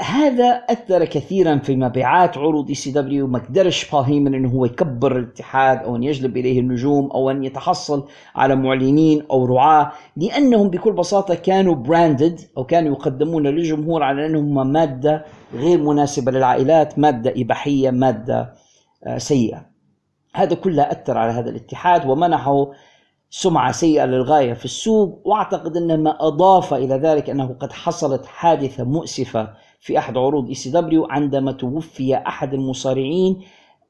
Speaker 4: هذا أثر كثيرا في مبيعات عروض ECW ما قدرش بول هيمن إنه هو يكبر الاتحاد أو أن يجلب إليه النجوم أو أن يتحصل على معلنين أو رعاة لأنهم بكل بساطة كانوا branded أو كانوا يقدمون للجمهور على أنهم مادة غير مناسبة للعائلات مادة إباحية مادة آه، سيئة. هذا كله أثر على هذا الاتحاد ومنحه سمعة سيئة للغاية في السوق وأعتقد إن ما أضاف إلى ذلك أنه قد حصلت حادثة مؤسفة في أحد عروض ECW عندما توفي أحد المصارعين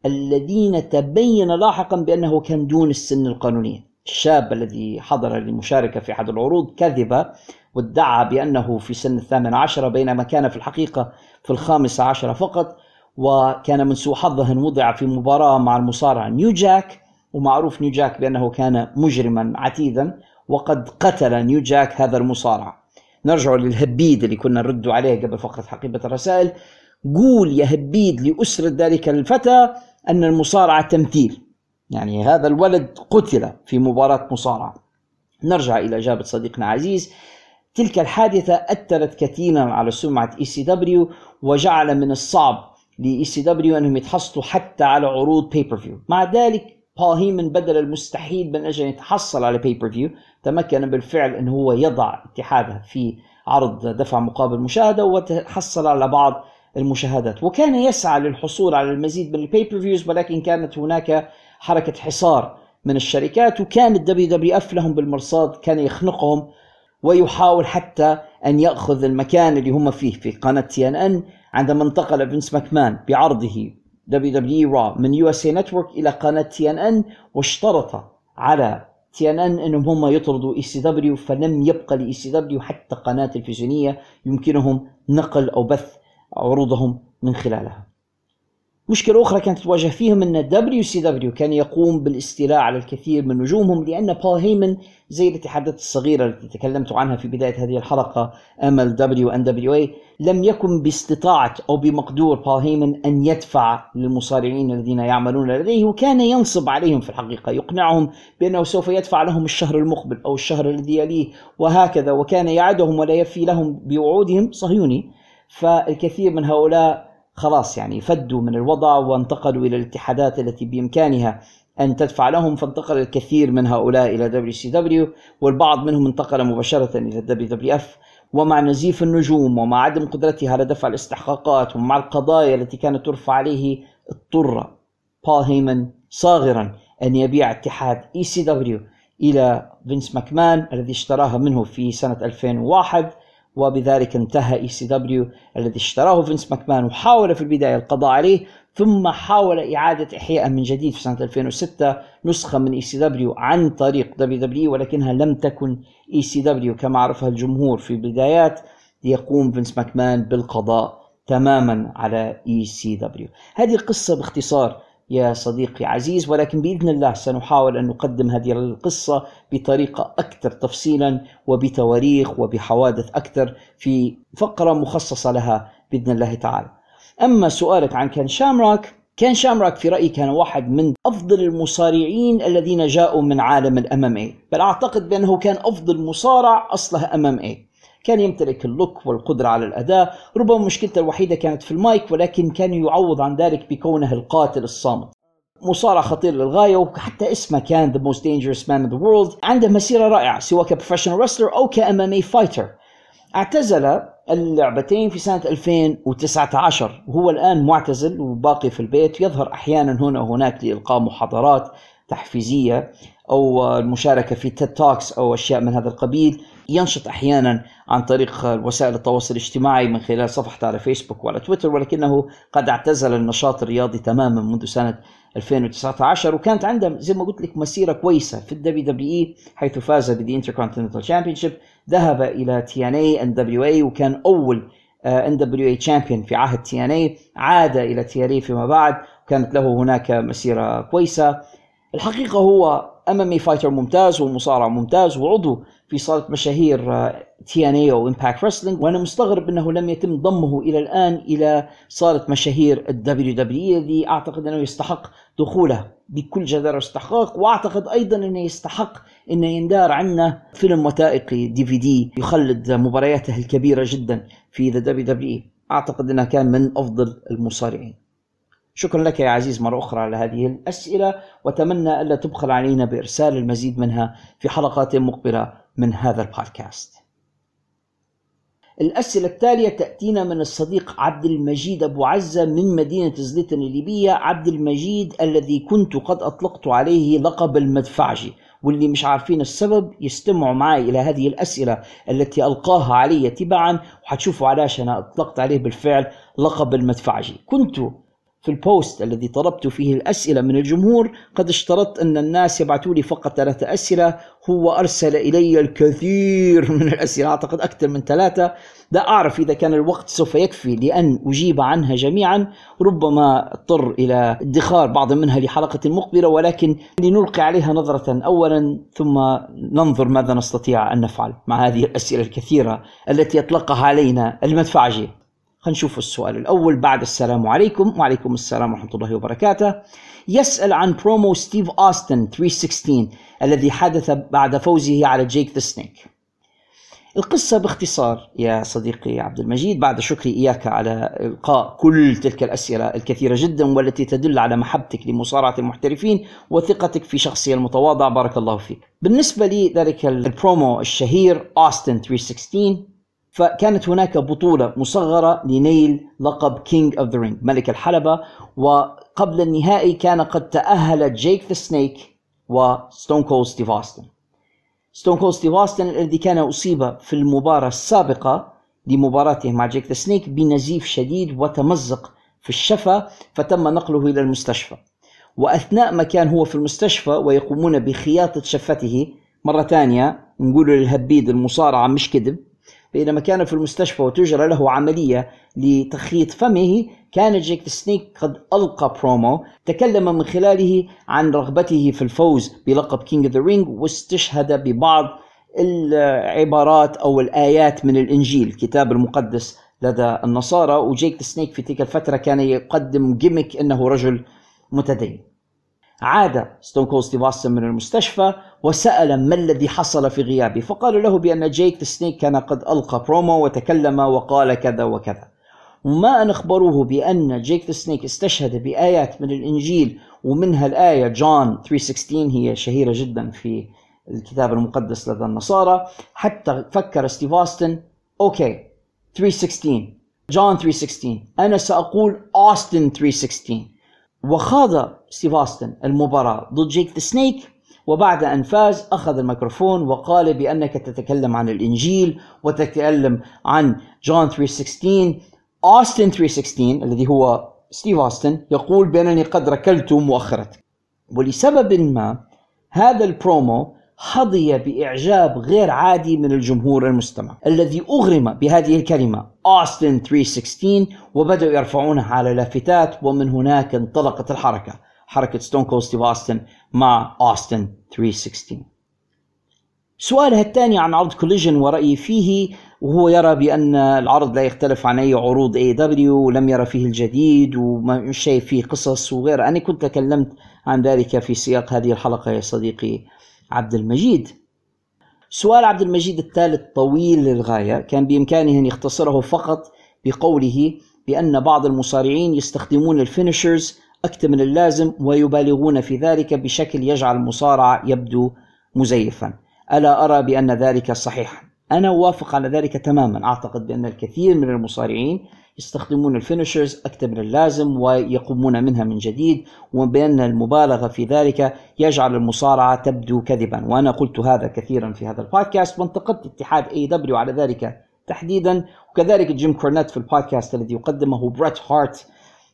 Speaker 4: الذين تبين لاحقا بأنه كان دون السن القانونية الشاب الذي حضر للمشاركة في أحد العروض كذب وادعى بأنه في سن الثامن عشر بينما كان في الحقيقة في الخامس عشر فقط وكان من سوء حظه وضع في مباراة مع المصارع نيو جاك ومعروف نيو جاك بأنه كان مجرما عتيدا وقد قتل نيو جاك هذا المصارع. نرجع للهبيد اللي كنا نرد عليه قبل فقرة حقيبة الرسائل. قول يا هبيد لأسرة ذلك الفتى أن المصارعة تمثيل. يعني هذا الولد قتل في مباراة مصارعة. نرجع إلى إجابة صديقنا عزيز. تلك الحادثة أثرت كثيرا على سمعة اي سي دبليو وجعل من الصعب لاي سي دبليو أنهم يتحصلوا حتى على عروض pay-per-view مع ذلك بول هيمن بدل المستحيل من أجل أن يتحصل على pay-per-view تمكن بالفعل ان هو يضع اتحاده في عرض دفع مقابل مشاهدة وتحصل على بعض المشاهدات. وكان يسعى للحصول على المزيد من ال pay-per-views ولكن كانت هناك حركة حصار من الشركات وكان ال WWF لهم بالمرصاد كان يخنقهم ويحاول حتى أن يأخذ المكان اللي هم فيه في قناة TNN عندما انتقل فينس ماكمان بعرضه. WWF Raw من USA Network إلى قناة TNN واشترط على إن إنهم هم يطردوا دبليو فلم يبقى سي دبليو حتى قناة تلفزيونية يمكنهم نقل أو بث عروضهم من خلالها. مشكلة أخرى كانت تواجه فيهم أن WCW كان يقوم بالاستيلاء على الكثير من نجومهم لأن بول هيمن زي الاتحادات الصغيرة التي تكلمت عنها في بداية هذه الحلقة ال NWA لم يكن باستطاعة أو بمقدور بول هيمن أن يدفع للمصارعين الذين يعملون لديه وكان ينصب عليهم في الحقيقة يقنعهم بأنه سوف يدفع لهم الشهر المقبل أو الشهر الذي يليه وهكذا وكان يعدهم ولا يفي لهم بوعودهم صهيوني. فالكثير من هؤلاء خلاص يعني فدوا من الوضع وانتقلوا إلى الاتحادات التي بإمكانها أن تدفع لهم فانتقل الكثير من هؤلاء إلى WCW والبعض منهم انتقل مباشرة إلى ال WWF ومع نزيف النجوم ومع عدم قدرتها على دفع الاستحقاقات ومع القضايا التي كانت ترفع عليه اضطر بول هيمن صاغرا أن يبيع اتحاد ECW إلى فينس ماكمان الذي اشتراها منه في سنة 2001 وبذلك انتهى ECW الذي اشتراه فينس ماكمان وحاول في البداية القضاء عليه ثم حاول إعادة إحياء من جديد في سنة 2006 نسخة من اي سي دبليو عن طريق دبليو دبليو ولكنها لم تكن ECW كما عرفها الجمهور في البدايات. ليقوم فينس ماكمان بالقضاء تماما على ECW هذه القصة باختصار يا صديقي عزيز ولكن بإذن الله سنحاول أن نقدم هذه القصة بطريقة أكثر تفصيلا وبتواريخ وبحوادث أكثر في فقرة مخصصة لها بإذن الله تعالى. أما سؤالك عن كين شامراك كين شامراك في رأيي كان واحد من أفضل المصارعين الذين جاءوا من عالم ال MMA، بل أعتقد بأنه كان أفضل مصارع أصله MMA. كان يمتلك ال look والقدرة على الأداء. ربما مشكلته الوحيدة كانت في المايك ولكن كان يعوض عن ذلك بكونه القاتل الصامت. مصارع خطير للغاية وحتى اسمه كان The Most Dangerous Man in the World عنده مسيرة رائعة سواء ك professional wrestler MMA fighter اعتزل اللعبتين في سنة 2019 وهو الآن معتزل وباقي في البيت. يظهر أحيانا هنا وهناك لإلقاء محاضرات تحفيزية أو المشاركة في TED Talks أو أشياء من هذا القبيل. ينشط أحيانا عن طريق وسائل التواصل الاجتماعي من خلال صفحته على فيسبوك وعلى تويتر ولكنه قد اعتزل النشاط الرياضي تماما منذ سنة 2019 وكانت عنده زي ما قلت لك مسيرة كويسة في ال WWE حيث فاز ب the Intercontinental Championship ذهب إلى تي إن إي ان دبليو اي وكان أول NWA champion في عهد TNA عاد إلى TNA فيما بعد وكانت له هناك مسيرة كويسة. الحقيقة هو MMA fighter ممتاز ومصارع ممتاز وعضو في صالة مشاهير TNA أو Impact Wrestling وأنا مستغرب إنه لم يتم ضمه إلى الآن إلى صالة مشاهير ال WWE الذي أعتقد أنه يستحق دخوله بكل جدارة واستحقاق وأعتقد أيضا أنه يستحق إنه يندار عنا فيلم وثائقي DVD يخلد مبارياته الكبيرة جدا في ذا دبليو دبليو أعتقد أنها كان من أفضل المصارعين. شكرا لك يا عزيز مرة أخرى على هذه الأسئلة وأتمنى ألا تبخل علينا بإرسال المزيد منها في حلقات مقبلة. من هذا البودكاست. الأسئلة التالية تأتينا من الصديق عبد المجيد أبو عزة من مدينة زليتن الليبية. عبد المجيد الذي كنت قد أطلقت عليه لقب المدفعجي واللي مش عارفين السبب يستمعوا معي إلى هذه الأسئلة التي ألقاها علي تبعا وحتشوفوا علاش أنا أطلقت عليه بالفعل لقب المدفعجي. كنت في البوست الذي طلبت فيه الأسئلة من الجمهور قد اشترطت أن الناس يبعثوا لي فقط ثلاثة أسئلة هو أرسل إلي الكثير من الأسئلة أعتقد أكثر من ثلاثة. لا أعرف إذا كان الوقت سوف يكفي لأن أجيب عنها جميعا ربما اضطر إلى ادخار بعض منها لحلقة مقبلة ولكن لنلقي عليها نظرة أولا ثم ننظر ماذا نستطيع أن نفعل مع هذه الأسئلة الكثيرة التي يطلقها علينا المدفعجي. خلينا نشوف السؤال الأول. بعد السلام عليكم. وعليكم السلام ورحمة الله وبركاته. يسأل عن برومو ستيف أوستن 316 الذي حدث بعد فوزه على Jake the Snake القصة باختصار يا صديقي عبد المجيد. بعد شكري إياك على إلقاء كل تلك الأسئلة الكثيرة جدا والتي تدل على محبتك لمصارعة المحترفين وثقتك في شخصي المتواضع. بارك الله فيك. بالنسبة لي ذلك البرومو الشهير أوستن 316 فكانت هناك بطولة مصغرة لنيل لقب King of the Ring ملك الحلبة. وقبل النهائي كان قد تأهل Jake the Snake و Stone Cold ستيف أوستن Stone Cold ستيف أوستن الذي كان أصيب في المباراة السابقة لمباراته مع Jake the Snake بنزيف شديد وتمزق في الشفة فتم نقله إلى المستشفى. وأثناء ما كان هو في المستشفى ويقومون بخياطة شفته مرة ثانية نقول للهبيد المصارعة مش كذب بينما كان في المستشفى وتجرى له عملية لتخييط فمه كان جيك سنيك قد ألقى برومو تكلم من خلاله عن رغبته في الفوز بلقب King of the Ring واستشهد ببعض العبارات أو الآيات من الإنجيل الكتاب المقدس لدى النصارى وجيك سنيك في تلك الفترة كان يقدم gimmick أنه رجل متدين. عاد ستون كول ستيف أوستن من المستشفى وسأل ما الذي حصل في غيابه فقال له بأن جيك سنيك كان قد ألقى برومو وتكلم وقال كذا وكذا. وما أن أخبروه بأن جيك سنيك استشهد بآيات من الإنجيل ومنها الآية جون 316 هي شهيرة جدا في الكتاب المقدس لدى النصارى حتى فكر ستيف أوستن okay 316 جون 316 أنا سأقول أوستن 316 وخاض ستيف أوستن المباراة ضد جيك ذا سنيك وبعد أن فاز أخذ الميكروفون وقال بأنك تتكلم عن الإنجيل وتتكلم عن جون 316 أوستن 316 الذي هو ستيف أوستن يقول بأنني قد ركلت مؤخرتك ولسبب ما هذا البرومو حظي بإعجاب غير عادي من الجمهور المستمع الذي أغرم بهذه الكلمة أوستن 316 وبدأوا يرفعونها على لافتات ومن هناك انطلقت الحركة حركة ستون كول ستيف أوستن مع أوستن 316 سؤاله الثاني عن عرض Collision ورأيي فيه وهو يرى بأن العرض لا يختلف عن أي عروض AEW ولم يرى فيه الجديد ومش شايف فيه قصص وغيره. أنا كنت تكلمت عن ذلك في سياق هذه الحلقة يا صديقي. عبد المجيد. سؤال عبد المجيد الثالث طويل للغاية. كان بإمكانه أن يختصره فقط بقوله بأن بعض المصارعين يستخدمون ال finishers أكثر من اللازم ويبالغون في ذلك بشكل يجعل المصارع يبدو مزيفا. ألا أرى بأن ذلك صحيح أنا أوافق على ذلك تماما. أعتقد بأن الكثير من المصارعين يستخدمون ال finishers أكثر من اللازم ويقومون منها من جديد وبأن المبالغة في ذلك يجعل المصارعة تبدو كذبا. وأنا قلت هذا كثيرا في هذا البودكاست وانتقدت اتحاد AEW على ذلك تحديدا. وكذلك جيم كورنيت في البودكاست الذي يقدمه بريت هارت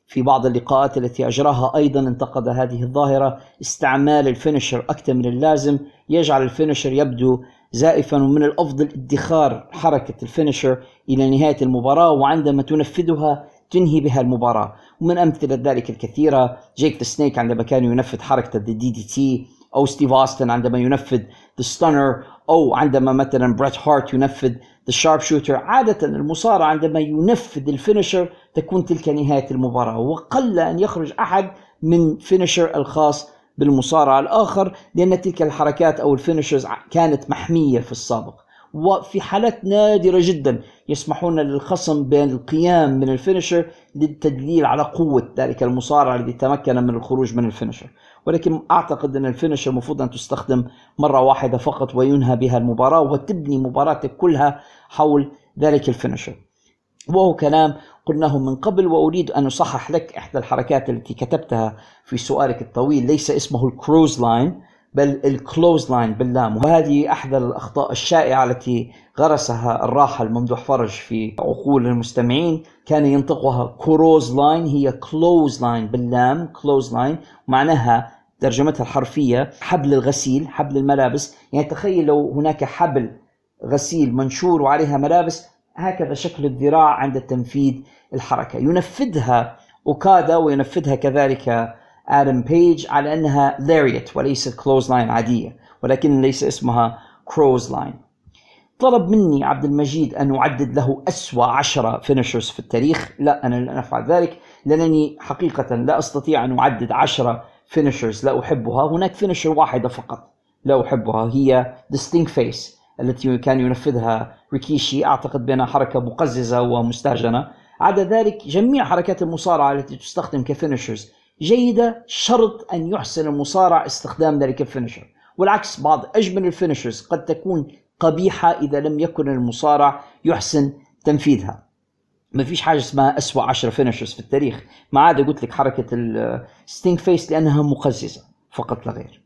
Speaker 4: في بعض اللقاءات التي أجراها أيضا انتقد هذه الظاهرة. استعمال ال finisher أكثر من اللازم يجعل ال finisher يبدو زائفا ومن الأفضل ادخار حركة ال finisher إلى نهاية المباراة وعندما تنفذها تنهي بها المباراة. ومن أمثلة ذلك الكثيرة جيك ذا سنيك عندما كان ينفذ حركة ال DDT أو ستيف أوستن عندما ينفذ The Stunner أو عندما مثلا بريت هارت ينفذ The Sharpshooter. عادة المصارع عندما ينفذ ال finisher تكون تلك نهاية المباراة. وقل أن يخرج أحد من finisher الخاص بالمصارع الآخر لأن تلك الحركات أو ال finishers كانت محمية في السابق. وفي حالات نادرة جدا يسمحون للخصم بالقيام من ال finisher للتدليل على قوة ذلك المصارع الذي تمكن من الخروج من ال finisher ولكن أعتقد أن ال finisher المفروض أن تستخدم مرة واحدة فقط وينهى بها المباراة وتبني مباراتك كلها حول ذلك ال finisher وهو كلام قلناه من قبل وأريد أن أصحح لك إحدى الحركات التي كتبتها في سؤالك الطويل ليس اسمه الكروز لاين بل ال clothesline باللام. وهذه أحدى الأخطاء الشائعة التي غرسها الراحل ممدوح فرج في عقول المستمعين. كان ينطقها كروز لاين هي clothesline باللام clothesline معناها ترجمتها الحرفية حبل الغسيل حبل الملابس. يعني تخيل لو هناك حبل غسيل منشور وعليها ملابس هكذا شكل الذراع عند تنفيذ الحركة. ينفذها أوكادا وينفذها كذلك آدم بيج على أنها lariat وليست clothesline عادية ولكن ليس اسمها كروز لاين. طلب مني عبد المجيد أن أعدد له أسوأ عشرة finishers في التاريخ. لا أنا لن أفعل ذلك لأنني حقيقة لا أستطيع أن أعدد عشرة finishers لا أحبها. هناك finisher واحدة فقط لا أحبها هي the stink face. التي كان ينفذها ريكيشي. أعتقد بأنها حركة مقززة ومستهجنة عدا ذلك جميع حركات المصارعة التي تستخدم ك finishers جيدة شرط أن يحسن المصارع استخدام ذلك ال finisher والعكس بعض أجمل ال finishers قد تكون قبيحة إذا لم يكن المصارع يحسن تنفيذها. ما فيش حاجة اسمها أسوأ عشرة finishers في التاريخ. ما عدا قلت لك حركة ال stink face لأنها مقززة فقط لا غير.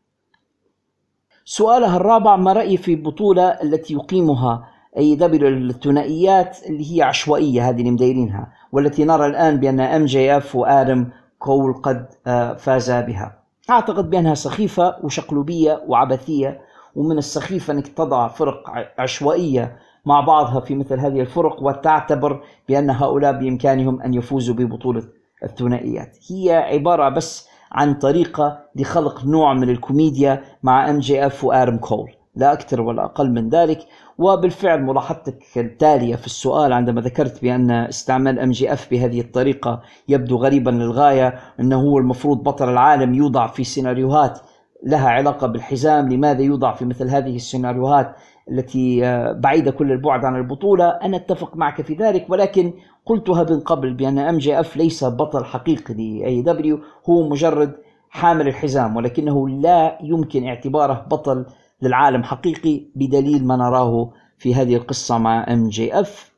Speaker 4: سؤاله الرابع ما رأيي في البطولة التي يقيمها AEW الثنائيات اللي هي عشوائية هذه اللي مدايرينها والتي نرى الآن بأن MJF وادم كول قد آه، فاز بها. أعتقد بأنها سخيفة وشقلوبية وعبثية ومن السخيف أنك تضع فرق عشوائية مع بعضها في مثل هذه الفرق وتعتبر بأن هؤلاء بإمكانهم أن يفوزوا ببطولة الثنائيات. هي عبارة بس عن طريقه لخلق نوع من الكوميديا مع MJF وادم كول لا أكثر ولا أقل من ذلك. وبالفعل ملاحظتك التالية في السؤال عندما ذكرت بأن استعمال MJF بهذه الطريقة يبدو غريبا للغاية إنه هو المفروض بطل العالم يوضع في سيناريوهات لها علاقة بالحزام لماذا يوضع في مثل هذه السيناريوهات؟ التي آه، بعيدة كل البعد عن البطولة. أنا أتفق معك في ذلك ولكن قلتها من قبل بأن MJF ليس بطل حقيقي ل AEW هو مجرد حامل الحزام ولكنه لا يمكن اعتباره بطل للعالم حقيقي بدليل ما نراه في هذه القصة مع MJF.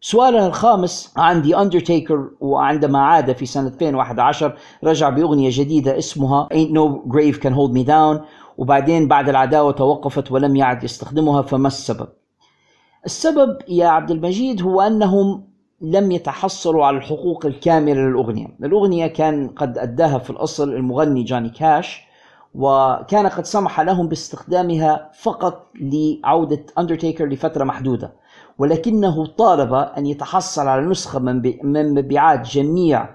Speaker 4: سؤالها الخامس عن The Undertaker وعندما عاد في سنة 2011 رجع بأغنية جديدة اسمها Ain't No Grave Can Hold Me Down. وبعدين بعد العداوة توقفت ولم يعد يستخدمها فما السبب؟ السبب يا عبد المجيد هو أنهم لم يتحصلوا على الحقوق الكاملة للأغنية الأغنية كان قد أداها في الأصل المغني جوني كاش وكان قد سمح لهم باستخدامها فقط لعودة أندرتيكر لفترة محدودة ولكنه طالب أن يتحصل على نسخة من مبيعات جميع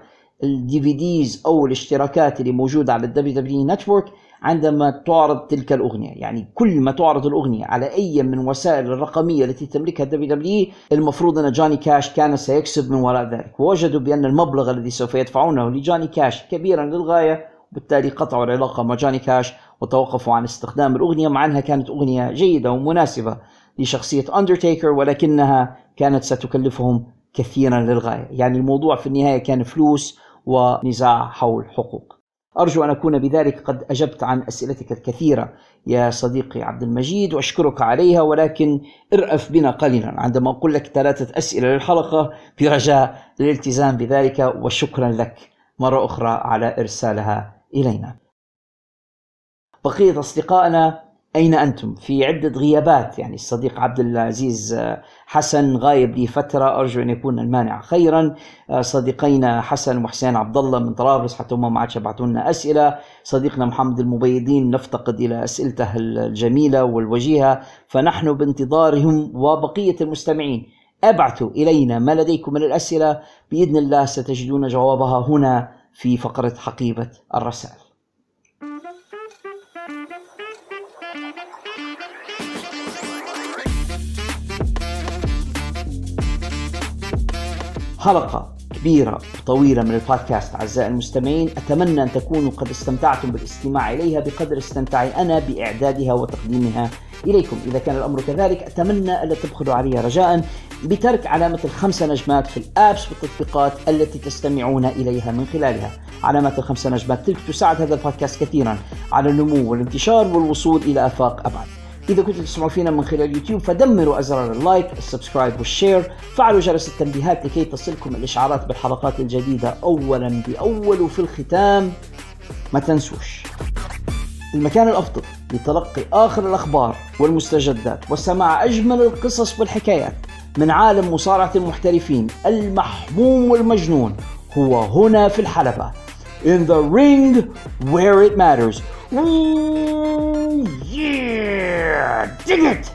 Speaker 4: ال DVDs أو الاشتراكات اللي موجودة على ال WWE Network عندما تعرض تلك الأغنية يعني كل ما تعرض الأغنية على أي من وسائل الرقمية التي تملكها WWE المفروض أن جوني كاش كان سيكسب من وراء ذلك. ووجدوا بأن المبلغ الذي سوف يدفعونه لجوني كاش كبيرا للغاية وبالتالي قطعوا العلاقة مع جوني كاش وتوقفوا عن استخدام الأغنية مع أنها كانت أغنية جيدة ومناسبة لشخصية أندرتيكر ولكنها كانت ستكلفهم كثيرا للغاية. يعني الموضوع في النهاية كان فلوس ونزاع حول حقوق. أرجو أن أكون بذلك قد أجبت عن أسئلتك الكثيرة يا صديقي عبد المجيد وأشكرك عليها ولكن ارأف بنا قليلا. عندما أقول لك ثلاثة أسئلة للحلقة برجاء الالتزام بذلك وشكرا لك مرة أخرى على إرسالها إلينا. بقية أصدقائنا أين أنتم؟ في عدة غيابات يعني الصديق عبد العزيز آه، حسن غايب لي فترة أرجو أن يكون المانع خيرا. آه، صديقينا حسن وحسين عبد الله من طرابلس حتى هم ما عادش لنا أسئلة. صديقنا محمد المبيضين نفتقد إلى أسئلته الجميلة والوجيهة. فنحن بانتظارهم وبقية المستمعين. ابعثوا إلينا ما لديكم من الأسئلة. بإذن الله ستجدون جوابها هنا في فقرة حقيبة الرسائل. حلقة كبيرة وطويلة من البودكاست أعزائي المستمعين. أتمنى أن تكونوا قد استمتعتم بالاستماع إليها بقدر استمتاعي أنا بإعدادها وتقديمها إليكم. إذا كان الأمر كذلك أتمنى ألا تبخلوا علي رجاء بترك علامة الخمسة نجمات في ال apps والتطبيقات التي تستمعون إليها من خلالها. علامات الخمسة نجمات تلك تساعد هذا البودكاست كثيرا على النمو والانتشار والوصول إلى آفاق أبعد. إذا كنتم تسمعوا فينا من خلال يوتيوب فدمروا أزرار ال like ال subscribe وال share. فعلوا جرس التنبيهات لكي تصلكم الإشعارات بالحلقات الجديدة أولا بأول وفي الختام. ما تنسوش. المكان الأفضل لتلقي آخر الأخبار والمستجدات وسماع أجمل القصص والحكايات من عالم مصارعة المحترفين المحموم والمجنون هو هنا في الحلبة. In the ring where it matters. Ooh, yeah dig it!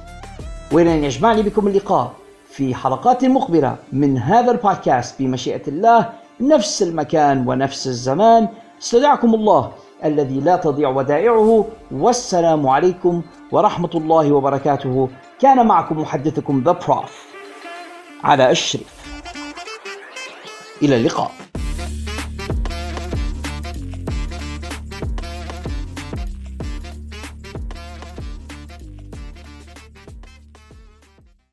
Speaker 4: ولن يجمعني بكم اللقاء في حلقات مقبلة من هذا البودكاست بمشيئة الله نفس المكان ونفس الزمان. استودعكم الله الذي لا تضيع ودائعه. والسلام عليكم ورحمة الله وبركاته. كان معكم محدثكم ذا بروف على الشريف. إلى اللقاء.